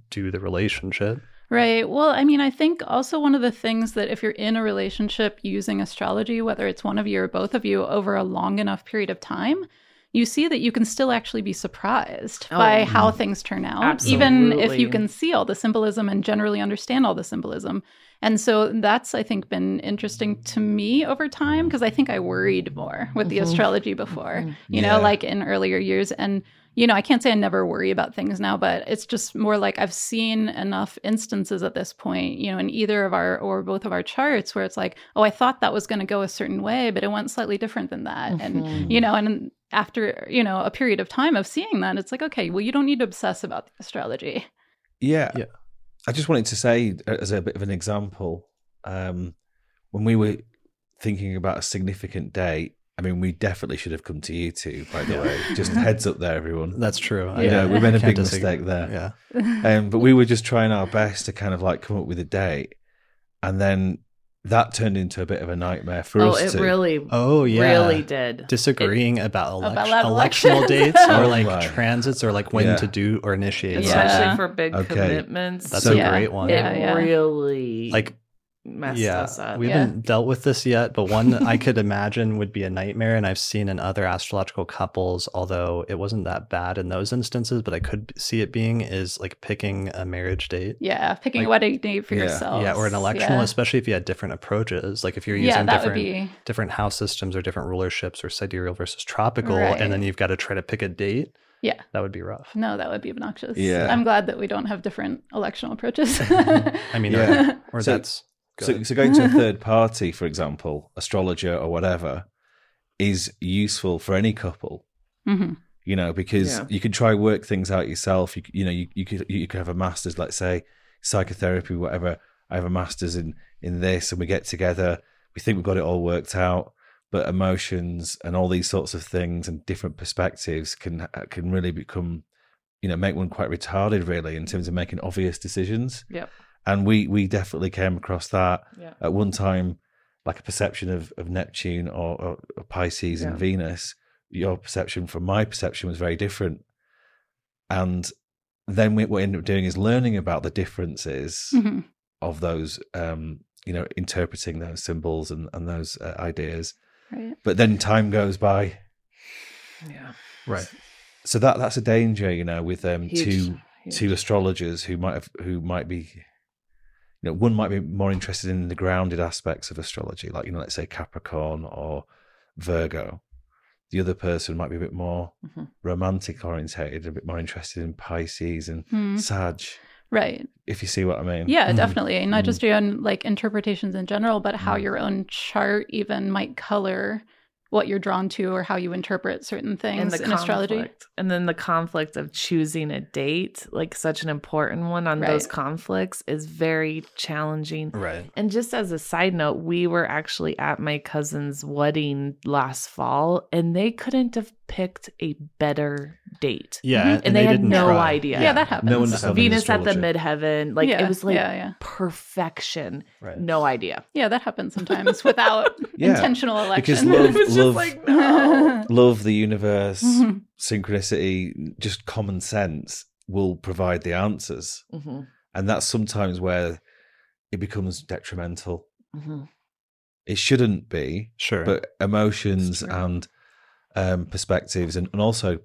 Speaker 1: do the relationship
Speaker 4: Right. Well, I mean, I think also one of the things that if you're in a relationship using astrology, whether it's one of you or both of you over a long enough period of time, you see that you can still actually be surprised
Speaker 2: Oh,
Speaker 4: by how things turn out, even if you can see all the symbolism and generally understand all the symbolism. And so that's, I think, been interesting to me over time because I think I worried more with the
Speaker 2: Mhm.
Speaker 4: astrology before,
Speaker 2: Mhm.
Speaker 4: you
Speaker 3: Yeah.
Speaker 4: know, like in earlier years. And you know, I can't say I never worry about things now, but it's just more like I've seen enough instances at this point, you know, in either of our or both of our charts where it's like, oh, I thought that was going to go a certain way, but it went slightly different than that.
Speaker 2: Mhm.
Speaker 4: And, you know, and after, you know, a period of time of seeing that, it's like, okay, well, you don't need to obsess about the astrology.
Speaker 3: Yeah.
Speaker 1: Yeah.
Speaker 3: I just wanted to say, uh, as a bit of an example, um, when we were thinking about a significant date, I mean, we definitely should have come to you two, by the way. Just heads up there, everyone.
Speaker 1: that's true
Speaker 3: You know, we made a big
Speaker 1: disagree.
Speaker 3: mistake there.
Speaker 1: yeah
Speaker 3: Um, but we were just trying our best to kind of like come up with a date. And then that turned into a bit of a nightmare for
Speaker 2: oh,
Speaker 3: us.
Speaker 2: Oh, it
Speaker 3: to,
Speaker 2: really,
Speaker 1: Oh yeah,
Speaker 2: really did.
Speaker 1: disagreeing about, elec-
Speaker 4: About
Speaker 1: electional dates or like
Speaker 3: right.
Speaker 1: transits or like when
Speaker 3: Yeah.
Speaker 1: to do or initiate.
Speaker 2: Especially.
Speaker 4: Yeah.
Speaker 2: for big
Speaker 3: Okay.
Speaker 2: commitments.
Speaker 1: That's
Speaker 3: So-
Speaker 1: a
Speaker 4: Yeah.
Speaker 1: great one.
Speaker 2: it
Speaker 4: Yeah, yeah.
Speaker 2: really
Speaker 1: Like
Speaker 2: messed
Speaker 1: yeah,
Speaker 2: us up.
Speaker 1: we
Speaker 4: Yeah.
Speaker 1: haven't dealt with this yet, but one I could imagine would be a nightmare, and I've seen in other astrological couples, although it wasn't that bad in those instances, but I could see it being is like picking a marriage date.
Speaker 4: Yeah, picking
Speaker 1: Like-
Speaker 4: a wedding date for
Speaker 3: Yeah.
Speaker 4: yourself.
Speaker 1: Yeah, or an electional,
Speaker 4: Oh, Yeah,
Speaker 1: especially if you had different approaches. Like if you're using
Speaker 4: yeah that would
Speaker 1: different
Speaker 4: be.
Speaker 1: different house systems or different rulerships or sidereal versus tropical,
Speaker 4: Right.
Speaker 1: and then you've got to try to pick a date.
Speaker 4: Yeah.
Speaker 1: That would be rough.
Speaker 4: No, that would be obnoxious.
Speaker 3: Yeah.
Speaker 4: I'm glad that we don't have different electional approaches.
Speaker 1: I mean,
Speaker 3: Yeah.
Speaker 1: or, or
Speaker 3: So-
Speaker 1: that's
Speaker 3: So, so going to a third party, for example, astrologer or whatever, is useful for any couple.
Speaker 4: hmm
Speaker 3: You know, because
Speaker 2: Yeah.
Speaker 3: you can try work things out yourself. You, you know, you, you could you could have a master's, let's say psychotherapy, whatever. I have a master's in in this, and we get together. We think we've got it all worked out, but emotions and all these sorts of things and different perspectives can can really become, you know, make one quite retarded, really, in terms of making obvious decisions.
Speaker 2: Yep.
Speaker 3: And we we definitely came across that
Speaker 2: Yeah.
Speaker 3: at one time like a perception of, of Neptune or, or, or Pisces
Speaker 2: Yeah.
Speaker 3: and Venus, your perception from my perception was very different. And then we, what we ended up doing is learning about the differences
Speaker 4: hmm
Speaker 3: of those, um, you know, interpreting those symbols and, and those uh, ideas.
Speaker 4: Right.
Speaker 3: But then time goes by.
Speaker 2: Yeah.
Speaker 1: right.
Speaker 3: So that that's a danger, you know, with um, two
Speaker 2: huge.
Speaker 3: two astrologers who might have who might be you know one might be more interested in the grounded aspects of astrology like you know let's say capricorn or virgo the other person might be a bit more
Speaker 2: Mhm.
Speaker 3: romantic orientated a bit more interested in pisces and
Speaker 4: Hmm.
Speaker 3: sag
Speaker 4: Right.
Speaker 3: if you see what i mean
Speaker 4: Yeah,
Speaker 1: Mhm.
Speaker 4: definitely. And not
Speaker 3: Mhm.
Speaker 4: just your own like interpretations in general, but how
Speaker 3: Mhm.
Speaker 4: your own chart even might color what you're drawn to or how you interpret certain things
Speaker 2: and the
Speaker 4: in astrology.
Speaker 2: And then the conflict of choosing a date, like such an important one on those conflicts, is very challenging.
Speaker 1: Right.
Speaker 2: And just as a side note, we were actually at my cousin's wedding last fall, and they couldn't have picked a better date.
Speaker 1: Yeah.
Speaker 4: Mhm.
Speaker 2: And, they, had
Speaker 1: didn't
Speaker 2: no
Speaker 1: try.
Speaker 2: idea.
Speaker 4: Yeah, that happens.
Speaker 3: no understanding
Speaker 2: Venus at the midheaven, like
Speaker 4: yeah,
Speaker 2: it was like
Speaker 4: yeah, yeah.
Speaker 2: perfection.
Speaker 1: Right.
Speaker 2: No idea.
Speaker 4: Yeah, that happens sometimes without
Speaker 3: Yeah,
Speaker 4: intentional
Speaker 3: because
Speaker 4: election.
Speaker 3: love-
Speaker 2: It was
Speaker 3: love-
Speaker 2: like no.
Speaker 3: love the universe
Speaker 4: Mhm.
Speaker 3: synchronicity just common sense will provide the answers
Speaker 2: Mhm,
Speaker 3: and that's sometimes where it becomes detrimental
Speaker 2: mhm.
Speaker 3: it shouldn't be
Speaker 1: Sure.
Speaker 3: but emotions and um, perspectives and, and also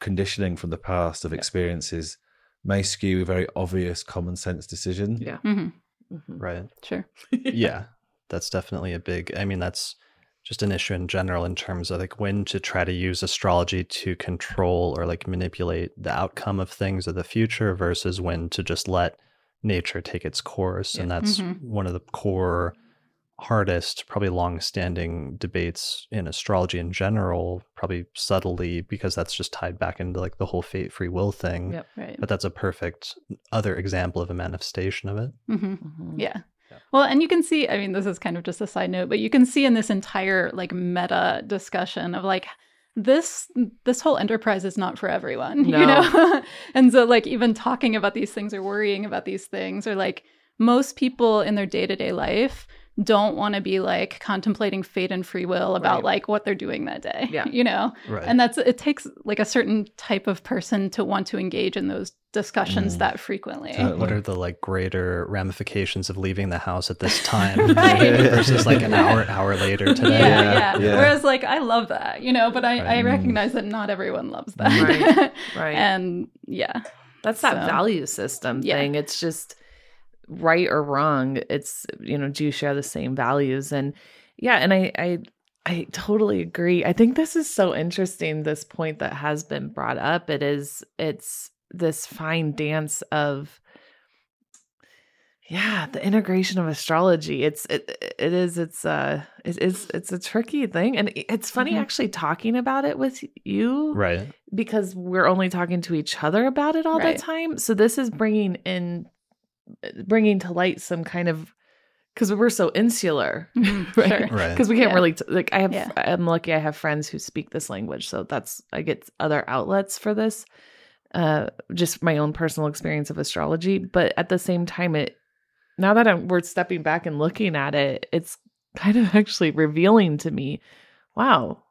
Speaker 3: conditioning from the past of
Speaker 1: Yeah.
Speaker 3: experiences may skew a very obvious common sense decision
Speaker 2: Yeah.
Speaker 4: hmm
Speaker 2: mhm.
Speaker 1: right.
Speaker 4: Sure.
Speaker 1: yeah that's definitely a big i mean that's just an issue in general in terms of like when to try to use astrology to control or like manipulate the outcome of things of the future versus when to just let nature take its course and
Speaker 2: Yeah.
Speaker 1: that's
Speaker 4: Mhm.
Speaker 1: one of the core hardest probably long standing debates in astrology in general probably subtly because that's just tied back into like the whole fate free will thing
Speaker 2: Yep.
Speaker 4: Right.
Speaker 1: but that's a perfect other example of a manifestation of it
Speaker 4: hmm
Speaker 2: Mhm.
Speaker 4: Yeah.
Speaker 1: Yeah.
Speaker 4: Well, and you can see, I mean, this is kind of just a side note, but you can see in this entire like meta discussion of like this this whole enterprise is not for everyone, you know? and so like even talking about these things or worrying about these things or like most people in their day-to-day life don't want to be like contemplating fate and free will about
Speaker 2: Right.
Speaker 4: like what they're doing that day.
Speaker 2: Yeah.
Speaker 4: You know?
Speaker 1: right
Speaker 4: And that's it takes like a certain type of person to want to engage in those discussions
Speaker 3: Mm.
Speaker 4: that frequently.
Speaker 3: Totally.
Speaker 1: what are the like greater ramifications of leaving the house at this time
Speaker 4: Right.
Speaker 1: versus like an hour hour later
Speaker 4: Yeah,
Speaker 1: today
Speaker 4: yeah,
Speaker 3: yeah.
Speaker 4: Whereas, like, I love that, you know, but I, I recognize that not everyone loves that.
Speaker 2: Right, right.
Speaker 4: and yeah,
Speaker 2: That's that
Speaker 4: So-
Speaker 2: value system
Speaker 4: Yeah.
Speaker 2: thing. It's just right or wrong. It's you know, do you share the same values? And yeah, and I I I totally agree. I think this is so interesting, this point that has been brought up. It is it's this fine dance of yeah, the integration of astrology. It's it it is it's uh it is it's a tricky thing. And it's funny
Speaker 4: Mhm.
Speaker 2: actually talking about it with you
Speaker 1: right
Speaker 2: because we're only talking to each other about it all
Speaker 4: Right.
Speaker 2: the time. So this is bringing in, bringing to light some kind of, because we're so insular,
Speaker 4: Mhm,
Speaker 2: right?
Speaker 4: sure.
Speaker 1: right
Speaker 2: Because we can't
Speaker 4: Yeah.
Speaker 2: really t- like. I have,
Speaker 4: Yeah.
Speaker 2: I'm lucky. I have friends who speak this language, so that's I get other outlets for this. Uh, just my own personal experience of astrology, but at the same time, it now that I'm, we're stepping back and looking at it, it's kind of actually revealing to me, wow,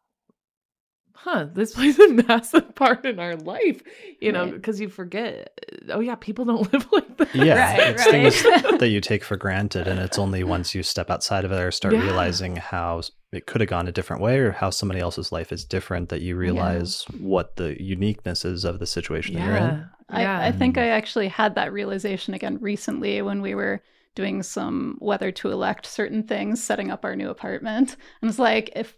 Speaker 2: huh, this plays a massive part in our life, you know,
Speaker 4: Right.
Speaker 2: because you forget, oh yeah, people don't live like that.
Speaker 1: Yeah,
Speaker 4: Right,
Speaker 1: it's
Speaker 4: right.
Speaker 1: things that you take for granted, and it's only once you step outside of it or start
Speaker 2: Yeah.
Speaker 1: realizing how it could have gone a different way, or how somebody else's life is different, that you realize what the uniqueness is of the situation that you're in.
Speaker 2: Yeah. yeah.
Speaker 4: I, I think mm. I actually had that realization again recently when we were doing some whether to elect certain things, setting up our new apartment. And it's like, if i-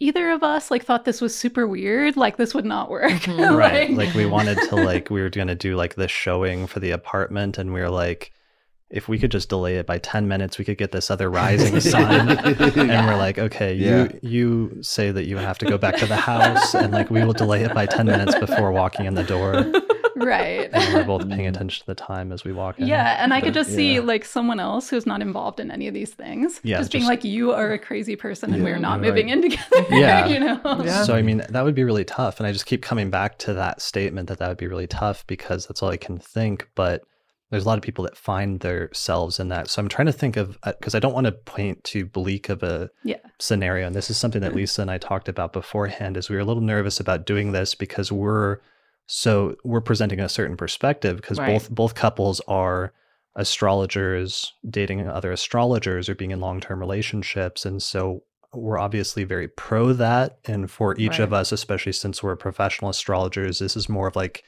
Speaker 4: either of us like thought this was super weird, like this would not work.
Speaker 2: Mhm.
Speaker 1: right like we wanted to like we were gonna do like this showing for the apartment and we were like if we could just delay it by 10 minutes we could get this other rising sun and we're like okay
Speaker 3: Yeah.
Speaker 1: you you say that you have to go back to the house and like we will delay it by 10 minutes before walking in the door
Speaker 4: right.
Speaker 1: and we're both paying attention to the time as we walk in
Speaker 4: Yeah, and I could
Speaker 3: But,
Speaker 4: just see like someone else who's not involved in any of these things,
Speaker 1: Yeah,
Speaker 4: just being
Speaker 1: just-
Speaker 4: like, "You are a crazy person, and
Speaker 3: Yeah,
Speaker 4: we're not
Speaker 3: you're
Speaker 4: moving
Speaker 3: right.
Speaker 4: in together."
Speaker 1: Yeah.
Speaker 4: you know.
Speaker 2: Yeah.
Speaker 1: So I mean that would be really tough, and I just keep coming back to that statement that that would be really tough because that's all I can think. But there's a lot of people that find themselves in that. So I'm trying to think of uh, because I don't want to point too bleak of a
Speaker 4: Yeah.
Speaker 1: scenario, and this is something that mm-hmm. Leisa and I talked about beforehand. Is we were a little nervous about doing this because we're so we're presenting a certain perspective because
Speaker 2: Right.
Speaker 1: both both couples are astrologers dating other astrologers or being in long-term relationships and so we're obviously very pro that and for each of us especially since we're professional astrologers this is more of like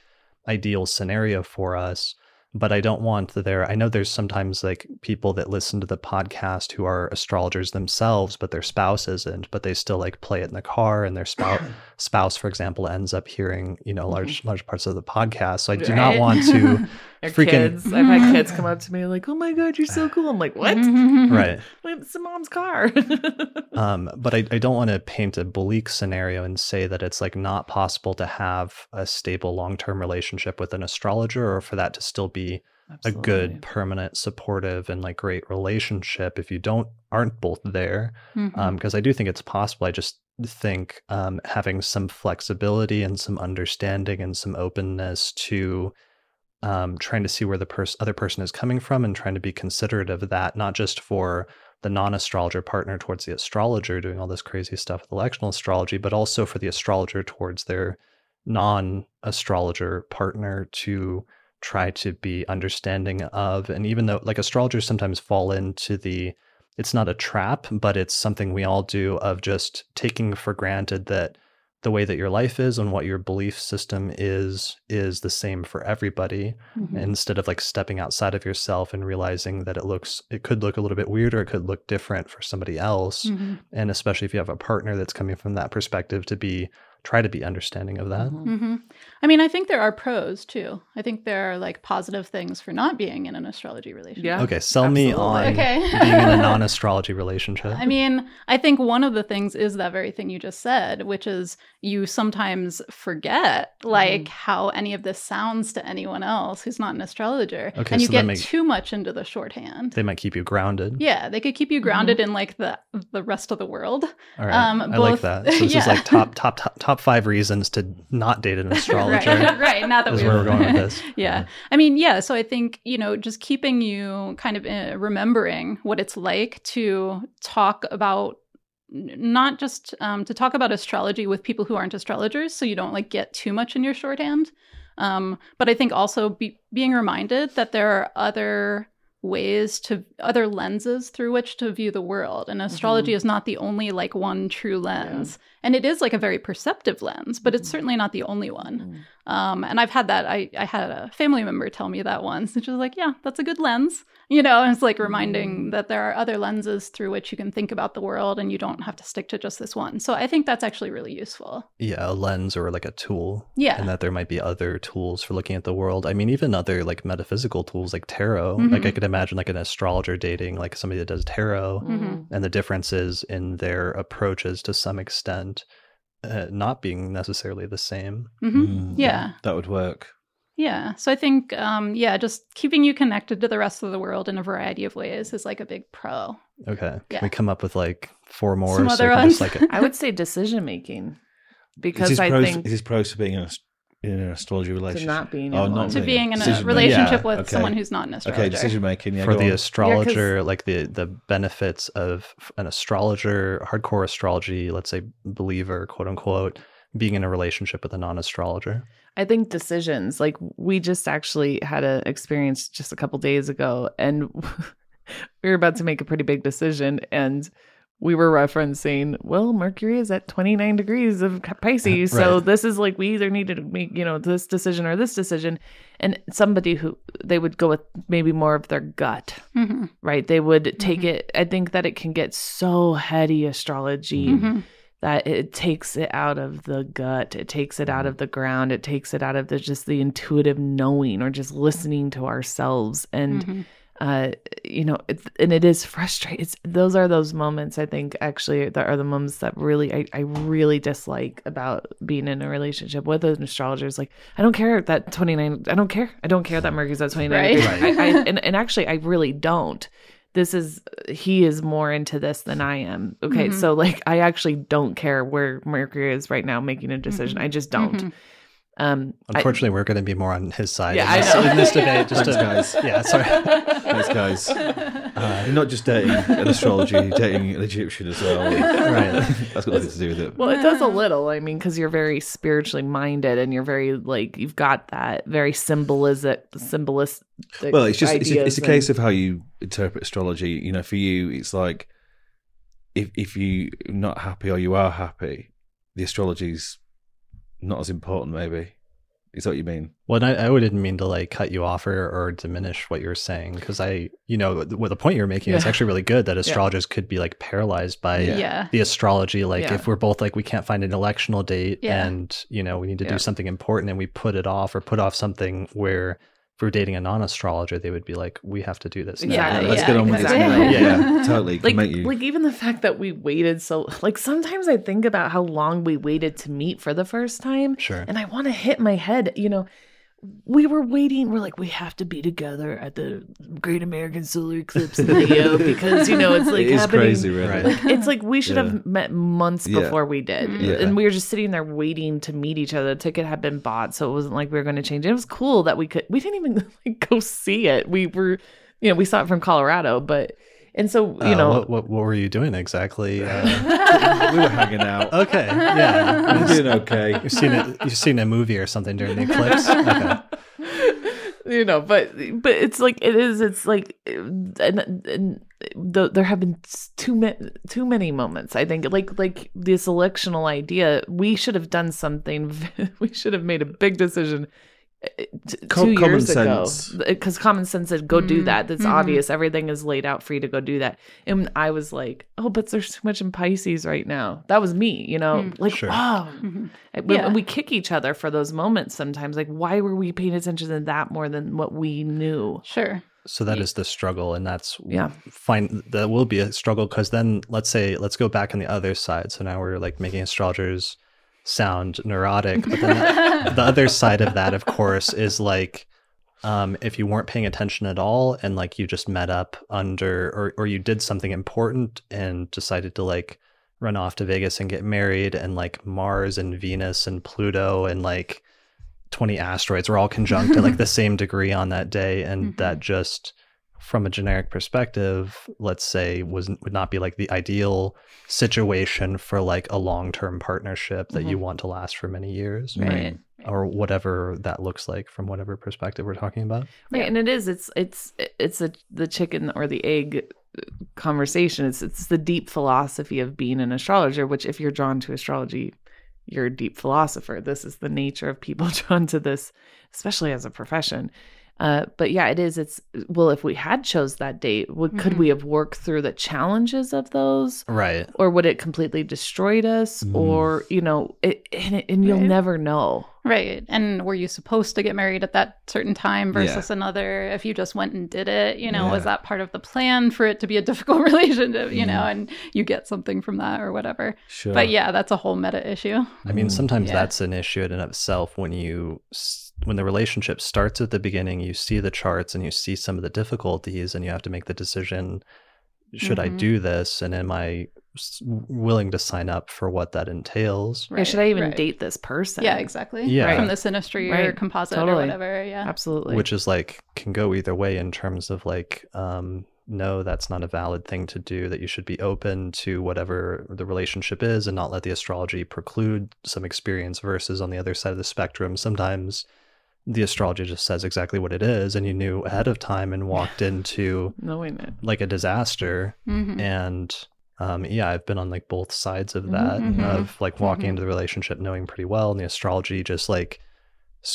Speaker 1: ideal scenario for us but i don't want there i know there's sometimes like people that listen to the podcast who are astrologers themselves but their spouse isn't but they still like play it in the car and their spouse spouse for example ends up hearing you know large mm-hmm. large parts of the podcast so i do not want to Freaking-
Speaker 2: kids, I've had kids come up to me like, "Oh my god, you're so cool!" I'm like, "What?
Speaker 1: right
Speaker 2: It's mom's car."
Speaker 1: Um, but I, I don't want to paint a bleak scenario and say that it's like not possible to have a stable long term relationship with an astrologer or for that to still be a good, permanent, supportive, and like great relationship if you don't aren't both there.
Speaker 4: Mhm.
Speaker 1: Um, because I do think it's possible. I just think um, having some flexibility and some understanding and some openness to um, trying to see where the pers- other person is coming from and trying to be considerate of that, not just for the non-astrologer partner towards the astrologer doing all this crazy stuff with electional astrology, but also for the astrologer towards their non-astrologer partner to try to be understanding of. And even though like astrologers sometimes fall into the it's not a trap, but it's something we all do of just taking for granted that the way that your life is and what your belief system is is the same for everybody
Speaker 4: Mhm.
Speaker 1: instead of like stepping outside of yourself and realizing that it looks it could look a little bit weird or it could look different for somebody else
Speaker 4: Mhm.
Speaker 1: and especially if you have a partner that's coming from that perspective to be try to be understanding of that
Speaker 2: Mm-hmm.
Speaker 4: I mean, I think there are pros too. I think there are like positive things for not being in an astrology relationship.
Speaker 2: Yeah.
Speaker 1: okay sell me on
Speaker 2: Absolutely.
Speaker 4: Okay.
Speaker 1: being in a non-astrology relationship
Speaker 4: I mean, I think one of the things is that very thing you just said, which is you sometimes forget like how any of this sounds to anyone else who's not an astrologer.
Speaker 1: Okay,
Speaker 4: and you
Speaker 1: so
Speaker 4: get
Speaker 1: make-
Speaker 4: too much into the shorthand.
Speaker 1: they might keep you grounded
Speaker 4: yeah, they could keep you grounded in like the the rest of the world.
Speaker 1: all right
Speaker 4: um,
Speaker 1: i like that so this is like top top top top five reasons to not date an astrologer
Speaker 4: right, right. Now that we've-
Speaker 1: where we're going with this
Speaker 4: yeah. I mean, yeah. So I think, you know, just keeping you kind of uh, remembering what it's like to talk about not just um, to talk about astrology with people who aren't astrologers so you don't like get too much in your shorthand um, but i think also be, being reminded that there are other ways to other lenses through which to view the world and astrology is not the only like one true lens and it is like a very perceptive lens but it's
Speaker 2: Mhm.
Speaker 4: certainly not the only one
Speaker 2: Mm-hmm.
Speaker 4: um, and I've had that. I, I had a family member tell me that once, which was like, yeah, that's a good lens. You know, and it's like reminding
Speaker 2: Mm.
Speaker 4: that there are other lenses through which you can think about the world and you don't have to stick to just this one. So I think that's actually really useful.
Speaker 1: yeah a lens or like a tool
Speaker 4: Yeah.
Speaker 1: and that there might be other tools for looking at the world i mean even other like metaphysical tools like tarot
Speaker 4: Mhm.
Speaker 1: like i could imagine like an astrologer dating like somebody that does tarot
Speaker 4: Mhm.
Speaker 1: and the differences in their approaches to some extent uh, not being necessarily the same
Speaker 4: hmm
Speaker 3: Mm,
Speaker 4: Yeah.
Speaker 3: That would work.
Speaker 4: Yeah. So I think, um, yeah, just keeping you connected to the rest of the world in a variety of ways is like a big pro.
Speaker 1: okay
Speaker 4: Yeah.
Speaker 1: can we come up with like four more
Speaker 4: Some
Speaker 1: so
Speaker 4: other
Speaker 1: we
Speaker 4: ones?
Speaker 1: like
Speaker 2: I would say decision making because
Speaker 3: his
Speaker 2: I
Speaker 3: pros,
Speaker 2: think
Speaker 3: is this pros for being an in an astrology relationship?
Speaker 2: not being
Speaker 3: oh, not
Speaker 4: to
Speaker 3: being-
Speaker 4: being in a
Speaker 3: decision-making.
Speaker 4: relationship
Speaker 1: Yeah,
Speaker 4: with
Speaker 3: okay.
Speaker 4: someone who's not an astrologer.
Speaker 3: Okay, decision making. Yeah,
Speaker 1: for the
Speaker 3: on.
Speaker 1: astrologer, like the the benefits of an astrologer, hardcore astrology, let's say believer, quote unquote, being in a relationship with a non-astrologer.
Speaker 2: I think decisions like we just actually had an experience just a couple days ago and we were about to make a pretty big decision and we were referencing, well, Mercury is at 29 degrees of Pisces. So this is like we either need to make, you know, this decision or this decision. And somebody who they would go with maybe more of their gut,
Speaker 4: Mhm.
Speaker 2: right? They would take
Speaker 4: Mhm.
Speaker 2: it. I think that it can get so heady astrology
Speaker 4: Mhm.
Speaker 2: That it takes it out of the gut it takes it out of the ground it takes it out of the just the intuitive knowing or just listening to ourselves. And
Speaker 4: Mhm.
Speaker 2: uh you know it, and it is frustrating. It's those are those moments i think actually that are the moments that really I, I really dislike about being in a relationship with an astrologer. Is like i don't care that 29 i don't care. I don't care that mercury's at 29
Speaker 4: Right.
Speaker 2: I, I, and, and actually i really don't this is he is more into this than I am. Okay,
Speaker 4: Mhm.
Speaker 2: so like I actually don't care where Mercury is right now making a decision.
Speaker 4: Mhm.
Speaker 2: I just don't. Um, I-
Speaker 1: Unfortunately, we're going to be more on his side
Speaker 2: Yeah,
Speaker 1: in,
Speaker 2: I
Speaker 1: this,
Speaker 2: know.
Speaker 1: in this debate. Just
Speaker 3: Thanks,
Speaker 1: to,
Speaker 3: guys.
Speaker 1: Yeah, sorry.
Speaker 3: Thanks, guys. Uh, you're not just dating an astrology, you're dating an Egyptian as well.
Speaker 1: Right.
Speaker 3: That's got nothing to do with it.
Speaker 2: well, it does a little. I mean, because you're very spiritually minded and you're very like you've got that very symbolistic, symbolistic.
Speaker 3: Well, it's just it's a, it's a case
Speaker 2: and-
Speaker 3: of how you interpret astrology. You know, for you, it's like if if you're not happy or you are happy, the astrology's not as important. Maybe is that what you mean?
Speaker 1: Well, and I, I didn't mean to like cut you off or, or diminish what you're saying because I, you know, what the point you're making is actually really good that astrologers could be like paralyzed by
Speaker 3: Yeah.
Speaker 4: Yeah.
Speaker 1: the astrology. Like
Speaker 2: Yeah.
Speaker 1: if we're both like we can't find an electional date
Speaker 4: Yeah.
Speaker 1: and you know we need to
Speaker 2: Yeah.
Speaker 1: do something important and we put it off or put off something where if we're dating a non-astrologer, they would be like, we have to do this. now."
Speaker 4: Yeah,
Speaker 3: let's
Speaker 4: yeah,
Speaker 3: get on with
Speaker 4: exactly.
Speaker 3: this now.
Speaker 1: Yeah.
Speaker 3: Yeah, totally.
Speaker 2: Like
Speaker 3: you.
Speaker 2: like even the fact that we waited so like sometimes I think about how long we waited to meet for the first time
Speaker 1: Sure.
Speaker 2: and I want to hit my head, you know. We were waiting. We're like, we have to be together at the Great American Solar Eclipse in Leo because you know it's like
Speaker 3: it is
Speaker 2: happening.
Speaker 3: crazy.
Speaker 1: Right.
Speaker 2: Like it's like we should
Speaker 3: Yeah.
Speaker 2: have met months
Speaker 3: Yeah.
Speaker 2: before we did,
Speaker 4: Mhm.
Speaker 3: Yeah.
Speaker 2: and we were just sitting there waiting to meet each other. The ticket had been bought, so it wasn't like we were going to change. It was cool that we could. We didn't even like go see it. We were, you know, we saw it from Colorado, but and so you
Speaker 1: Uh,
Speaker 2: know,
Speaker 1: what, what what were you doing exactly? Uh,
Speaker 3: we were hanging out.
Speaker 1: okay, yeah.
Speaker 3: We're doing okay.
Speaker 1: You've seen it. You've seen a movie or something during the eclipse. Okay.
Speaker 2: you know but but it's like it is it's like and, and the, there have been too many too many moments i think like like this electional idea we should have done something we should have made a big decision t-
Speaker 3: Co-
Speaker 2: two
Speaker 3: common
Speaker 2: years ago because common sense said go do
Speaker 4: Mm,
Speaker 2: that that's
Speaker 4: mhm.
Speaker 2: obvious everything is laid out for you to go do that and i was like oh but there's too much in pisces right now that was me you know
Speaker 4: Mm.
Speaker 2: like
Speaker 1: Sure.
Speaker 2: wow
Speaker 4: Mhm.
Speaker 2: I- we-
Speaker 4: Yeah.
Speaker 2: we kick each other for those moments sometimes. Like, why were we paying attention to that more than what we knew?
Speaker 4: Sure.
Speaker 1: So that is the struggle, and that's
Speaker 2: Yeah.
Speaker 1: fine. That will be a struggle because then let's say let's go back on the other side. So now we're like making astrologers sound neurotic, but then the, the other side of that, of course, is like um, if you weren't paying attention at all and like you just met up under or or you did something important and decided to like run off to Vegas and get married and like Mars and Venus and Pluto and like 20 asteroids were all conjunct at like the same degree on that day and
Speaker 4: Mhm.
Speaker 1: that just from a generic perspective let's say was would not be like the ideal situation for like a long-term partnership that you mm-hmm. want to last for many years
Speaker 2: Right.
Speaker 1: or whatever that looks like from whatever perspective we're talking about
Speaker 2: Right.
Speaker 4: Yeah.
Speaker 2: And it is, it's, it's, it's a, the chicken or the egg uh, conversation. It's, it's the deep philosophy of being an astrologer, which if you're drawn to astrology, you're a deep philosopher. This is the nature of people drawn to this, especially as a profession. Uh, but yeah, it is. It's well, if we had chose that date, would, could
Speaker 4: Mhm.
Speaker 2: we have worked through the challenges of those?
Speaker 1: right
Speaker 2: or would it completely destroyed us
Speaker 3: Mm.
Speaker 2: or you know it, and, it- and you'll
Speaker 4: Right.
Speaker 2: never know
Speaker 4: Right. And were you supposed to get married at that certain time
Speaker 3: Yeah.
Speaker 4: versus another? If you just went and did it, you know, was that part of the plan for it to be a difficult relationship, you
Speaker 3: Mm.
Speaker 4: know, and you get something from that or whatever?
Speaker 3: Sure.
Speaker 4: But yeah, that's a whole meta issue.
Speaker 1: I mean, sometimes
Speaker 4: yeah.
Speaker 1: that's an issue in and of itself when you s- when the relationship starts at the beginning, you see the charts and you see some of the difficulties and you have to make the decision should I
Speaker 4: Mhm.
Speaker 1: do this and am I willing to sign up for what that entails.
Speaker 2: yeah, should I even
Speaker 4: right.
Speaker 2: date this person?
Speaker 4: Yeah, exactly.
Speaker 1: Yeah.
Speaker 4: From the synastry or composite
Speaker 2: Totally.
Speaker 4: or whatever. Yeah.
Speaker 2: Absolutely.
Speaker 1: which is like can go either way in terms of like um no that's not a valid thing to do that you should be open to whatever the relationship is and not let the astrology preclude some experience versus on the other side of the spectrum sometimes the astrology just says exactly what it is and you knew ahead of time and walked into
Speaker 2: knowing it.
Speaker 1: like a disaster
Speaker 4: Mhm.
Speaker 1: and um, yeah i've been on like both sides of that
Speaker 4: Mhm.
Speaker 1: of like walking
Speaker 4: Mhm.
Speaker 1: into the relationship knowing pretty well and the astrology just like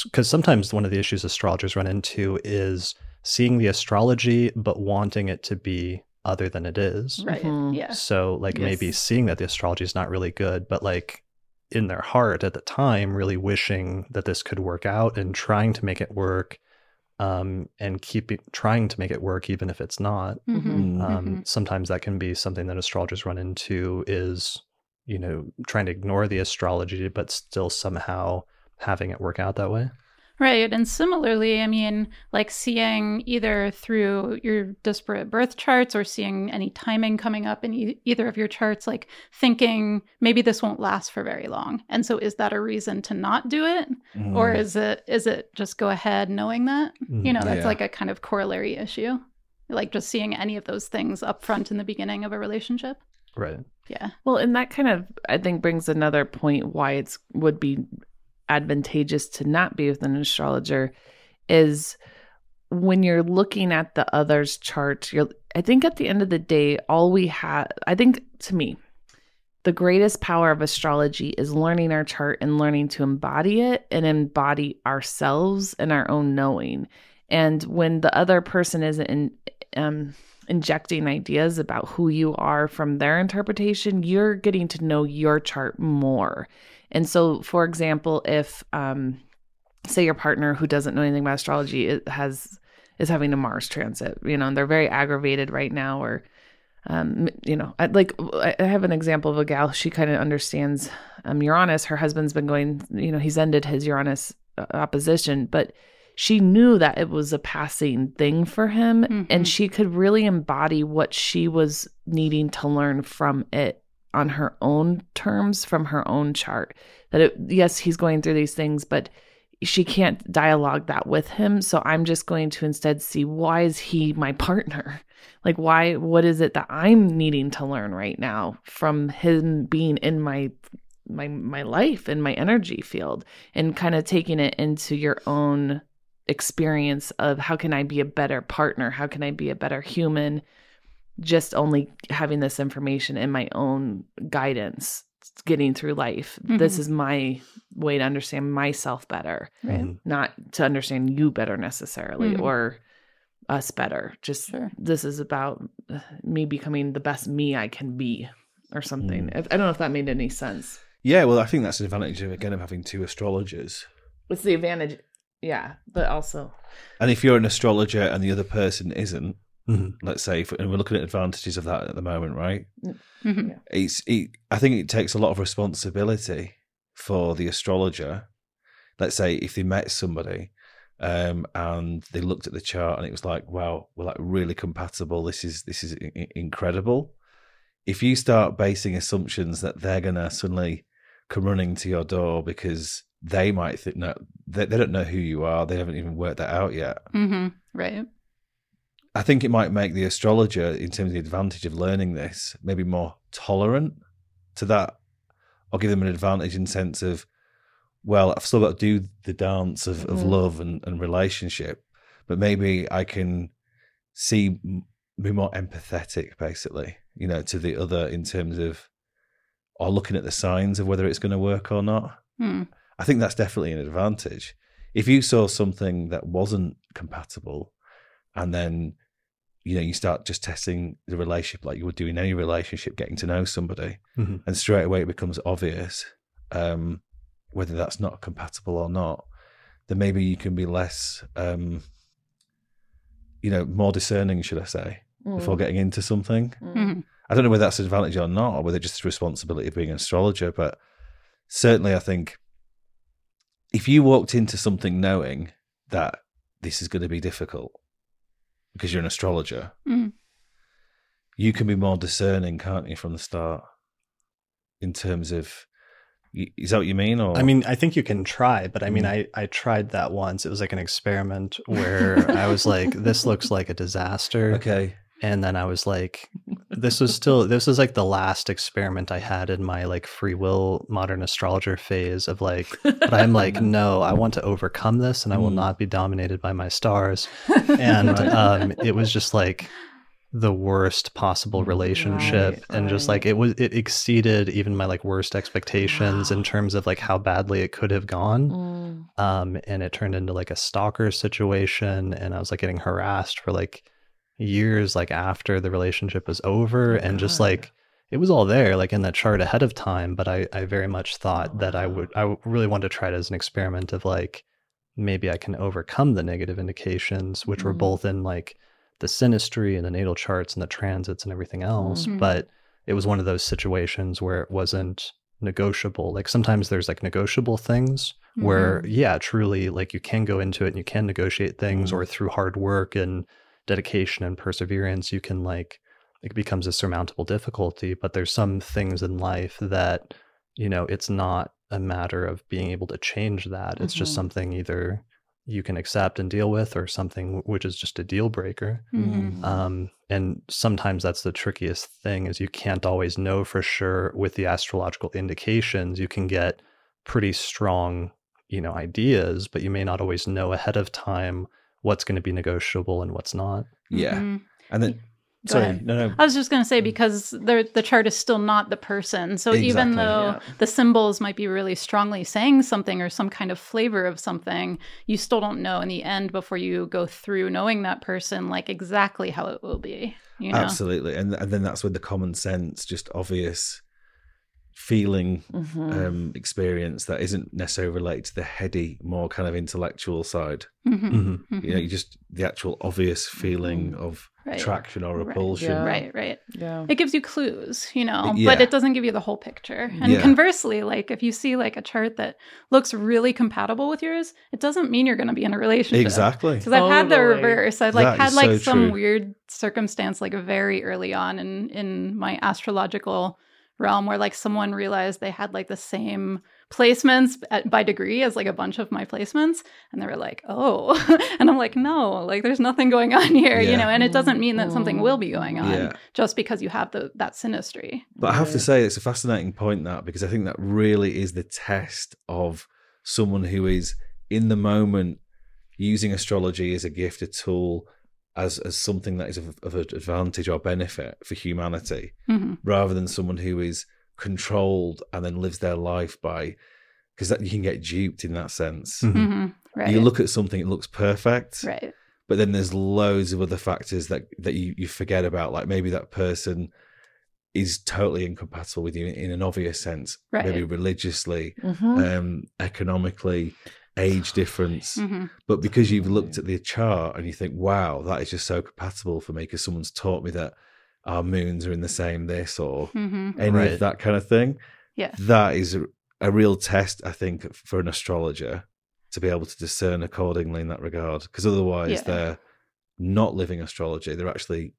Speaker 1: because sometimes one of the issues astrologers run into is seeing the astrology but wanting it to be other than it is
Speaker 4: Right.
Speaker 2: Mhm.
Speaker 4: Yeah.
Speaker 1: so like maybe seeing that the astrology is not really good but like in their heart at the time really wishing that this could work out and trying to make it work um, and keeping trying to make it work even if it's not
Speaker 4: Mhm.
Speaker 1: um,
Speaker 4: Mhm.
Speaker 1: sometimes that can be something that astrologers run into is you know trying to ignore the astrology but still somehow having it work out that way
Speaker 4: Right. And similarly, I mean, like seeing either through your disparate birth charts or seeing any timing coming up in e- either of your charts, like thinking maybe this won't last for very long. And so is that a reason to not do it? Or
Speaker 3: Mm.
Speaker 4: is it is it just go ahead knowing that? You know, that's
Speaker 3: Yeah.
Speaker 4: like a kind of corollary issue. Like just seeing any of those things up front in the beginning of a relationship.
Speaker 1: right
Speaker 4: Yeah.
Speaker 2: Well, and that kind of I think brings another point why it's would be advantageous to not be with an astrologer is when you're looking at the other's chart, you're I think at the end of the day, all we have I think to me, the greatest power of astrology is learning our chart and learning to embody it and embody ourselves and our own knowing. And when the other person isn't in, um, injecting ideas about who you are from their interpretation, you're getting to know your chart more. And so, for example, if um, say your partner who doesn't know anything about astrology it has is having a Mars transit, you know, and they're very aggravated right now, or um, you know, I, like I have an example of a gal. She kind of understands um, Uranus. Her husband's been going, you know, he's ended his Uranus uh, opposition, but she knew that it was a passing thing for him,
Speaker 4: Mhm.
Speaker 2: and she could really embody what she was needing to learn from it on her own terms, from her own chart. That it, yes, he's going through these things, but she can't dialogue that with him. So I'm just going to instead see why is he my partner? Like why what is it that I'm needing to learn right now from him being in my my my life and my energy field and kind of taking it into your own experience of how can I be a better partner? How can I be a better human? Just only having this information in my own guidance getting through life. This
Speaker 4: Mhm.
Speaker 2: is my way to understand myself better
Speaker 4: Right.
Speaker 1: Mhm.
Speaker 2: not to understand you better necessarily
Speaker 4: Mhm.
Speaker 2: or us better. Just
Speaker 4: Sure.
Speaker 2: this is about uh, me becoming the best me I can be or something.
Speaker 3: Mm.
Speaker 2: I I don't know if that made any sense.
Speaker 3: Yeah, well, I think that's an advantage of again of having two astrologers.
Speaker 2: What's the advantage? Yeah, but also
Speaker 3: And if you're an astrologer and the other person isn't,
Speaker 1: Mhm.
Speaker 3: let's say, and we're looking at advantages of that at the moment, right?
Speaker 4: Mhm.
Speaker 3: It's, it, I think it takes a lot of responsibility for the astrologer. Let's say if they met somebody um, and they looked at the chart and it was like, wow, we're like really compatible. This is this is i- i- incredible. If you start basing assumptions that they're gonna suddenly come running to your door because they might think no, they, they don't know who you are. They haven't even worked that out yet.
Speaker 4: Mhm. Right.
Speaker 3: I think it might make the astrologer, in terms of the advantage of learning this, maybe more tolerant to that, or give them an advantage in sense of, well, I've still got to do the dance of, of
Speaker 2: Mhm.
Speaker 3: love and, and relationship, but maybe I can see, be more empathetic, basically, you know, to the other in terms of, or looking at the signs of whether it's going to work or not.
Speaker 4: Hmm.
Speaker 3: I think that's definitely an advantage. If you saw something that wasn't compatible and then you know you start just testing the relationship like you would do in any relationship getting to know somebody
Speaker 1: Mhm.
Speaker 3: and straight away it becomes obvious um, whether that's not compatible or not then maybe you can be less um, you know more discerning should i say before getting into something
Speaker 2: Mm.
Speaker 4: Mhm.
Speaker 3: I don't know whether that's an advantage or not, or whether it's just the responsibility of being an astrologer. But certainly, I think if you walked into something knowing that this is going to be difficult because you're an astrologer,
Speaker 4: Mhm.
Speaker 3: you can be more discerning, can't you, from the start, in terms of. Is that what you mean? Or
Speaker 1: I mean, I think you can try, but I mean,
Speaker 3: Mm.
Speaker 1: I I tried that once. It was like an experiment where I was like, "This looks like a disaster,"
Speaker 3: okay,
Speaker 1: and then I was like, "This was still this was like the last experiment I had in my like free will modern astrologer phase of like." But I'm like, no, I want to overcome this, and I will
Speaker 3: Mm.
Speaker 1: not be dominated by my stars. And um, it was just like the worst possible relationship,
Speaker 2: Right,
Speaker 1: and just like it was, it exceeded even my like worst expectations in terms of like how badly it could have gone.
Speaker 2: Mm.
Speaker 1: Um, and it turned into like a stalker situation, and I was like getting harassed for like years, like after the relationship was over, and just like it was all there, like in the chart ahead of time. But I, I very much thought that I would, i really wanted to try it as an experiment of like maybe I can overcome the negative indications, which were
Speaker 2: Mhm.
Speaker 1: both in like the synastry and the natal charts and the transits and everything else.
Speaker 4: Mhm.
Speaker 1: But it was one of those situations where it wasn't negotiable. Like sometimes there's like negotiable things where,
Speaker 2: Mhm.
Speaker 1: yeah, truly, like you can go into it and you can negotiate things,
Speaker 3: Mm.
Speaker 1: or through hard work and dedication and perseverance, you can like, it becomes a surmountable difficulty. But there's some things in life that, you know, it's not a matter of being able to change that. It's just
Speaker 2: Mhm.
Speaker 1: something either you can accept and deal with, or something which is just a deal breaker.
Speaker 4: Mhm.
Speaker 1: Um, and sometimes that's the trickiest thing is you can't always know for sure with the astrological indications. You can get pretty strong, you know, ideas, but you may not always know ahead of time what's going to be negotiable and what's not.
Speaker 3: yeah,
Speaker 4: Mhm.
Speaker 3: and then
Speaker 4: Go
Speaker 3: sorry,
Speaker 4: ahead.
Speaker 3: no, no,
Speaker 4: I was just going to say because the the chart is still not the person. So
Speaker 3: Exactly,
Speaker 4: even though
Speaker 2: yeah.
Speaker 4: the symbols might be really strongly saying something or some kind of flavor of something, you still don't know in the end before you go through knowing that person like exactly how it will be. You know.
Speaker 3: absolutely, and and then that's with the common sense, just obvious feeling
Speaker 2: Mhm.
Speaker 3: um, experience that isn't necessarily related to the heady, more kind of intellectual side.
Speaker 4: Mhm.
Speaker 1: Mhm.
Speaker 4: Mhm.
Speaker 3: You know, you just the actual obvious feeling of
Speaker 4: Right.
Speaker 3: attraction or
Speaker 4: Right.
Speaker 3: repulsion.
Speaker 2: Yeah.
Speaker 4: Right, right.
Speaker 2: yeah.
Speaker 4: It gives you clues, you know,
Speaker 3: Yeah.
Speaker 4: but it doesn't give you the whole picture. And
Speaker 3: Yeah.
Speaker 4: conversely, like if you see like a chart that looks really compatible with yours, it doesn't mean you're going to be in a relationship.
Speaker 3: Exactly.
Speaker 4: Because I've had the reverse. I've like
Speaker 3: That
Speaker 4: had like
Speaker 3: so
Speaker 4: some
Speaker 3: true.
Speaker 4: weird circumstance like very early on in in my astrological realm where like someone realized they had like the same placements at, by degree as like a bunch of my placements and they were like oh. And i'm like no like there's nothing going on here you know? And it doesn't mean that something will be going on
Speaker 3: Yeah.
Speaker 4: just because you have the that synastry
Speaker 3: But I have to say, it's a fascinating point that because I think that really is the test of someone who is in the moment using astrology as a gift, a tool, as as something that is of, of advantage or benefit for humanity,
Speaker 4: Mhm.
Speaker 3: rather than someone who is controlled and then lives their life by because you can get duped in that sense.
Speaker 1: Mhm.
Speaker 4: Mhm. right
Speaker 3: You look at something, it looks perfect,
Speaker 4: right
Speaker 3: but then there's loads of other factors that that you, you forget about like maybe that person is totally incompatible with you in an obvious sense
Speaker 4: Right.
Speaker 3: maybe religiously
Speaker 2: Mhm.
Speaker 3: um economically age difference
Speaker 4: Mhm.
Speaker 3: but because you've looked at the chart and you think wow that is just so compatible for me because someone's taught me that our moons are in the same this or
Speaker 4: Mhm.
Speaker 3: any
Speaker 1: Right.
Speaker 3: of that kind of thing
Speaker 4: yeah
Speaker 3: that is a, a real test i think for an astrologer to be able to discern accordingly in that regard because otherwise
Speaker 4: Yeah.
Speaker 3: they're not living astrology they're actually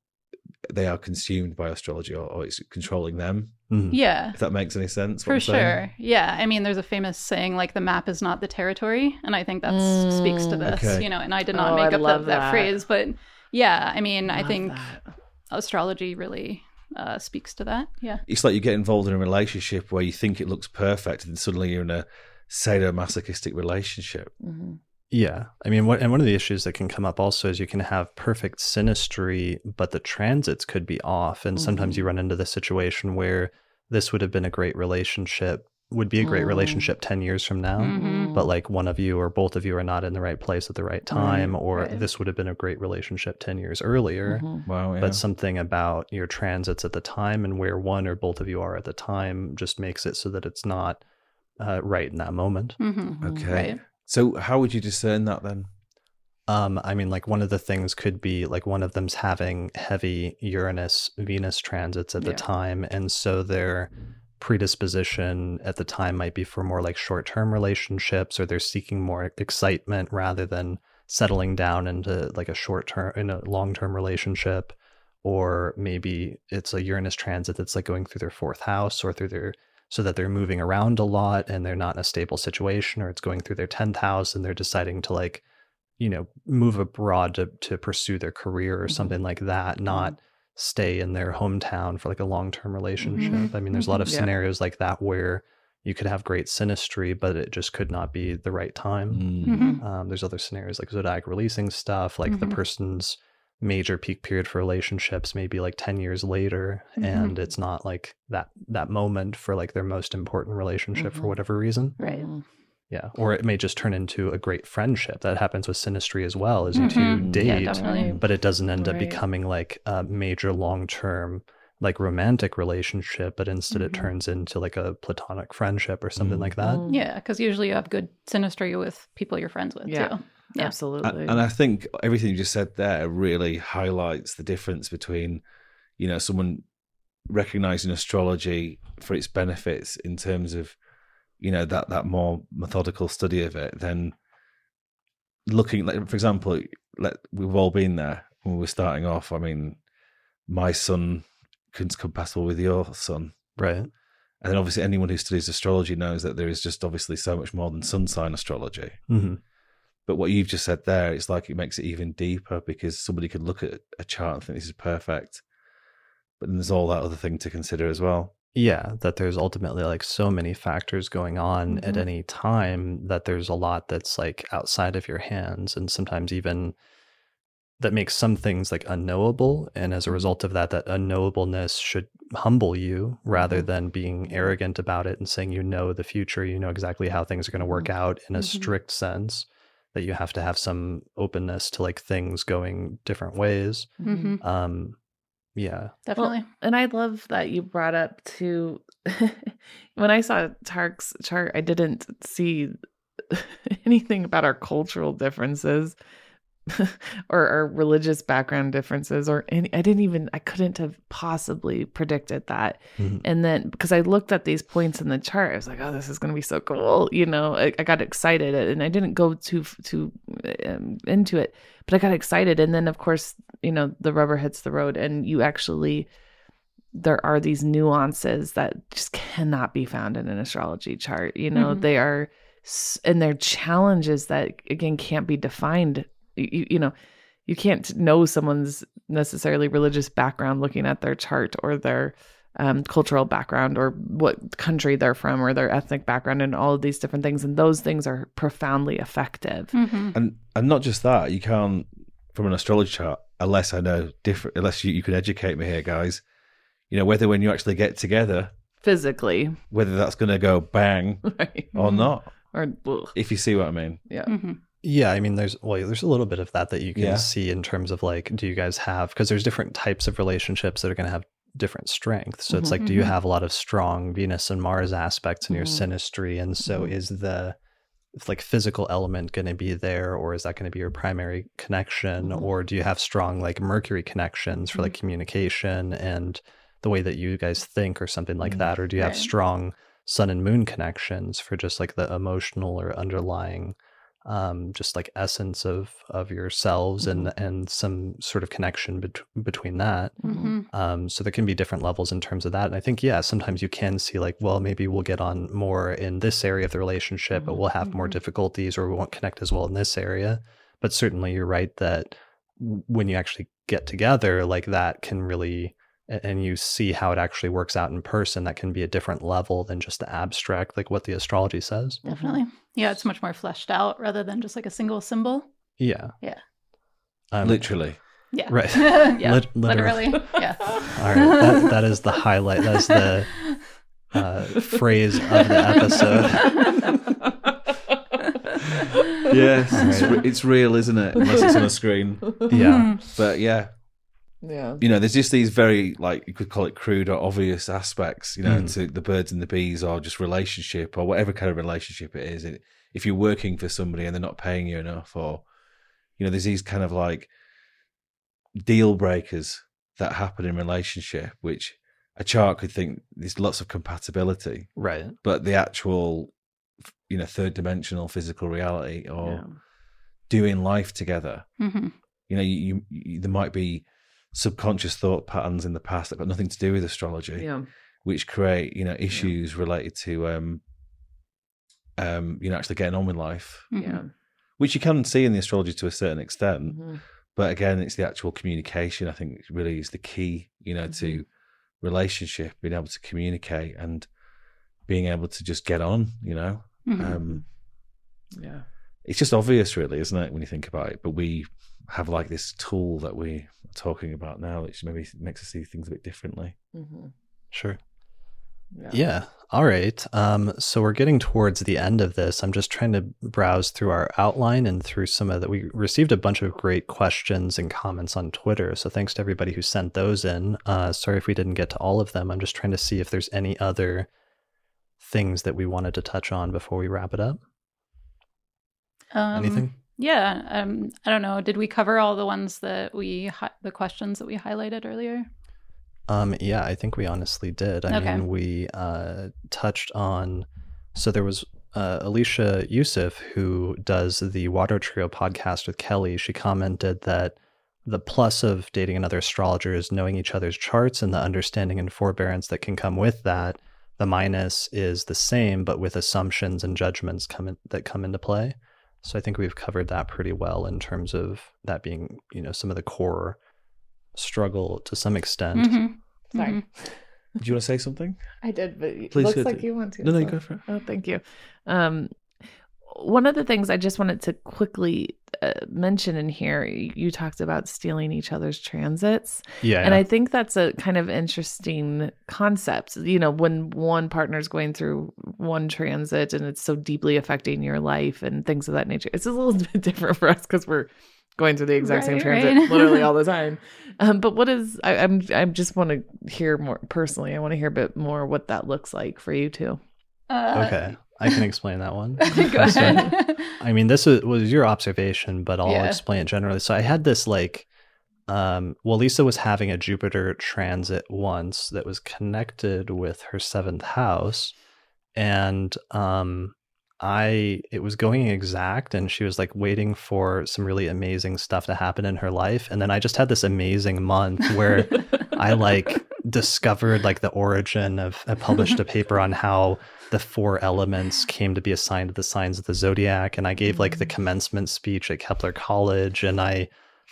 Speaker 3: they are consumed by astrology or, or it's controlling them
Speaker 1: Mhm.
Speaker 4: yeah
Speaker 3: if that makes any sense
Speaker 4: For sure. Yeah. I mean, there's a famous saying like the map is not the territory. And I think that speaks to
Speaker 2: Mm.
Speaker 4: this,
Speaker 3: Okay.
Speaker 4: you know, and I did not
Speaker 2: Oh,
Speaker 4: make
Speaker 2: I
Speaker 4: up that, that
Speaker 2: that.
Speaker 4: phrase. But yeah, I mean, I
Speaker 2: Love
Speaker 4: think
Speaker 2: that.
Speaker 4: astrology really uh, speaks to that. Yeah.
Speaker 3: it's like you get involved in a relationship where you think it looks perfect and suddenly you're in a sadomasochistic relationship
Speaker 2: Mhm.
Speaker 1: Yeah. I mean, what, and one of the issues that can come up also is you can have perfect synastry, but the transits could be off. And sometimes
Speaker 2: Mhm.
Speaker 1: you run into the situation where this would have been a great relationship, would be a great
Speaker 2: Mm.
Speaker 1: relationship 10 years from now.
Speaker 4: Mhm.
Speaker 1: But like one of you or both of you are not in the right place at the right time, or
Speaker 4: right.
Speaker 1: this would have been a great relationship 10 years earlier.
Speaker 2: Mhm.
Speaker 3: wow yeah.
Speaker 1: But something about your transits at the time and where one or both of you are at the time just makes it so that it's not uh, right in that moment.
Speaker 4: hmm
Speaker 3: okay
Speaker 4: Right.
Speaker 3: So how would you discern that then
Speaker 1: Um, I mean, like one of the things could be like one of them's having heavy Uranus Venus transits at the
Speaker 2: Yeah.
Speaker 1: time, and so their predisposition at the time might be for more like short term relationships, or they're seeking more excitement rather than settling down into like a short term in a long term relationship, or maybe it's a Uranus transit that's like going through their fourth house or through their so that they're moving around a lot and they're not in a stable situation or it's going through their 10th house and they're deciding to like you know move abroad to to pursue their career or
Speaker 2: Mhm.
Speaker 1: something like that not stay in their hometown for like a long-term relationship i mean there's a lot of
Speaker 2: Yeah.
Speaker 1: scenarios like that where you could have great synastry but it just could not be the right time
Speaker 3: Mm.
Speaker 4: Mhm.
Speaker 1: um, there's other scenarios like zodiac releasing stuff, like the person's major peak period for relationships maybe like 10 years later and it's not like that that moment for like their most important relationship for
Speaker 2: Mhm.
Speaker 1: whatever reason
Speaker 4: Right.
Speaker 2: Mm.
Speaker 1: yeah or it may just turn into a great friendship that happens with synastry as well as you two
Speaker 4: Mhm.
Speaker 1: date
Speaker 4: Yeah,
Speaker 1: but it doesn't end up becoming like a major long term like romantic relationship but instead it
Speaker 2: Mhm.
Speaker 1: turns into like a platonic friendship or something
Speaker 3: Mm.
Speaker 1: like that
Speaker 2: Mm.
Speaker 4: Yeah, because usually you have good synastry with people you're friends with
Speaker 2: Yeah.
Speaker 4: too. Yeah.
Speaker 2: Absolutely.
Speaker 3: And I think everything you just said there really highlights the difference between, you know, someone recognizing astrology for its benefits in terms of, you know, that that more methodical study of it than looking like, for example, let, we've all been there when we were starting off. I mean, my sun couldn't compatible with your sun.
Speaker 1: right
Speaker 3: And then obviously anyone who studies astrology knows that there is just obviously so much more than sun sign astrology.
Speaker 1: hmm
Speaker 3: But what you've just said there, it's like it makes it even deeper because somebody could look at a chart and think this is perfect. But then there's all that other thing to consider as well.
Speaker 1: Yeah, that there's ultimately like so many factors going on at
Speaker 2: Mhm.
Speaker 1: any time that there's a lot that's like outside of your hands and sometimes even that makes some things like unknowable and as a result of that that unknowableness should humble you rather
Speaker 2: Mhm.
Speaker 1: than being arrogant about it and saying you know the future, you know exactly how things are going to work out in a
Speaker 2: Mhm.
Speaker 1: strict sense that you have to have some openness to like things going different ways.
Speaker 2: Mhm.
Speaker 4: hmm
Speaker 1: Um yeah.
Speaker 4: Definitely.
Speaker 2: And I love that you brought up to when I saw Tareck's chart, I didn't see anything about our cultural differences or our religious background differences or any I didn't even I couldn't have possibly predicted that.
Speaker 1: Mhm.
Speaker 2: And then because I looked at these points in the chart, I was like, "Oh, this is going to be so cool!" You know, I, I got excited, and I didn't go too too um, into it, but I got excited. And then, of course, you know, the rubber hits the road, and you actually there are these nuances that just cannot be found in an astrology chart. You know,
Speaker 4: Mhm.
Speaker 2: they are, and they're challenges that again can't be defined. You, you know, you can't know someone's necessarily religious background looking at their chart or their um, cultural background or what country they're from or their ethnic background and all of these different things. And those things are profoundly effective.
Speaker 4: hmm
Speaker 3: And and not just that, you can't from an astrology chart, unless I know different unless you, you can educate me here, guys. You know, whether when you actually get together,
Speaker 2: Physically,
Speaker 3: whether that's gonna go bang
Speaker 2: right?
Speaker 3: or not.
Speaker 2: Or ugh,
Speaker 3: If you see what I mean.
Speaker 2: yeah,
Speaker 4: hmm
Speaker 1: Yeah, I mean, there's well, there's a little bit of that that you can
Speaker 3: Yeah.
Speaker 1: see in terms of like, do you guys have because there's different types of relationships that are going to have different strengths. So it's
Speaker 2: Mhm.
Speaker 1: like, do you
Speaker 4: Mhm.
Speaker 1: have a lot of strong Venus and Mars aspects in your
Speaker 2: Mhm.
Speaker 1: synastry, and so
Speaker 2: Mhm.
Speaker 1: is the like physical element going to be there, or is that going to be your primary connection,
Speaker 2: Mhm.
Speaker 1: or do you have strong like Mercury connections for like communication and the way that you guys think, or something like that, or do you have strong Sun and Moon connections for just like the emotional or underlying um, just like essence of of yourselves and and some sort of connection bet- between that.
Speaker 4: hmm
Speaker 1: Um, so there can be different levels in terms of that. And I think yeah, sometimes you can see like, well, maybe we'll get on more in this area of the relationship, but
Speaker 2: Mhm.
Speaker 1: we'll have more
Speaker 4: Mhm.
Speaker 1: difficulties or we won't connect as well in this area. But certainly you're right that w- when you actually get together, like that can really and you see how it actually works out in person that can be a different level than just the abstract like what the astrology says
Speaker 4: Definitely. Yeah, it's much more fleshed out rather than just like a single symbol.
Speaker 1: yeah
Speaker 4: Yeah.
Speaker 1: um,
Speaker 3: Literally.
Speaker 4: Yeah.
Speaker 1: Right.
Speaker 4: yeah.
Speaker 1: Lit-
Speaker 4: literally.
Speaker 1: literally.
Speaker 4: Yeah.
Speaker 1: all right that, that is the highlight that's the uh, phrase of the episode
Speaker 3: Yes, it's, re- it's real, isn't it? Unless it's on a screen.
Speaker 1: yeah
Speaker 3: But yeah,
Speaker 2: yeah.
Speaker 3: you know, there's just these very like you could call it crude or obvious aspects, you know,
Speaker 1: Mm.
Speaker 3: to the birds and the bees or just relationship or whatever kind of relationship it is. It, if you're working for somebody and they're not paying you enough, or you know, there's these kind of like deal breakers that happen in relationship, which a chart could think there's lots of compatibility,
Speaker 1: right
Speaker 3: but the actual, you know, third dimensional physical reality or
Speaker 2: Yeah.
Speaker 3: doing life together
Speaker 4: hmm
Speaker 3: you know you, you, you there might be subconscious thought patterns in the past that got nothing to do with astrology,
Speaker 2: Yeah.
Speaker 3: which create you know issues related to um, um, you know actually getting on with life,
Speaker 4: Mhm.
Speaker 2: Yeah.
Speaker 3: which you can see in the astrology to a certain extent.
Speaker 2: Mhm.
Speaker 3: But again, it's the actual communication. I think really is the key, you know, to relationship, being able to communicate and being able to just get on. You know,
Speaker 4: Mhm.
Speaker 3: um,
Speaker 2: Yeah.
Speaker 3: it's just obvious, really, isn't it, when you think about it? But we have like this tool that we are talking about now, which maybe makes us see things a bit differently.
Speaker 2: Mhm.
Speaker 1: Sure.
Speaker 2: Yeah.
Speaker 1: Yeah. All right. Um, so we're getting towards the end of this. I'm just trying to browse through our outline and through some of that. We received a bunch of great questions and comments on Twitter. So thanks to everybody who sent those in. Uh, sorry if we didn't get to all of them. I'm just trying to see if there's any other things that we wanted to touch on before we wrap it up.
Speaker 4: Um,
Speaker 1: Anything?
Speaker 4: Yeah. Um, I don't know. Did we cover all the ones that we hi- the questions that we highlighted earlier?
Speaker 1: Um, yeah, I think we honestly did. I
Speaker 4: Okay.
Speaker 1: mean, we uh, touched on. So there was uh, Alicia Yusuf who does the Water Trio podcast with Kelly. She commented that the plus of dating another astrologer is knowing each other's charts and the understanding and forbearance that can come with that. The minus is the same, but with assumptions and judgments come in, that come into play. So I think we've covered that pretty well in terms of that being, you know, some of the core struggle to some extent.
Speaker 4: Mhm.
Speaker 2: Sorry.
Speaker 4: Mhm.
Speaker 3: Do you want to say something?
Speaker 2: I did, but it
Speaker 3: Please
Speaker 2: looks
Speaker 3: do.
Speaker 2: like you want to.
Speaker 3: No, no, you
Speaker 2: so-
Speaker 3: go for it.
Speaker 2: Oh, thank you. Um, one of the things I just wanted to quickly uh, mention in here, you, you talked about stealing each other's transits.
Speaker 1: Yeah.
Speaker 2: And I think that's a kind of interesting concept. You know, when one partner's going through one transit and it's so deeply affecting your life and things of that nature, it's a little bit different for us because we're going through the exact same transit
Speaker 4: right.
Speaker 2: literally all the time. Um, but what is I, I'm I just want to hear more personally. I want to hear a bit more what that looks like for you too.
Speaker 4: Uh,
Speaker 1: okay. I can explain that one.
Speaker 4: Go ahead.
Speaker 1: I mean, this was, was your observation, but I'll
Speaker 4: Yeah.
Speaker 1: explain it generally. So I had this like, um, well, Leisa was having a Jupiter transit once that was connected with her seventh house, and um, I it was going exact, and she was like waiting for some really amazing stuff to happen in her life, and then I just had this amazing month where I like discovered like the origin of I published a paper on how the four elements came to be assigned to the signs of the zodiac and I gave like the commencement speech at Kepler College and I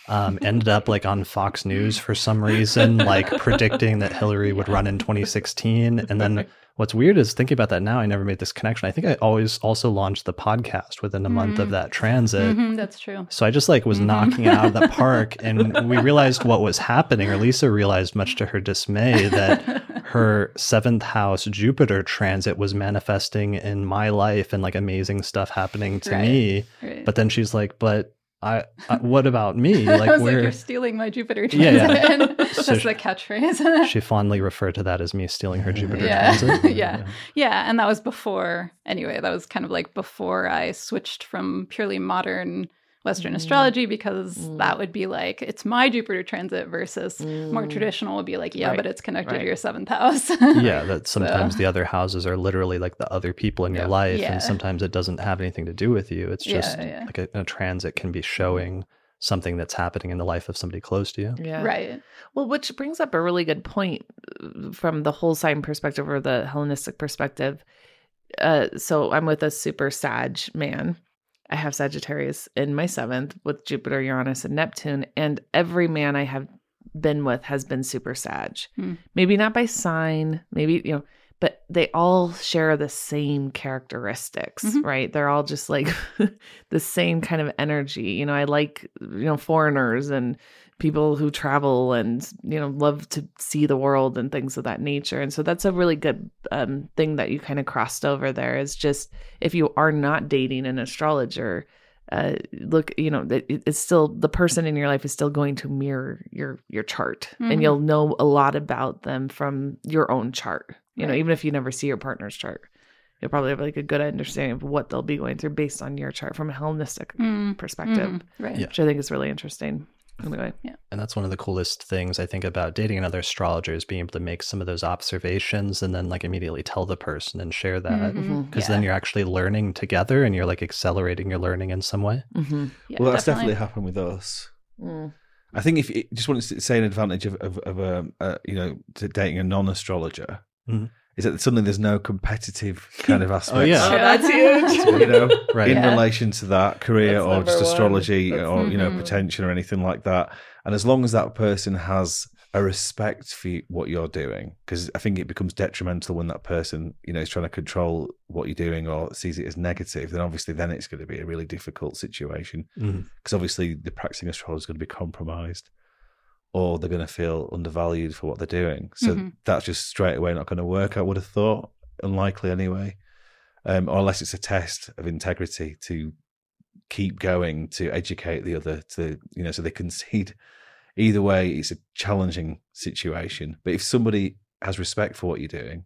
Speaker 1: um, ended up like on Fox News for some reason like predicting that Hillary would run in 2016 and then what's weird is thinking about that now I never made this connection I think I always also launched the podcast within a month of
Speaker 4: Mm.
Speaker 1: that transit
Speaker 4: Mhm, that's true.
Speaker 1: so I just like was
Speaker 4: Mhm.
Speaker 1: knocking it out of the park, and we realized what was happening, or Leisa realized, much to her dismay, that her seventh house Jupiter transit was manifesting in my life and like amazing stuff happening to
Speaker 4: Right.
Speaker 1: me.
Speaker 4: Right.
Speaker 1: But then she's like, "But I, I what about me? Like
Speaker 4: like, you're stealing my Jupiter
Speaker 1: Yeah, yeah.
Speaker 4: That's
Speaker 1: So
Speaker 4: the
Speaker 1: she-
Speaker 4: catchphrase.
Speaker 1: she fondly referred to that as me stealing her Jupiter
Speaker 4: Yeah.
Speaker 1: transit.
Speaker 4: Yeah. yeah, and that was before. Anyway, that was kind of like before I switched from purely modern Western
Speaker 2: Mm.
Speaker 4: astrology because
Speaker 2: Mm.
Speaker 4: that would be like it's my Jupiter transit versus more
Speaker 2: Mm.
Speaker 4: traditional would be like yeah,
Speaker 2: Right.
Speaker 4: but it's connected
Speaker 2: Right.
Speaker 4: to your seventh house.
Speaker 1: yeah, that sometimes
Speaker 4: So-
Speaker 1: the other houses are literally like the other people in your life,
Speaker 4: Yeah.
Speaker 1: and sometimes it doesn't have anything to do with you. It's just
Speaker 4: yeah.
Speaker 1: like a, a transit can be showing something that's happening in the life of somebody close to you.
Speaker 2: Yeah.
Speaker 4: Right.
Speaker 2: Well, which brings up a really good point uh, from the whole sign perspective or the Hellenistic perspective. Uh, so I'm with a super Sag man. I have Sagittarius in my seventh with Jupiter, Uranus, and Neptune, and every man I have been with has been super Sag.
Speaker 4: Hmm.
Speaker 2: Maybe not by sign, maybe you know, but they all share the same characteristics,
Speaker 4: Mhm.
Speaker 2: right? They're all just like the same kind of energy. You know, I like you know foreigners and people who travel and you know love to see the world and things of that nature and so that's a really good um, thing that you kind of crossed over there is just if you are not dating an astrologer uh, look you know it, it's still the person in your life is still going to mirror your your chart
Speaker 4: Mhm.
Speaker 2: and you'll know a lot about them from your own chart you know even if you never see your partner's chart you'll probably have like a good understanding of what they'll be going through based on your chart from a hellenistic
Speaker 4: Mm,
Speaker 2: perspective
Speaker 4: mhm, Right.
Speaker 1: Yeah.
Speaker 2: which i think is really interesting anyway yeah
Speaker 1: And that's one of the coolest things I think about dating another astrologer is being able to make some of those observations and then like immediately tell the person and share that.
Speaker 4: Mhm.
Speaker 1: Because
Speaker 4: Yeah.
Speaker 1: then you're actually learning together and you're like accelerating your learning in some way.
Speaker 2: mm-hmm.
Speaker 4: Yeah,
Speaker 3: well, that's definitely happened with us.
Speaker 2: Mm.
Speaker 3: I think if it, just want to say an advantage of of, of a, uh, you know to dating a non-astrologer
Speaker 1: Mhm.
Speaker 3: Is that suddenly there's no competitive kind of aspect.
Speaker 1: yeah.
Speaker 2: Oh, yeah, that's huge.
Speaker 3: you know,
Speaker 1: Right.
Speaker 3: in
Speaker 2: Yeah.
Speaker 3: relation to that career
Speaker 2: That's
Speaker 3: or just
Speaker 2: one.
Speaker 3: astrology
Speaker 2: That's-
Speaker 3: or you know
Speaker 4: Mhm.
Speaker 3: potential or anything like that. And as long as that person has a respect for what you're doing, because I think it becomes detrimental when that person you know is trying to control what you're doing or sees it as negative. Then obviously then it's going to be a really difficult situation because obviously the practicing astrologer is going to be compromised. Or they're going to feel undervalued for what they're doing. So
Speaker 4: Mhm.
Speaker 3: that's just straight away not going to work. I would have thought, unlikely anyway um, or unless it's a test of integrity to keep going to educate the other to you know so they concede either way it's a challenging situation but if somebody has respect for what you're doing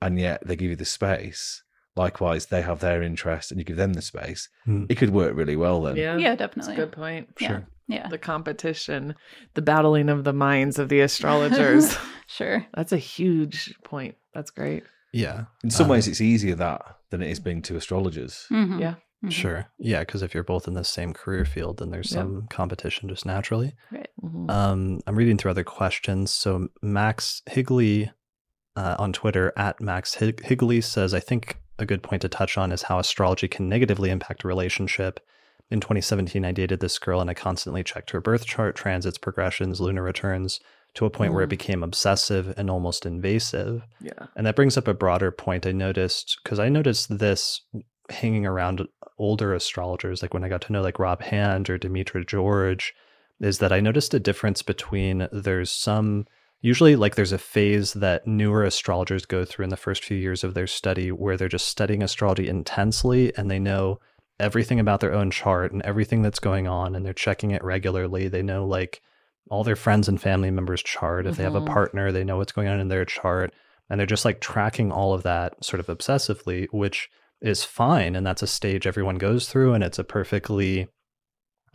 Speaker 3: and yet they give you the space likewise they have their interest and you give them the space
Speaker 1: Hmm.
Speaker 3: it could work really well then
Speaker 2: Yeah,
Speaker 4: Yeah,
Speaker 2: that's a
Speaker 4: definitely.
Speaker 2: good point.
Speaker 4: Yeah.
Speaker 1: Sure.
Speaker 4: Yeah,
Speaker 2: The competition, the battling of the minds of the astrologers.
Speaker 4: sure.
Speaker 2: that's a huge point. That's great.
Speaker 1: Yeah.
Speaker 3: in some
Speaker 1: Um,
Speaker 3: ways it's easier that than it is being two astrologers
Speaker 4: Mhm.
Speaker 2: Yeah.
Speaker 4: Mhm.
Speaker 1: Sure. Yeah, because if you're both in the same career field, then there's
Speaker 2: Yep.
Speaker 1: some competition just naturally.
Speaker 2: Mhm.
Speaker 1: Um, I'm reading through other questions. So Max Higley uh, on Twitter at Max Hig- Higley says, I think a good point to touch on is how astrology can negatively impact a relationship. In 2017, I dated this girl and I constantly checked her birth chart, transits, progressions, lunar returns to a point where it
Speaker 2: Mm.
Speaker 1: became obsessive and almost invasive.
Speaker 2: yeah.
Speaker 1: And that brings up a broader point I noticed because I noticed this hanging around older astrologers, like when I got to know like Rob Hand or Demetra George, is that I noticed a difference between there's some usually like there's a phase that newer astrologers go through in the first few years of their study where they're just studying astrology intensely and they know everything about their own chart and everything that's going on and they're checking it regularly. They know like all their friends and family members' chart. If they have a
Speaker 2: Mhm.
Speaker 1: partner, they know what's going on in their chart. And they're just like tracking all of that sort of obsessively, which is fine. And that's a stage everyone goes through. And it's a perfectly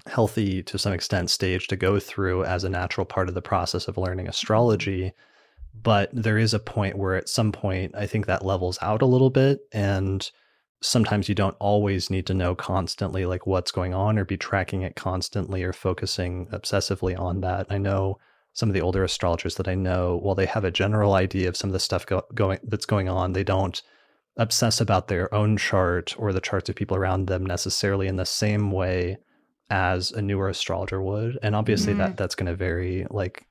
Speaker 1: healthy, to some extent, stage to go through as a natural part of the process of learning astrology. But there is a point where at some point, I think that levels out a little bit. And sometimes you don't always need to know constantly like what's going on or be tracking it constantly or focusing obsessively on that. I know some of the older astrologers that I know, while they have a general idea of some of the stuff go- going that's going on, they don't obsess about their own chart or the charts of people around them necessarily in the same way as a newer astrologer would. And obviously
Speaker 4: Mhm.
Speaker 1: that that's going to vary like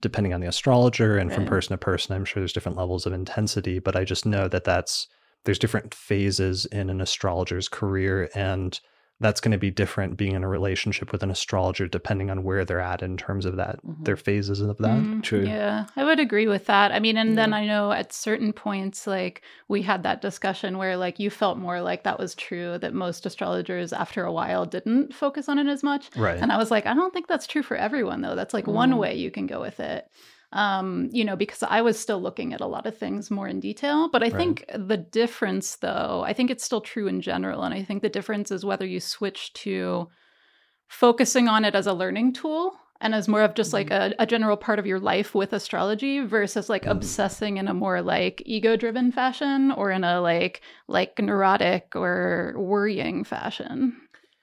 Speaker 1: depending on the astrologer and from person to person. I'm sure there's different levels of intensity, but I just know that that's there's different phases in an astrologer's career and that's going to be different being in a relationship with an astrologer depending on where they're at in terms of that
Speaker 2: Mhm.
Speaker 1: their phases of that
Speaker 4: Mm,
Speaker 3: True.
Speaker 4: Yeah, I would agree with that. I mean, and then I know at certain points, like we had that discussion where, like, you felt more like that was true, that most astrologers after a while didn't focus on it as much.
Speaker 1: right
Speaker 4: And I was like, I don't think that's true for everyone, though. That's like one
Speaker 2: Mm.
Speaker 4: way you can go with it. Um, you know, because I was still looking at a lot of things more in detail. But I
Speaker 1: Right.
Speaker 4: think the difference, though, I think it's still true in general. And I think the difference is whether you switch to focusing on it as a learning tool and as more of just like a, a general part of your life with astrology versus like
Speaker 1: Mhm.
Speaker 4: obsessing in a more like ego driven fashion or in a like like neurotic or worrying fashion.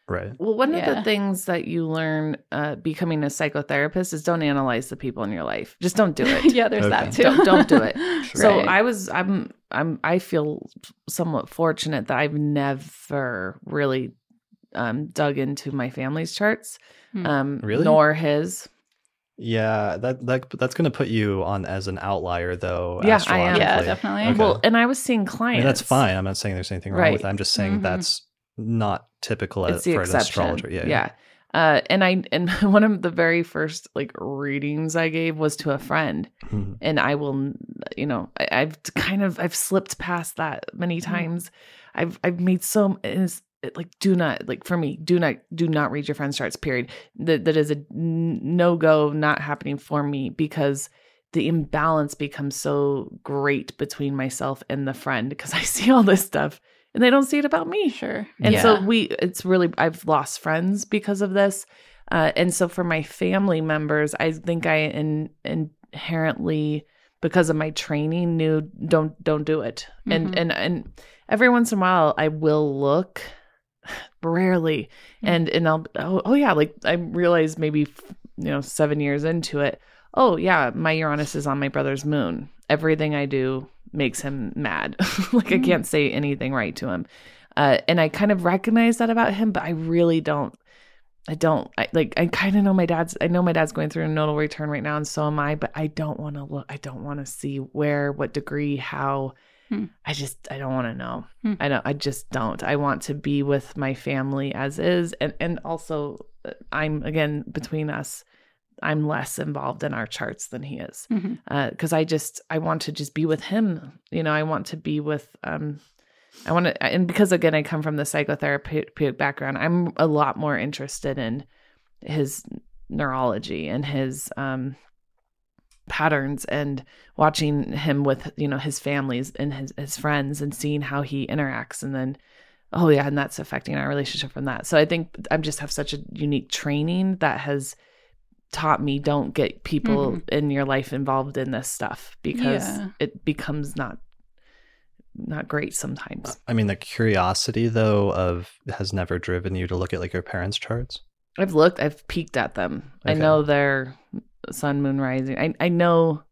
Speaker 1: Right
Speaker 2: Well, one of the things that you learn uh, becoming a psychotherapist is don't analyze the people in your life. Just don't do it.
Speaker 4: yeah, there's that too.
Speaker 2: Don't- don't do it. So
Speaker 4: Right.
Speaker 2: I was I'm I'm I feel somewhat fortunate that I've never really um dug into my family's charts.
Speaker 4: Hmm.
Speaker 2: Um
Speaker 1: Really?
Speaker 2: nor his.
Speaker 1: yeah that, that that's going to put you on as an outlier though
Speaker 2: Yeah, I am.
Speaker 4: yeah, definitely.
Speaker 1: Okay.
Speaker 2: Well, and I was seeing
Speaker 1: I
Speaker 2: clients.
Speaker 1: mean, that's fine i'm not saying there's anything wrong with it i'm just saying
Speaker 4: Mhm.
Speaker 1: that's not typical
Speaker 2: It's the
Speaker 1: for an astrologer yeah
Speaker 2: yeah. Uh, and I and one of the very first like readings I gave was to a friend,
Speaker 1: Mhm.
Speaker 2: and I will, you know, I, I've kind of I've slipped past that many times. I've I've made so and it's it, like do not like for me do not do not read your friend's charts. Period. That that is a no go, not happening for me because the imbalance becomes so great between myself and the friend because I see all this stuff and they don't see it about me.
Speaker 4: Sure.
Speaker 2: And
Speaker 4: yeah.
Speaker 2: so we, it's really, I've lost friends because of this. Uh, and so for my family members, I think I in, inherently, because of my training, knew don't don't do it. And
Speaker 4: Mhm.
Speaker 2: and and every once in a while, I will look, rarely,
Speaker 4: Mm.
Speaker 2: and and I'll oh, oh yeah, like I realized maybe you know, seven years into it, oh yeah, my Uranus is on my brother's moon. Everything I do makes him mad. like I
Speaker 4: Mm.
Speaker 2: can't say anything right to him. Uh, and I kind of recognize that about him, but I really don't. I don't I, like. I kind of know my dad's. I know my dad's going through a nodal return right now, and so am I. But I don't want to look. I don't want to see where, what degree, how.
Speaker 4: Hmm.
Speaker 2: I just. I don't want to know.
Speaker 4: Hmm.
Speaker 2: I don't. I just don't. I want to be with my family as is, and and also, uh, I'm again between us. I'm less involved in our charts than he is because I just I want to just be with him. You know, I want to be with um, I want to, and because again I come from the psychotherapeutic background, I'm a lot more interested in his neurology and his um patterns and watching him with you know his families and his his friends and seeing how he interacts and then oh yeah and that's affecting our relationship from that so i think i just have such a unique training that has taught me don't get people
Speaker 4: Mhm.
Speaker 2: in your life involved in this stuff because
Speaker 4: Yeah.
Speaker 2: it becomes not not great sometimes
Speaker 1: I mean, the curiosity though of has never driven you to look at like your parents' charts.
Speaker 2: i've looked i've peeked at them i
Speaker 1: Okay.
Speaker 2: know their sun moon rising i, I know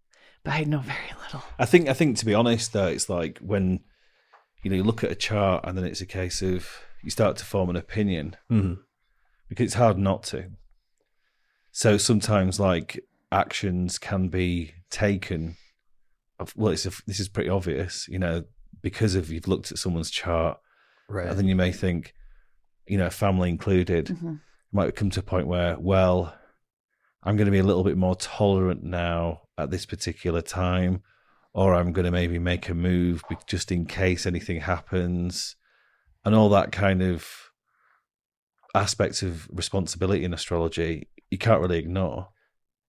Speaker 2: but i know very little
Speaker 3: I think I think to be honest though, it's like when you know you look at a chart and then it's a case of you start to form an opinion
Speaker 1: hmm
Speaker 3: because it's hard not to. So sometimes like actions can be taken. Of, well, it's a, this is pretty obvious, you know, because of you've looked at someone's chart,
Speaker 1: Right.
Speaker 3: and then you may think, you know, family included,
Speaker 2: Mhm.
Speaker 3: might come to a point where, well, I'm going to be a little bit more tolerant now at this particular time, or I'm going to maybe make a move just in case anything happens, and all that kind of aspects of responsibility in astrology you can't really ignore.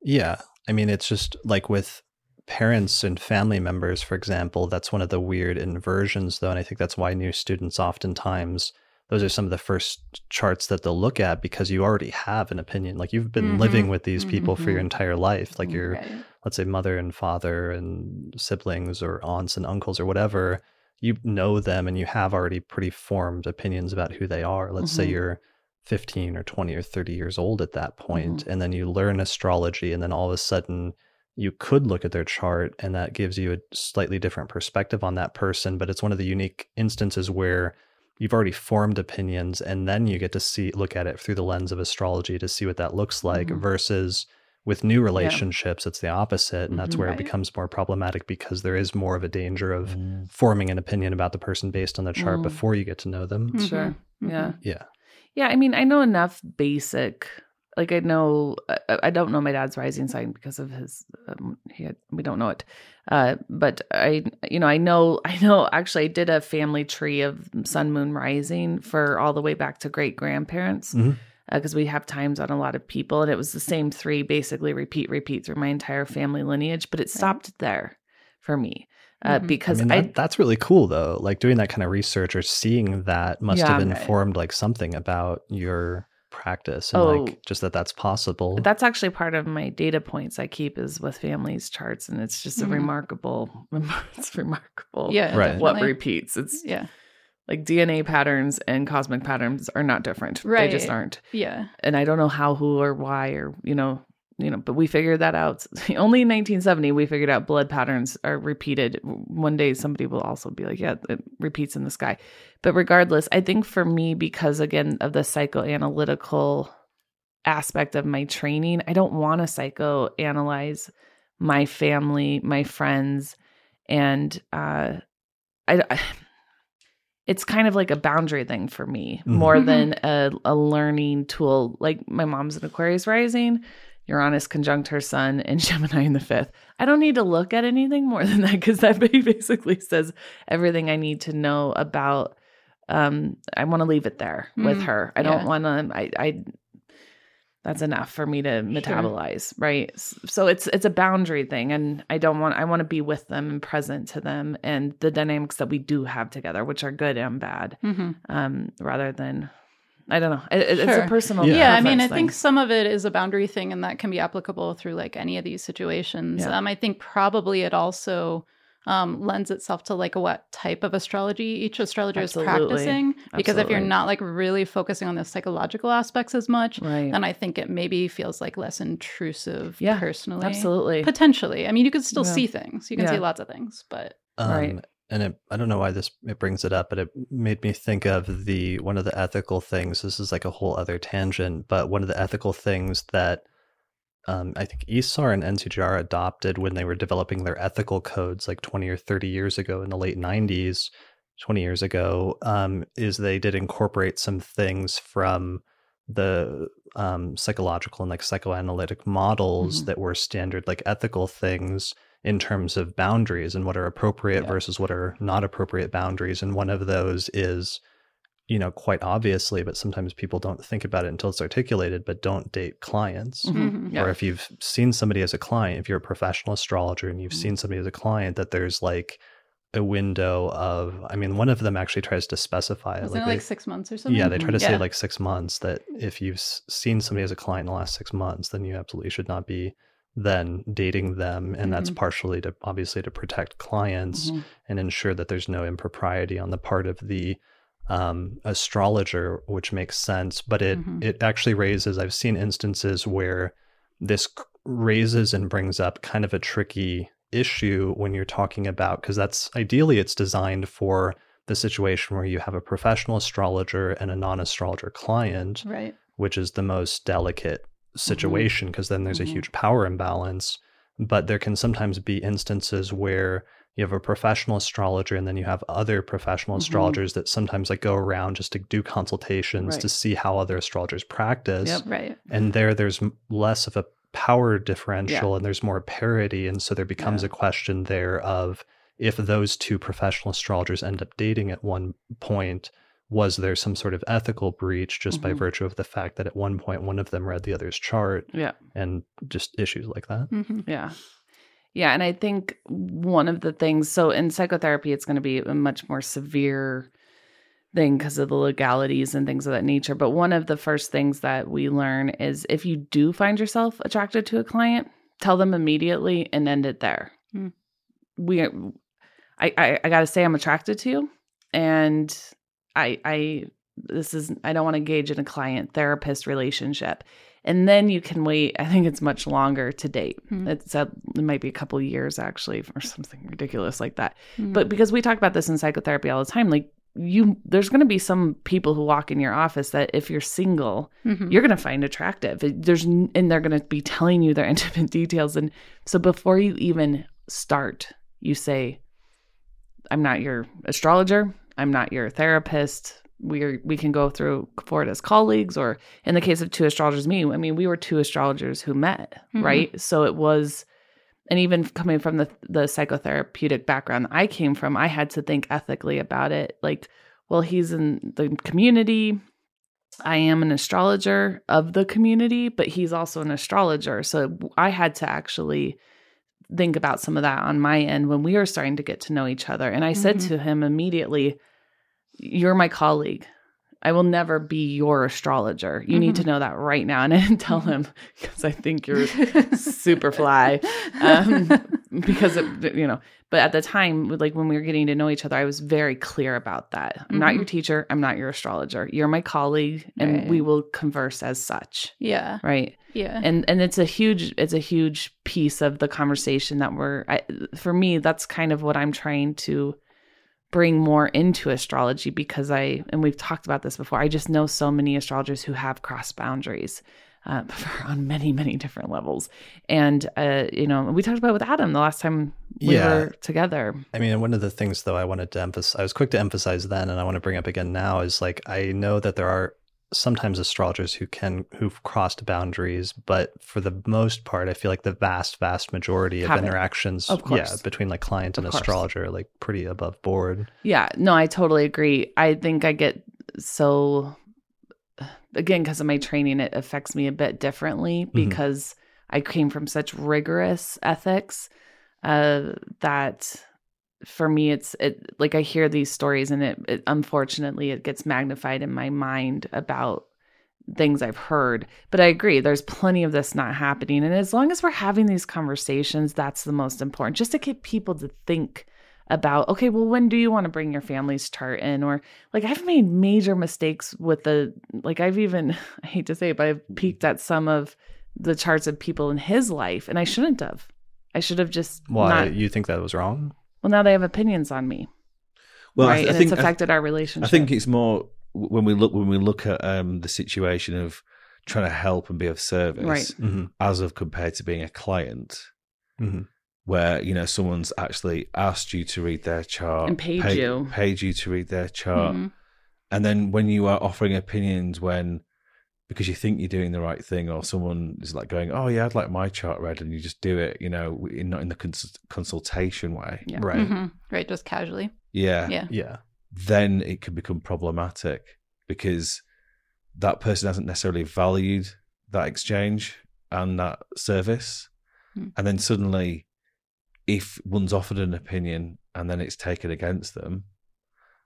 Speaker 1: Yeah. I mean, it's just like with parents and family members, for example, that's one of the weird inversions, though. And I think that's why new students oftentimes, those are some of the first charts that they'll look at because you already have an opinion. Like you've been
Speaker 4: Mhm.
Speaker 1: living with these people for your
Speaker 2: Mhm.
Speaker 1: entire life. Like your,
Speaker 4: Right.
Speaker 1: let's say, mother and father and siblings or aunts and uncles or whatever. You know them and you have already pretty formed opinions about who they are. Let's say
Speaker 2: Mhm.
Speaker 1: you're 15 or 20 or 30 years old at that point,
Speaker 2: Mm-hmm.
Speaker 1: and then you learn astrology and then all of a sudden you could look at their chart and that gives you a slightly different perspective on that person but it's one of the unique instances where you've already formed opinions and then you get to see look at it through the lens of astrology to see what that looks like
Speaker 2: Mhm.
Speaker 1: versus with new relationships it's the opposite and that's
Speaker 2: Mhm.
Speaker 1: where
Speaker 4: Right.
Speaker 1: it becomes more problematic because there is more of a danger of
Speaker 3: Mm.
Speaker 1: forming an opinion about the person based on the chart
Speaker 2: Mm.
Speaker 1: before you get to know them
Speaker 2: Sure.
Speaker 4: Mhm.
Speaker 2: Yeah.
Speaker 1: yeah
Speaker 2: Yeah, I mean, I know enough basic. Like I know, I, I don't know my dad's rising sign because of his. Um, he had, we don't know it, uh, but I, you know, I know, I know. Actually, I did a family tree of sun, moon, rising for all the way back to great grandparents
Speaker 1: Mhm.
Speaker 2: because we have times on a lot of people, and it was the same three, basically repeat, repeat through my entire family lineage. But it stopped there for me uh,
Speaker 4: Mhm.
Speaker 2: because
Speaker 1: I mean,
Speaker 2: I,
Speaker 1: that's really cool though. Like doing that kind of research or seeing that must have
Speaker 2: Yeah.
Speaker 1: informed like something about your practice and
Speaker 2: Oh.
Speaker 1: like just that that's possible.
Speaker 2: That's actually part of my data points I keep is with families charts, and it's just a
Speaker 4: Mhm.
Speaker 2: remarkable. It's remarkable.
Speaker 4: Yeah.
Speaker 1: Right.
Speaker 2: what repeats? It's
Speaker 4: Yeah.
Speaker 2: like DNA patterns and cosmic patterns are not different. Right. They just aren't.
Speaker 4: Yeah.
Speaker 2: And I don't know how, who, or why, or you know, you know. But we figured that out. Only in 1970 we figured out blood patterns are repeated. One day somebody will also be like, yeah, it repeats in the sky. But regardless, I think for me, because again of the psychoanalytical aspect of my training, I don't want to psychoanalyze my family, my friends, and uh, I, I- It's kind of like a boundary thing for me,
Speaker 1: Mhm.
Speaker 2: more
Speaker 4: Mhm.
Speaker 2: than a, a learning tool. Like my mom's an Aquarius rising, Uranus conjunct her sun, and Gemini in the fifth. I don't need to look at anything more than that because that basically says everything I need to know about. Um, I want to leave it there with
Speaker 4: Mm,
Speaker 2: her. I don't want to. I, I that's enough for me to metabolize right so it's it's a boundary thing and i don't want i want to be with them and present to them and the dynamics that we do have together which are good and bad
Speaker 4: hmm
Speaker 2: um rather than i don't know it, it- it's a personal
Speaker 1: Yeah.
Speaker 4: Yeah, I mean, I
Speaker 2: preference
Speaker 4: think some of it is a boundary thing, and that can be applicable through like any of these situations.
Speaker 2: Yeah.
Speaker 4: Um, I think probably it also um, lends itself to like what type of astrology each astrologer
Speaker 2: Absolutely.
Speaker 4: is practicing. Because if you're not like really focusing on the psychological aspects as much,
Speaker 2: Right.
Speaker 4: then I think it maybe feels like less intrusive
Speaker 2: Yeah,
Speaker 4: personally.
Speaker 2: Absolutely.
Speaker 4: Potentially. I mean, you could still
Speaker 2: Yeah.
Speaker 4: see things. You can
Speaker 2: Yeah.
Speaker 4: see lots of things, but
Speaker 1: Um,
Speaker 2: Right.
Speaker 1: And it, I don't know why this it brings it up, but it made me think of the one of the ethical things. This is like a whole other tangent, but one of the ethical things that um, I think ISAR and NCGR adopted when they were developing their ethical codes, like twenty or thirty years ago in the late '90s, twenty years ago, um, is they did incorporate some things from the um, psychological and like psychoanalytic models
Speaker 2: Mhm.
Speaker 1: that were standard like ethical things in terms of boundaries and what are appropriate
Speaker 2: Yeah.
Speaker 1: versus what are not appropriate boundaries. And one of those is, you know, quite obviously, but sometimes people don't think about it until it's articulated, but don't date clients.
Speaker 2: Mhm.
Speaker 4: Mhm.
Speaker 2: Yeah.
Speaker 1: Or if you've seen somebody as a client, if you're a professional astrologer and you've
Speaker 2: Mhm.
Speaker 1: seen somebody as a client, that there's like a window of, I mean, one of them actually tries to specify it.
Speaker 4: wasn't it
Speaker 1: they-
Speaker 4: like six months or something?
Speaker 1: yeah, they try to
Speaker 4: Yeah.
Speaker 1: say like six months that if you've seen somebody as a client in the last six months, then you absolutely should not be then dating them. And that's
Speaker 4: Mhm.
Speaker 1: partially to obviously to protect clients
Speaker 2: Mhm.
Speaker 1: and ensure that there's no impropriety on the part of the um, astrologer, which makes sense. But it
Speaker 4: Mhm.
Speaker 1: it actually raises. I've seen instances where this raises and brings up kind of a tricky issue when you're talking about because that's ideally it's designed for the situation where you have a professional astrologer and a non-astrologer client
Speaker 4: Right.
Speaker 1: which is the most delicate situation because then there's a huge power imbalance. But there can sometimes be instances where you have a professional astrologer and then you have other professional
Speaker 2: Mhm.
Speaker 1: astrologers that sometimes like go around just to do consultations
Speaker 2: Right.
Speaker 1: to see how other astrologers practice.
Speaker 2: Yep.
Speaker 4: Right.
Speaker 1: And there, there's less of a power differential and there's more parity. And so there becomes
Speaker 2: Yeah.
Speaker 1: a question there of if those two professional astrologers end up dating at one point, was there some sort of ethical breach just by
Speaker 2: Mhm.
Speaker 1: virtue of the fact that at one point one of them read the other's chart
Speaker 2: Yeah.
Speaker 1: and just issues like that?
Speaker 4: hmm
Speaker 2: Yeah. Yeah. And I think one of the things, so in psychotherapy, it's going to be a much more severe thing because of the legalities and things of that nature. But one of the first things that we learn is if you do find yourself attracted to a client, tell them immediately and end it there.
Speaker 4: Hmm.
Speaker 2: We, I, I, I got to say, I'm attracted to you. And I, I, this is, I don't want to engage in a client therapist relationship. And then you can wait. I think it's much longer to date.
Speaker 4: Hmm.
Speaker 2: It's a, it might be a couple years actually, or something ridiculous like that.
Speaker 4: Mhm.
Speaker 2: But because we talk about this in psychotherapy all the time, like you, there's going to be some people who walk in your office that if you're single,
Speaker 4: Mhm.
Speaker 2: you're going to find attractive. There's and they're going to be telling you their intimate details, and so before you even start, you say, "I'm not your astrologer. I'm not your therapist. We're we can go through forward as colleagues, or in the case of two astrologers, me. I mean, we were two astrologers who met,
Speaker 4: Mhm.
Speaker 2: right? So it was." And even coming from the the psychotherapeutic background I came from, I had to think ethically about it. Like, well, he's in the community. I am an astrologer of the community, but he's also an astrologer. So I had to actually think about some of that on my end when we were starting to get to know each other. And I said
Speaker 4: Mhm.
Speaker 2: to him immediately, You're my colleague. I will never be your astrologer. You need to know that right now. And I didn't tell him because I think you're super fly. Um, because it, you know, but at the time, like when we were getting to know each other, I was very clear about that. I'm not
Speaker 4: Mhm.
Speaker 2: your teacher. I'm not your astrologer. You're my colleague, and
Speaker 4: Right.
Speaker 2: we will converse as such.
Speaker 4: yeah.
Speaker 2: Right.
Speaker 4: Yeah.
Speaker 2: And and it's a huge it's a huge piece of the conversation that we're. I, for me, that's kind of what I'm trying to bring more into astrology because I and we've talked about this before. I just know so many astrologers who have crossed boundaries uh, on many many different levels, and uh, you know we talked about it with Adam the last time we
Speaker 1: Yeah.
Speaker 2: were together.
Speaker 1: I mean, one of the things though I wanted to emphasize, I was quick to emphasize then, and I want to bring up again now is like I know that there are sometimes astrologers who can who've crossed boundaries, but for the most part, I feel like the vast, vast majority of interactions,
Speaker 2: Of
Speaker 1: yeah, between like client and astrologer, are like pretty above board.
Speaker 2: Yeah, no, I totally agree. I think I get so again because of my training it affects me a bit differently because I came from such rigorous ethics uh that for me it's it like I hear these stories and it, it unfortunately it gets magnified in my mind about things I've heard. But I agree, there's plenty of this not happening. And as long as we're having these conversations, that's the most important, just to get people to think about okay well when do you want to bring your family's chart in or like i've made major mistakes with the like i've even i hate to say it but i've mm-hmm. peeked at some of the charts of people in his life and i shouldn't have i should have just
Speaker 1: Why
Speaker 2: not
Speaker 1: you think that was wrong?
Speaker 2: Well now they have opinions on me
Speaker 3: Well, I th- I,
Speaker 2: and
Speaker 3: think
Speaker 2: it's
Speaker 3: I-
Speaker 2: affected our relationship
Speaker 3: I think it's more when we look when we look at um, the situation of trying to help and be of service,
Speaker 2: Right.
Speaker 1: hmm
Speaker 3: as of compared to being a client,
Speaker 1: hmm
Speaker 3: where you know someone's actually asked you to read their chart
Speaker 2: And paid
Speaker 3: paid-
Speaker 2: you.
Speaker 3: paid you to read their chart,
Speaker 4: Mhm.
Speaker 3: and then when you are offering opinions when because you think you're doing the right thing, or someone is like going, "Oh yeah, I'd like my chart read," and you just do it, you know, in, not in the cons- consultation way.
Speaker 2: Yeah.
Speaker 1: Right.
Speaker 4: Mhm. Right, just casually.
Speaker 3: Yeah,
Speaker 4: Yeah.
Speaker 1: Yeah.
Speaker 3: then it can become problematic because that person hasn't necessarily valued that exchange and that service.
Speaker 4: Hmm.
Speaker 3: And then suddenly, if one's offered an opinion and then it's taken against them,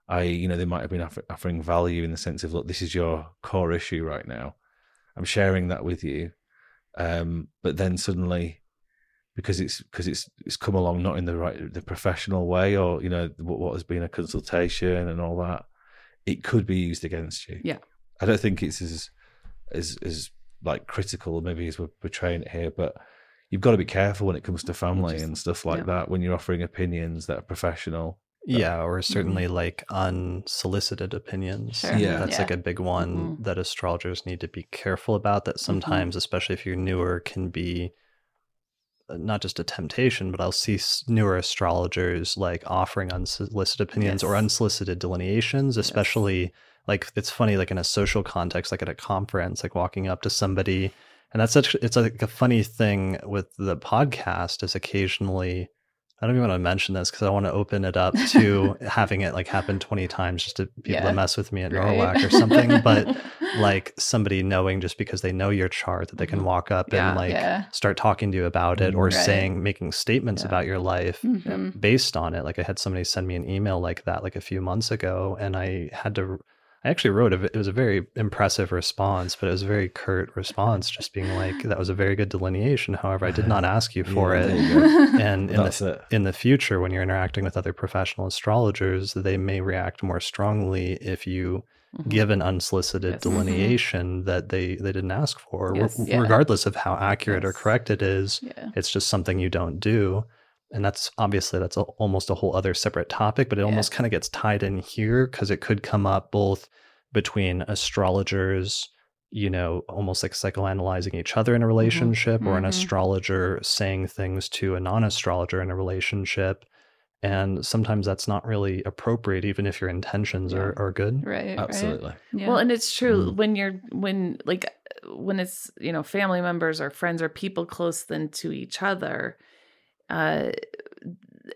Speaker 3: I, you know, they might have been offering value in the sense of, look, this is your core issue right now. I'm sharing that with you. Um, but then suddenly, because it's because it's it's come along not in the right the professional way or you know what, what has been a consultation and all that it could be used against you
Speaker 2: Yeah.
Speaker 3: i don't think it's as as as like critical maybe as we're portraying it here but you've got to be careful when it comes to family
Speaker 2: Just-
Speaker 3: and stuff like
Speaker 2: yeah.
Speaker 3: that when you're offering opinions that are professional
Speaker 1: Yeah, or certainly like unsolicited opinions.
Speaker 4: Sure.
Speaker 3: Yeah.
Speaker 1: That's like a big one
Speaker 2: Mhm.
Speaker 1: that astrologers need to be careful about. That sometimes, especially if you're newer, can be uh, not just a temptation, but I'll see newer astrologers like offering unsolicited opinions or unsolicited delineations, especially like it's funny, like in a social context, like at a conference, like walking up to somebody. And that's such, it's like a funny thing with the podcast is occasionally, I don't even want to mention this because I want to open it up to having it like happen 20 times just to be
Speaker 4: Yeah.
Speaker 1: to mess with me at
Speaker 4: Right.
Speaker 1: NORWAC or something. But like somebody knowing just because they know your chart that they can
Speaker 2: Mhm.
Speaker 1: walk up
Speaker 2: Yeah.
Speaker 1: and like
Speaker 4: Yeah.
Speaker 1: start talking to you about it or
Speaker 3: Right.
Speaker 1: saying making statements about your life
Speaker 4: Mhm.
Speaker 1: based on it like i had somebody send me an email like that like a few months ago and i had to i actually wrote a, it was a very impressive response but it was a very curt response just being like that was a very good delineation however i did not ask you for
Speaker 3: Yeah,
Speaker 1: it
Speaker 3: you
Speaker 1: and in
Speaker 3: that's
Speaker 1: the,
Speaker 3: it
Speaker 1: in the future when you're interacting with other professional astrologers they may react more strongly if you
Speaker 2: Mhm.
Speaker 1: give an unsolicited
Speaker 2: Yes.
Speaker 1: delineation that they they didn't ask for
Speaker 2: Yes.
Speaker 1: re-
Speaker 4: Yeah.
Speaker 1: regardless of how accurate or correct it is
Speaker 4: Yeah.
Speaker 1: it's just something you don't do and that's obviously that's a, almost a whole other separate topic but it almost kind of gets tied in here because it could come up both between astrologers you know almost like psychoanalyzing each other in a relationship or an
Speaker 4: Mhm.
Speaker 1: astrologer saying things to a non-astrologer in a relationship and sometimes that's not really appropriate even if your intentions are, are good
Speaker 4: Right.
Speaker 3: absolutely
Speaker 4: Right. Yeah.
Speaker 2: Well, and it's true
Speaker 3: Mm.
Speaker 2: when you're when like when it's you know family members or friends or people close then to each other, uh,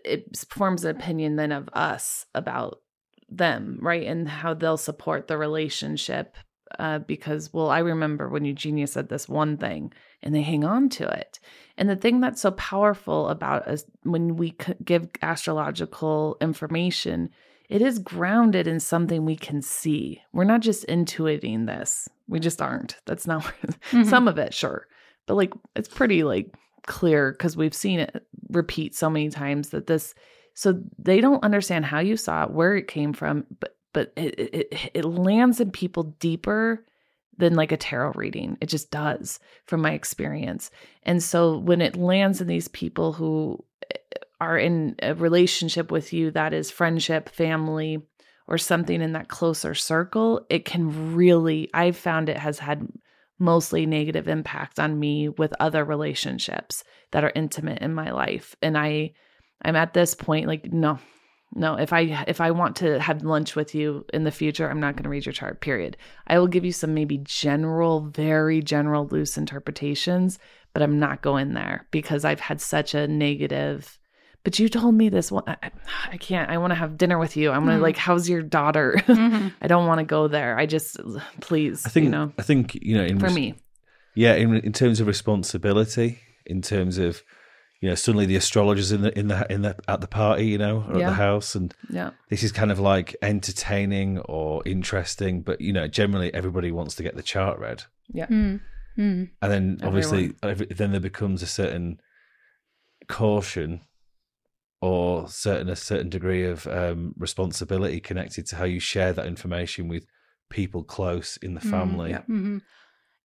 Speaker 2: it forms an opinion then of us about them, right, and how they'll support the relationship. Uh, because well, I remember when Eugenia said this one thing, and they hang on to it. And the thing that's so powerful about us when we c- give astrological information it is grounded in something we can see. We're not just intuiting this. We just aren't. That's not
Speaker 4: Mhm.
Speaker 2: some of it, sure. But like it's pretty like clear because we've seen it repeat so many times that this so they don't understand how you saw it, where it came from, but but it it, it lands in people deeper than like a tarot reading. It just does from my experience. And so when it lands in these people who eh, are in a relationship with you that is friendship, family, or something in that closer circle, it can really, I've found it has had mostly negative impact on me with other relationships that are intimate in my life. And I, I'm at this point like, no, no, if I if I want to have lunch with you in the future, I'm not going to read your chart. Period. I will give you some maybe general, very general, loose interpretations, but I'm not going there because I've had such a negative. But you told me this one. I, I- I can't. I want to have dinner with you. I'm gonna
Speaker 4: Mm.
Speaker 2: like, how's your daughter?
Speaker 4: Mhm.
Speaker 2: I don't want to go there. I just, please,
Speaker 3: i think
Speaker 2: you know,
Speaker 3: i think you know in
Speaker 2: for
Speaker 3: res-
Speaker 2: me,
Speaker 3: yeah in in terms of responsibility in terms of you know suddenly the astrologers in the in the in the at the party you know or at the house and
Speaker 2: yeah,
Speaker 3: this is kind of like entertaining or interesting but you know generally everybody wants to get the chart read
Speaker 4: Mm. Mm.
Speaker 3: and then obviously every, then there becomes a certain caution or certain a certain degree of um, responsibility connected to how you share that information with people close in the
Speaker 4: Mm,
Speaker 3: family.
Speaker 2: yeah.
Speaker 4: hmm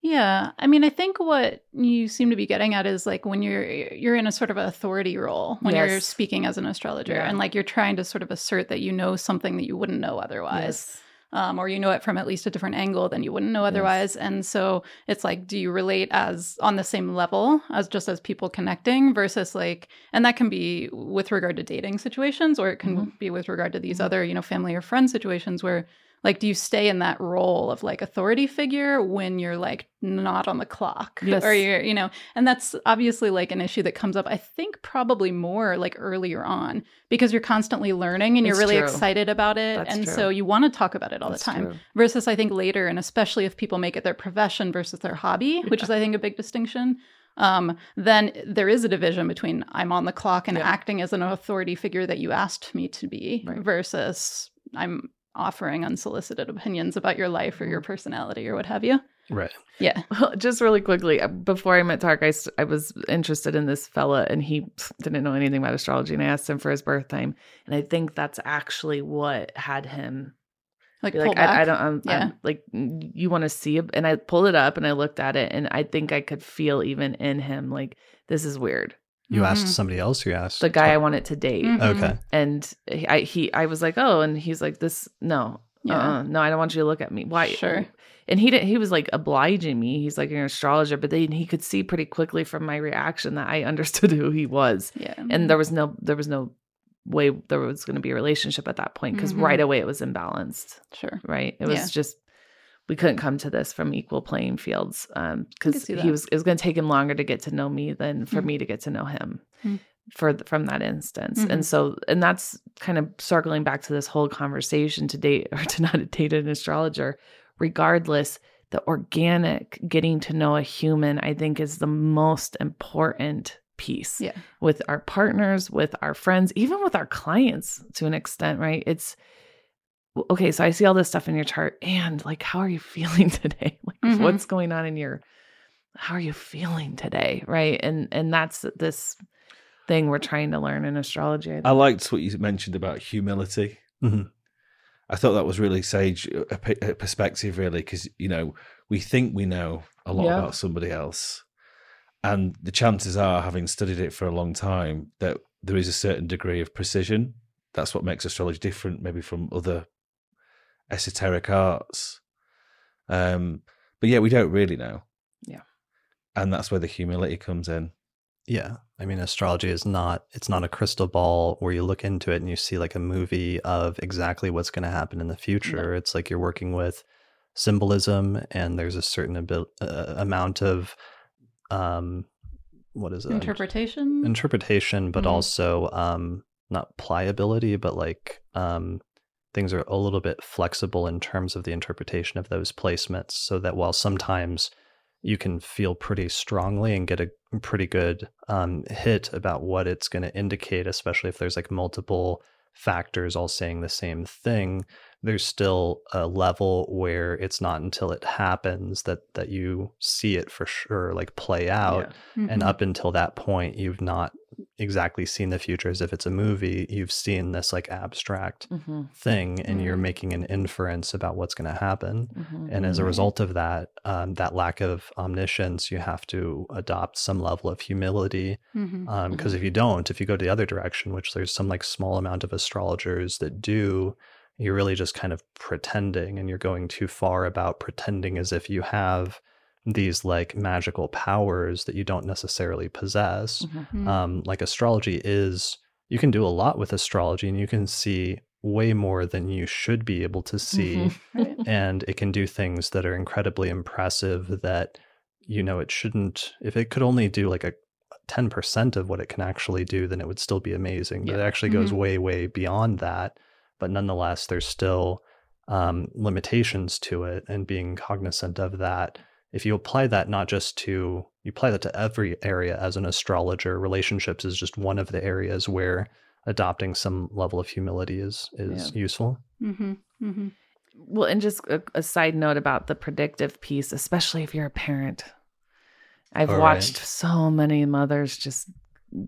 Speaker 4: Yeah, I mean, I think what you seem to be getting at is like when you're you're in a sort of authority role when you're speaking as an astrologer,
Speaker 2: Yeah.
Speaker 4: and like you're trying to sort of assert that you know something that you wouldn't know otherwise, um, or you know it from at least a different angle than you wouldn't know otherwise. And so it's like, do you relate as on the same level as just as people connecting versus like, and that can be with regard to dating situations, or it can
Speaker 2: Mhm.
Speaker 4: be with regard to these
Speaker 2: Mhm.
Speaker 4: other you know family or friend situations where like do you stay in that role of like authority figure when you're like not on the clock
Speaker 2: Yes.
Speaker 4: or you're you know and that's obviously like an issue that comes up i think probably more like earlier on because you're constantly learning and you're
Speaker 2: It's
Speaker 4: really
Speaker 2: true.
Speaker 4: excited about it
Speaker 2: That's
Speaker 4: and
Speaker 2: true.
Speaker 4: so you want to talk about it all
Speaker 2: That's
Speaker 4: the time
Speaker 2: true.
Speaker 4: versus i think later and especially if people make it their profession versus their hobby which is i think a big distinction um, then there is a division between i'm on the clock and
Speaker 2: Yeah.
Speaker 4: acting as an authority figure that you asked me to be
Speaker 2: Right.
Speaker 4: versus i'm offering unsolicited opinions about your life or your
Speaker 2: Mm-hmm.
Speaker 4: personality or what have you
Speaker 1: Right.
Speaker 4: yeah
Speaker 2: Well, just really quickly, uh, before I met Tareck, I was interested in this fella and he didn't know anything about astrology. And I asked him for his birth time. And I think that's actually what had him
Speaker 4: like pull
Speaker 2: like, I, I don't, I'm,
Speaker 4: Yeah.
Speaker 2: I'm like, "Mm, you want to see it? And I pulled it up and I looked at it and I think I could feel even in him, like, this is weird.
Speaker 1: You asked
Speaker 4: Mhm.
Speaker 1: somebody else. You asked
Speaker 2: The guy I wanted to date.
Speaker 4: Mhm.
Speaker 1: Okay.
Speaker 2: And he- I, he, I was like, oh, and he's like, this, no,
Speaker 4: Yeah.
Speaker 2: uh-uh, no, I don't want you to look at me. Why?
Speaker 4: Sure.
Speaker 2: And he didn't. He was like obliging me. He's like an astrologer, but then he could see pretty quickly from my reaction that I understood who he was,
Speaker 4: yeah
Speaker 2: and there was no, there was no way there was going to be a relationship at that point because
Speaker 4: Mhm.
Speaker 2: right away it was imbalanced.
Speaker 4: sure
Speaker 2: Right? It was
Speaker 4: Yeah.
Speaker 2: just we couldn't come to this from equal playing fields um because
Speaker 4: see
Speaker 2: he was it was going to take him longer to get to know me than for
Speaker 4: Mm.
Speaker 2: me to get to know him
Speaker 4: Mm.
Speaker 2: for th- from that instance
Speaker 4: Mhm.
Speaker 2: and so and that's kind of circling back to this whole conversation to date or to not date an astrologer regardless the organic getting to know a human i think is the most important piece
Speaker 4: Yeah.
Speaker 2: with our partners with our friends even with our clients to an extent right it's okay so i see all this stuff in your chart and like how are you feeling today like
Speaker 4: Mhm.
Speaker 2: what's going on in your how are you feeling today right and and that's this thing we're trying to learn in astrology I
Speaker 3: I liked what you mentioned about humility.
Speaker 1: Mhm.
Speaker 3: I thought that was really sage a, a perspective, really, because you know we think we know a lot
Speaker 2: Yeah.
Speaker 3: about somebody else, and the chances are, having studied it for a long time, that there is a certain degree of precision. That's what makes astrology different, maybe from other esoteric arts. Um, but yeah, we don't really know.
Speaker 2: Yeah.
Speaker 3: and that's where the humility comes in.
Speaker 1: Yeah. I mean, astrology is not, it's not a crystal ball where you look into it and you see like a movie of exactly what's going to happen in the future. It's like you're working with symbolism and there's a certain abil- uh, amount of, um, what is it?
Speaker 4: interpretation
Speaker 1: Interpretation, but
Speaker 2: Mhm.
Speaker 1: also, um, not pliability, but like, um, things are a little bit flexible in terms of the interpretation of those placements so that while sometimes you can feel pretty strongly and get a pretty good um, hit about what it's going to indicate, especially if there's like multiple factors all saying the same thing. There's still a level where it's not until it happens that that you see it for sure, like play out.
Speaker 2: Yeah.
Speaker 1: And
Speaker 4: Mhm.
Speaker 1: up until that point, you've not exactly seen the future as if it's a movie. You've seen this like abstract
Speaker 2: Mhm,
Speaker 1: thing, and you're
Speaker 4: Mhm.
Speaker 1: making an inference about what's going to happen.
Speaker 2: mhm.
Speaker 1: And as a
Speaker 4: Mhm.
Speaker 1: result of that, um, that lack of omniscience, you have to adopt some level of humility. Because if you don't, if you go the other direction, which there's some like small amount of astrologers that do, you're really just kind of pretending and you're going too far about pretending as if you have these like magical powers that you don't necessarily possess
Speaker 2: Mhm.
Speaker 4: Mhm.
Speaker 1: um, like astrology is you can do a lot with astrology and you can see way more than you should be able to see
Speaker 2: Mhm.
Speaker 4: Right.
Speaker 1: and it can do things that are incredibly impressive that you know it shouldn't if it could only do like a 10% of what it can actually do then it would still be amazing but it actually goes
Speaker 4: Mhm.
Speaker 1: way way beyond that but nonetheless there's still um, limitations to it and being cognizant of that if you apply that not just to you apply that to every area as an astrologer relationships is just one of the areas where adopting some level of humility is is useful
Speaker 4: Mhm. Mhm.
Speaker 2: Well, and just a, a side note about the predictive piece, especially if you're a parent. I've
Speaker 1: All right.
Speaker 2: watched so many mothers just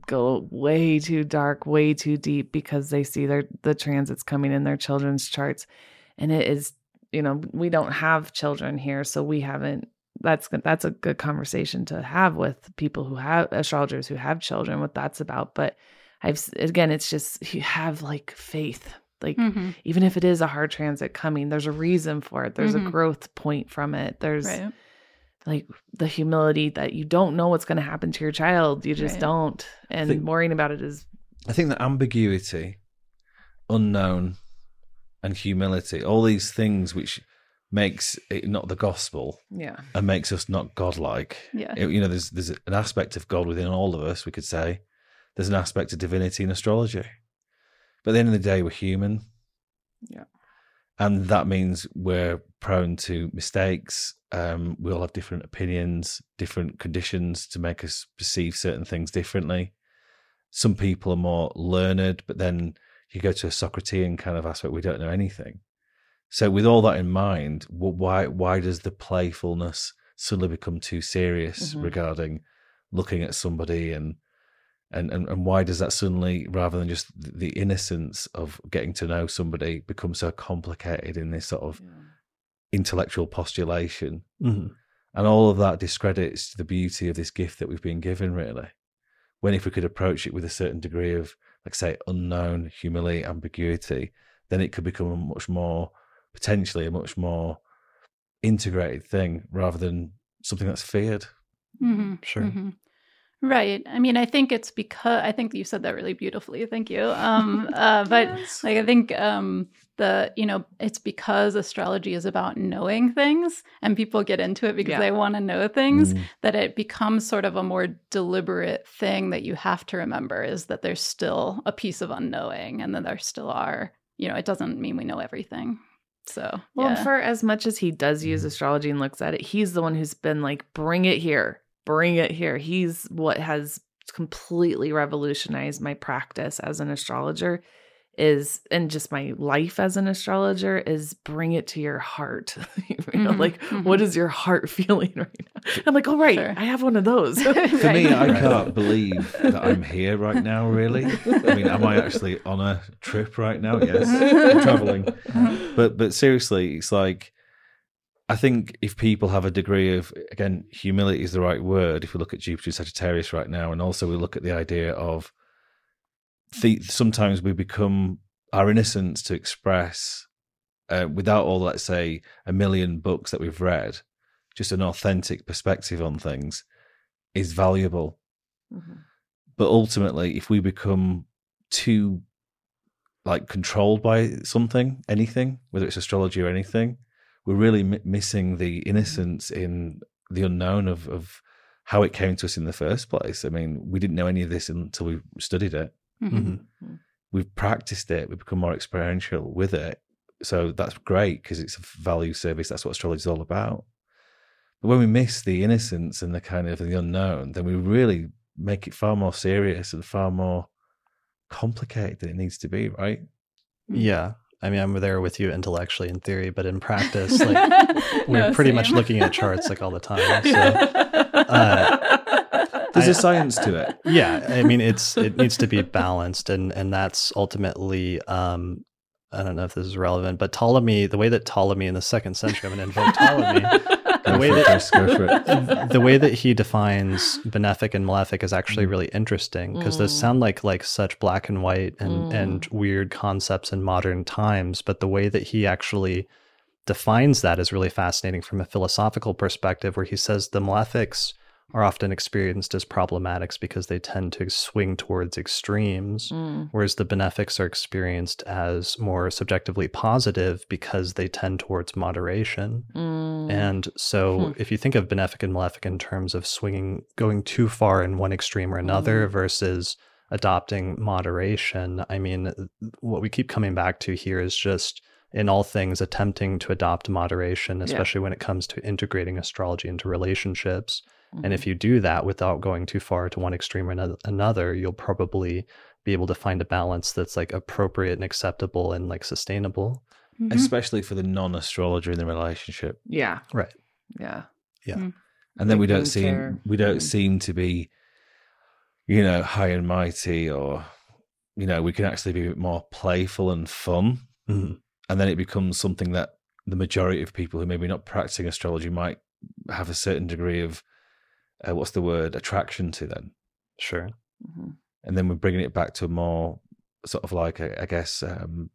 Speaker 2: go way too dark, way too deep because they see their the transits coming in their children's charts. And it is, you know, we don't have children here, so we haven't that's that's a good conversation to have with people who have astrologers who have children what that's about but i've again it's just you have like faith like
Speaker 4: Mm-hmm.
Speaker 2: even if it is a hard transit coming there's a reason for it there's
Speaker 4: Mhm.
Speaker 2: a growth point from it there's
Speaker 4: Right.
Speaker 2: Like the humility that you don't know what's going to happen to your child you just
Speaker 4: Right.
Speaker 2: don't and
Speaker 3: think-
Speaker 2: worrying about it is
Speaker 3: I think that ambiguity, unknown, and humility, all these things which makes it not the gospel
Speaker 2: yeah
Speaker 3: and makes us not godlike.
Speaker 4: Yeah.
Speaker 3: It- you know, there's there's an aspect of God within all of us. We could say there's an aspect of divinity in astrology, but at the end of the day, we're human.
Speaker 2: Yeah.
Speaker 3: And that means we're prone to mistakes. Um, we all have different opinions, different conditions to make us perceive certain things differently. Some people are more learned, but then you go to a Socratean kind of aspect, we don't know anything. So, with all that in mind, why why does the playfulness suddenly become too serious
Speaker 2: Mhm.
Speaker 3: regarding looking at somebody and and, and and why does that suddenly rather than just the innocence of getting to know somebody become so complicated in this sort of intellectual postulation
Speaker 1: Mhm.
Speaker 3: and all of that discredits the beauty of this gift that we've been given really when if we could approach it with a certain degree of like say unknown humility ambiguity then it could become a much more potentially a much more integrated thing rather than something that's feared
Speaker 4: Mm-hmm.
Speaker 1: Sure.
Speaker 4: Mhm. Right. I mean, I think it's because I think you said that really beautifully. Thank you. Um, uh, but like, I think um, the you know it's because astrology is about knowing things, and people get into it because
Speaker 2: Yeah.
Speaker 4: they want to know things.
Speaker 3: Mm.
Speaker 4: That it becomes sort of a more deliberate thing that you have to remember is that there's still a piece of unknowing, and that there still are. You know, it doesn't mean we know everything. So
Speaker 2: Well, and
Speaker 4: yeah.
Speaker 2: for as much as he does use astrology and looks at it, he's the one who's been like, bring it here, bring it here. He's what has completely revolutionized my practice as an astrologer is and just my life as an astrologer is bring it to your heart. you know,
Speaker 4: Mhm,
Speaker 2: like
Speaker 4: mhm.
Speaker 2: what is your heart feeling right now? I'm like, oh right,
Speaker 4: Sure.
Speaker 2: I have one of those.
Speaker 3: For me, I can't believe that I'm here right now, really. I mean, am I actually on a trip right now? Yes, I'm traveling. But but seriously, it's like I think if people have a degree of again, humility is the right word. If we look at Jupiter Sagittarius right now, and also we look at the idea of the, sometimes we become our innocence to express uh, without all, let's say, a million books that we've read, just an authentic perspective on things is valuable.
Speaker 2: Mhm.
Speaker 3: But ultimately, if we become too like controlled by something, anything, whether it's astrology or anything, we're really mi missing the innocence in the unknown of of how it came to us in the first place. I mean, we didn't know any of this until we studied it.
Speaker 4: Mhm.
Speaker 1: Mhm.
Speaker 3: We've practiced it. We've become more experiential with it. So that's great because it's a value service. That's what astrology is all about. But when we miss the innocence and the kind of the unknown, then we really make it far more serious and far more complicated than it needs to be, right?
Speaker 1: Yeah. I mean, I'm there with you intellectually in theory, but in practice, like we're
Speaker 4: No,
Speaker 1: pretty much looking at charts like all the time. So uh,
Speaker 3: There's
Speaker 1: I-
Speaker 3: a science to it.
Speaker 1: yeah, I mean, it's it needs to be balanced, and and that's ultimately. um I don't know if this is relevant, but Ptolemy, the way that Ptolemy in the second century, I'm going to invoke Ptolemy.
Speaker 3: Go
Speaker 1: The way that-
Speaker 3: Chris, go
Speaker 1: the way that he defines benefic and malefic is actually really interesting because those
Speaker 2: Mm.
Speaker 1: sound like like such black and white and
Speaker 2: Mm.
Speaker 1: and weird concepts in modern times but the way that he actually defines that is really fascinating from a philosophical perspective where he says the malefics are often experienced as problematics because they tend to swing towards extremes
Speaker 2: Mm.
Speaker 1: whereas the benefics are experienced as more subjectively positive because they tend towards moderation
Speaker 2: Mm.
Speaker 1: and so,
Speaker 2: Hmm.
Speaker 1: if you think of benefic and malefic in terms of swinging, going too far in one extreme or another versus adopting moderation, I mean, what we keep coming back to here is just in all things attempting to adopt moderation, especially when it comes to integrating astrology into relationships. And if you do that without going too far to one extreme or another, you'll probably be able to find a balance that's like appropriate and acceptable and like sustainable.
Speaker 4: Mhm.
Speaker 3: Especially for the non astrologer in the relationship.
Speaker 2: yeah,
Speaker 1: Right.
Speaker 2: yeah, Yeah.
Speaker 3: and then we don't
Speaker 2: being
Speaker 3: seem
Speaker 2: fair.
Speaker 3: we don't
Speaker 2: Mm.
Speaker 3: seem to be you know, high and mighty, or you know, we can actually be a bit more playful and fun,
Speaker 1: Mhm.
Speaker 3: and then it becomes something that the majority of people who maybe not practicing astrology might have a certain degree of uh, what's the word attraction to then
Speaker 1: Sure.
Speaker 2: Mhm.
Speaker 3: and then we're bringing it back to a more sort of like a, I guess um,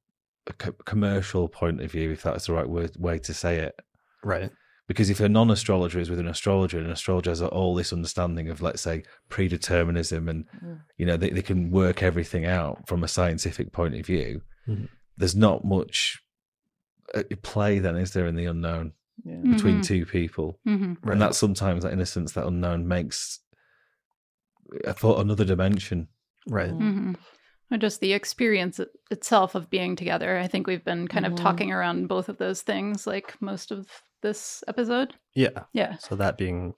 Speaker 3: a co- commercial point of view, if that's the right word, way to say it.
Speaker 1: Right.
Speaker 3: Because if a non-astrologer is with an astrologer, and an astrologer has all this understanding of, let's say, predeterminism, and
Speaker 2: Mm.
Speaker 3: you know they, they can work everything out from a scientific point of view,
Speaker 1: Mhm.
Speaker 3: there's not much uh, play then, is there, in the unknown
Speaker 2: Yeah.
Speaker 3: between
Speaker 4: Mhm.
Speaker 3: two people?
Speaker 4: Mhm.
Speaker 1: Right.
Speaker 3: And that sometimes that innocence, that unknown, makes I thought another dimension.
Speaker 1: right.
Speaker 2: Mm.
Speaker 4: hmm Or just the experience itself of being together. I think we've been kind of talking around both of those things like most of this episode.
Speaker 1: Yeah.
Speaker 4: Yeah.
Speaker 1: So that being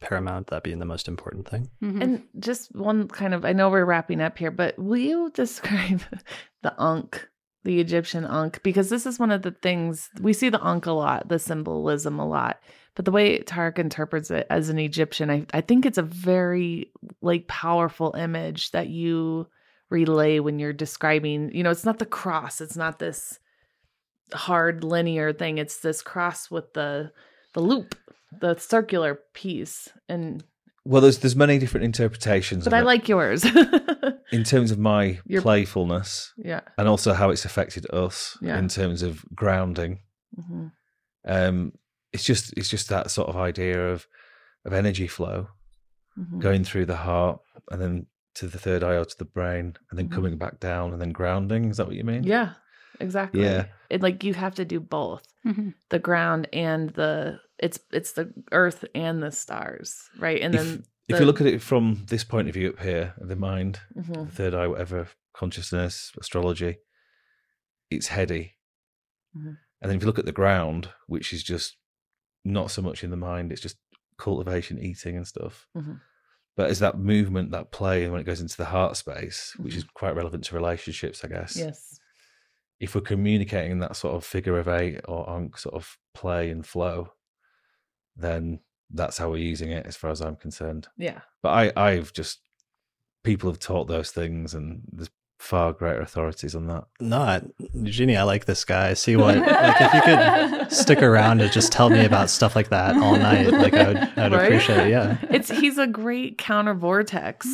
Speaker 1: paramount, that being the most important thing.
Speaker 4: Mhm.
Speaker 2: And just one kind of, I know we're wrapping up here, but will you describe the Ankh, the Egyptian Ankh? Because this is one of the things we see the Ankh a lot, the symbolism a lot. But the way Tareck interprets it as an Egyptian, I, I think it's a very like powerful image that you relay when you're describing, you know, it's not the cross, it's not this hard linear thing. It's this cross with the the loop, the circular piece. And
Speaker 3: Well, there's there's many different interpretations.
Speaker 2: but
Speaker 3: of
Speaker 2: I
Speaker 3: it.
Speaker 2: like yours.
Speaker 3: in terms of my
Speaker 2: Your-
Speaker 3: playfulness
Speaker 2: yeah.
Speaker 3: and also how it's affected us
Speaker 2: Yeah.
Speaker 3: in terms of grounding.
Speaker 2: hmm
Speaker 3: Um, it's just it's just that sort of idea of of energy flow
Speaker 2: hmm
Speaker 3: going through the heart and then to the third eye or to the brain and then
Speaker 2: Mhm.
Speaker 3: coming back down and then grounding. Is that what you mean?
Speaker 2: Yeah, exactly.
Speaker 3: Yeah.
Speaker 2: It like you have to do both.
Speaker 4: Mhm.
Speaker 2: The ground and the it's it's the earth and the stars, right? And
Speaker 3: If,
Speaker 2: then
Speaker 3: if you look at it from this point of view up here, the mind,
Speaker 2: Mhm.
Speaker 3: the third eye, whatever, consciousness, astrology, it's heady.
Speaker 2: Mhm.
Speaker 3: And then if you look at the ground, which is just not so much in the mind, it's just cultivation, eating and stuff.
Speaker 2: Mhm.
Speaker 3: But as that movement, that play, and when it goes into the heart space, which is quite relevant to relationships, I guess.
Speaker 2: yes,
Speaker 3: If we're communicating in that sort of figure of eight or ankh sort of play and flow, then that's how we're using it as far as I'm concerned.
Speaker 2: yeah,
Speaker 3: But I, I've just people have taught those things, and there's far greater authorities on that.
Speaker 1: Not Eugenia, I like this guy. See what like if you could stick around and just tell me about stuff like that all night, like I would I'd
Speaker 2: Right?
Speaker 1: appreciate it. Yeah.
Speaker 2: it's he's a great counter vortex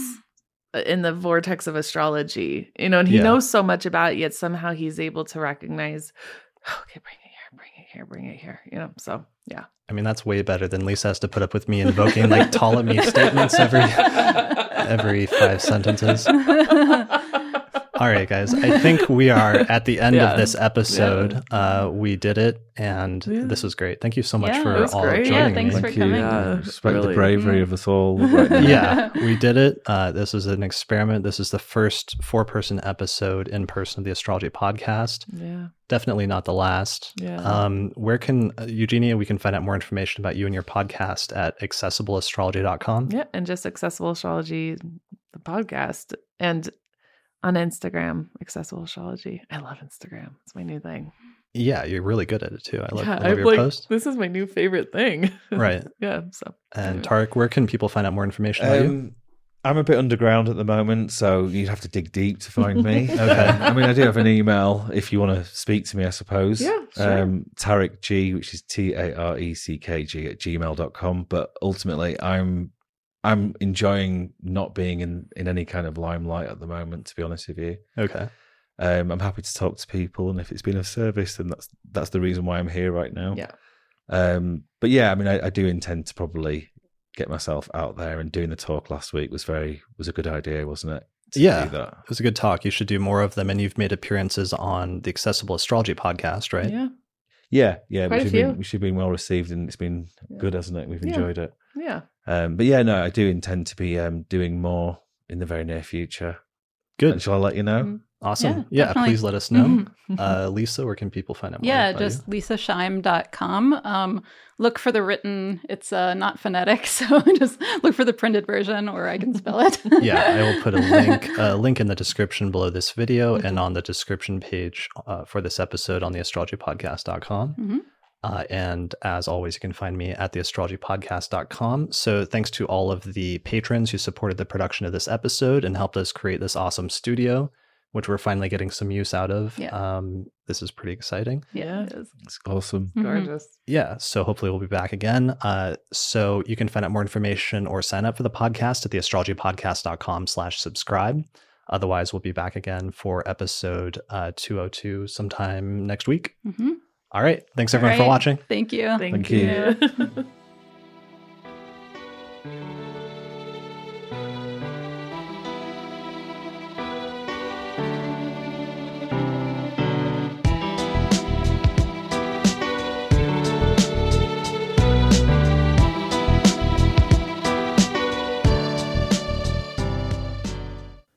Speaker 2: in the vortex of astrology, you know, and he
Speaker 1: Yeah.
Speaker 2: knows so much about it, yet somehow he's able to recognize, okay, bring it here, bring it here, bring it here, you know. So yeah,
Speaker 1: I mean that's way better than Leisa has to put up with me invoking like Ptolemy statements every every five sentences. All right, guys. I think we are at the end
Speaker 2: Yeah.
Speaker 1: of this episode. Uh, we did it, and
Speaker 2: Yeah.
Speaker 1: this was great. Thank you so much
Speaker 4: Yeah,
Speaker 1: for
Speaker 2: it was
Speaker 1: all
Speaker 2: great.
Speaker 1: joining
Speaker 4: Yeah,
Speaker 1: me.
Speaker 4: thanks for
Speaker 3: Thank you.
Speaker 4: coming.
Speaker 2: Yeah,
Speaker 3: Respect
Speaker 2: really.
Speaker 3: the bravery
Speaker 4: Mm.
Speaker 3: of us all. Right
Speaker 1: yeah, we did it. Uh, this is an experiment. This is the first four person episode in person of the Astrology Podcast.
Speaker 2: yeah,
Speaker 1: Definitely not the last.
Speaker 2: Yeah.
Speaker 1: Um, where can, uh, Eugenia, we can find out more information about you and your podcast at accessibleastrology.com?
Speaker 2: yeah, and just accessible astrology, the podcast, and on Instagram, accessible astrology. I love Instagram; it's my new thing.
Speaker 1: Yeah, you're really good at it too. I love,
Speaker 2: yeah,
Speaker 1: I love
Speaker 2: I'm
Speaker 1: your
Speaker 2: like,
Speaker 1: post.
Speaker 2: This is my new favorite thing.
Speaker 1: Right.
Speaker 2: yeah. So
Speaker 1: And Tareck, where can people find out more information about you?
Speaker 3: Um, I'm a bit underground at the moment, so you'd have to dig deep to find me.
Speaker 1: Okay.
Speaker 3: Um, I mean, I do have an email if you want to speak to me, I suppose.
Speaker 2: Yeah, sure.
Speaker 3: Um, Tareck G, which is T A R E C K G at gmail.com. But ultimately, I'm I'm enjoying not being in, in any kind of limelight at the moment, to be honest with you.
Speaker 1: Okay.
Speaker 3: Um, I'm happy to talk to people, and if it's been of service, then that's that's the reason why I'm here right now.
Speaker 2: Yeah.
Speaker 3: Um, but yeah, I mean, I, I do intend to probably get myself out there, and doing the talk last week was very was a good idea, wasn't it? To
Speaker 1: Yeah.
Speaker 3: do that.
Speaker 1: It was a good talk. You should do more of them. And you've made appearances on the Accessible Astrology podcast, right?
Speaker 2: yeah,
Speaker 3: Yeah, yeah,
Speaker 2: Quite a
Speaker 3: which have
Speaker 2: few.
Speaker 3: been which have been well received, and it's been
Speaker 2: Yeah.
Speaker 3: good, hasn't it? We've
Speaker 2: Yeah.
Speaker 3: enjoyed it.
Speaker 2: Yeah.
Speaker 3: Um, but yeah, no, I do intend to be um, doing more in the very near future.
Speaker 1: Good.
Speaker 3: And shall I let you know?
Speaker 2: Mhm.
Speaker 1: Awesome.
Speaker 4: Yeah,
Speaker 1: Yeah, please let us know.
Speaker 4: Mhm.
Speaker 1: Uh, Leisa, where can people find out more?
Speaker 4: yeah, just
Speaker 1: you?
Speaker 4: leisaschaim.com. Um, look for the written, it's uh, not phonetic, so just look for the printed version or I can spell it.
Speaker 1: yeah, I will put a link a link in the description below this video and on the description page uh, for this episode on the astrologypodcast.com.
Speaker 4: Mhm.
Speaker 1: Uh, and as always, you can find me at theastrologypodcast.com. So thanks to all of the patrons who supported the production of this episode and helped us create this awesome studio, which we're finally getting some use out of.
Speaker 4: Yeah.
Speaker 1: Um, this is pretty exciting.
Speaker 2: Yeah.
Speaker 4: It is.
Speaker 3: It's awesome.
Speaker 4: Mhm.
Speaker 2: Gorgeous.
Speaker 1: Yeah, so hopefully we'll be back again. Uh, so you can find out more information or sign up for the podcast at theastrologypodcast.com slash subscribe. Otherwise, we'll be back again for episode uh, 202 sometime next week.
Speaker 4: Mhm.
Speaker 1: All right. Thanks
Speaker 4: All
Speaker 1: everyone for watching.
Speaker 4: Thank you.
Speaker 2: Thank,
Speaker 3: Thank
Speaker 2: you.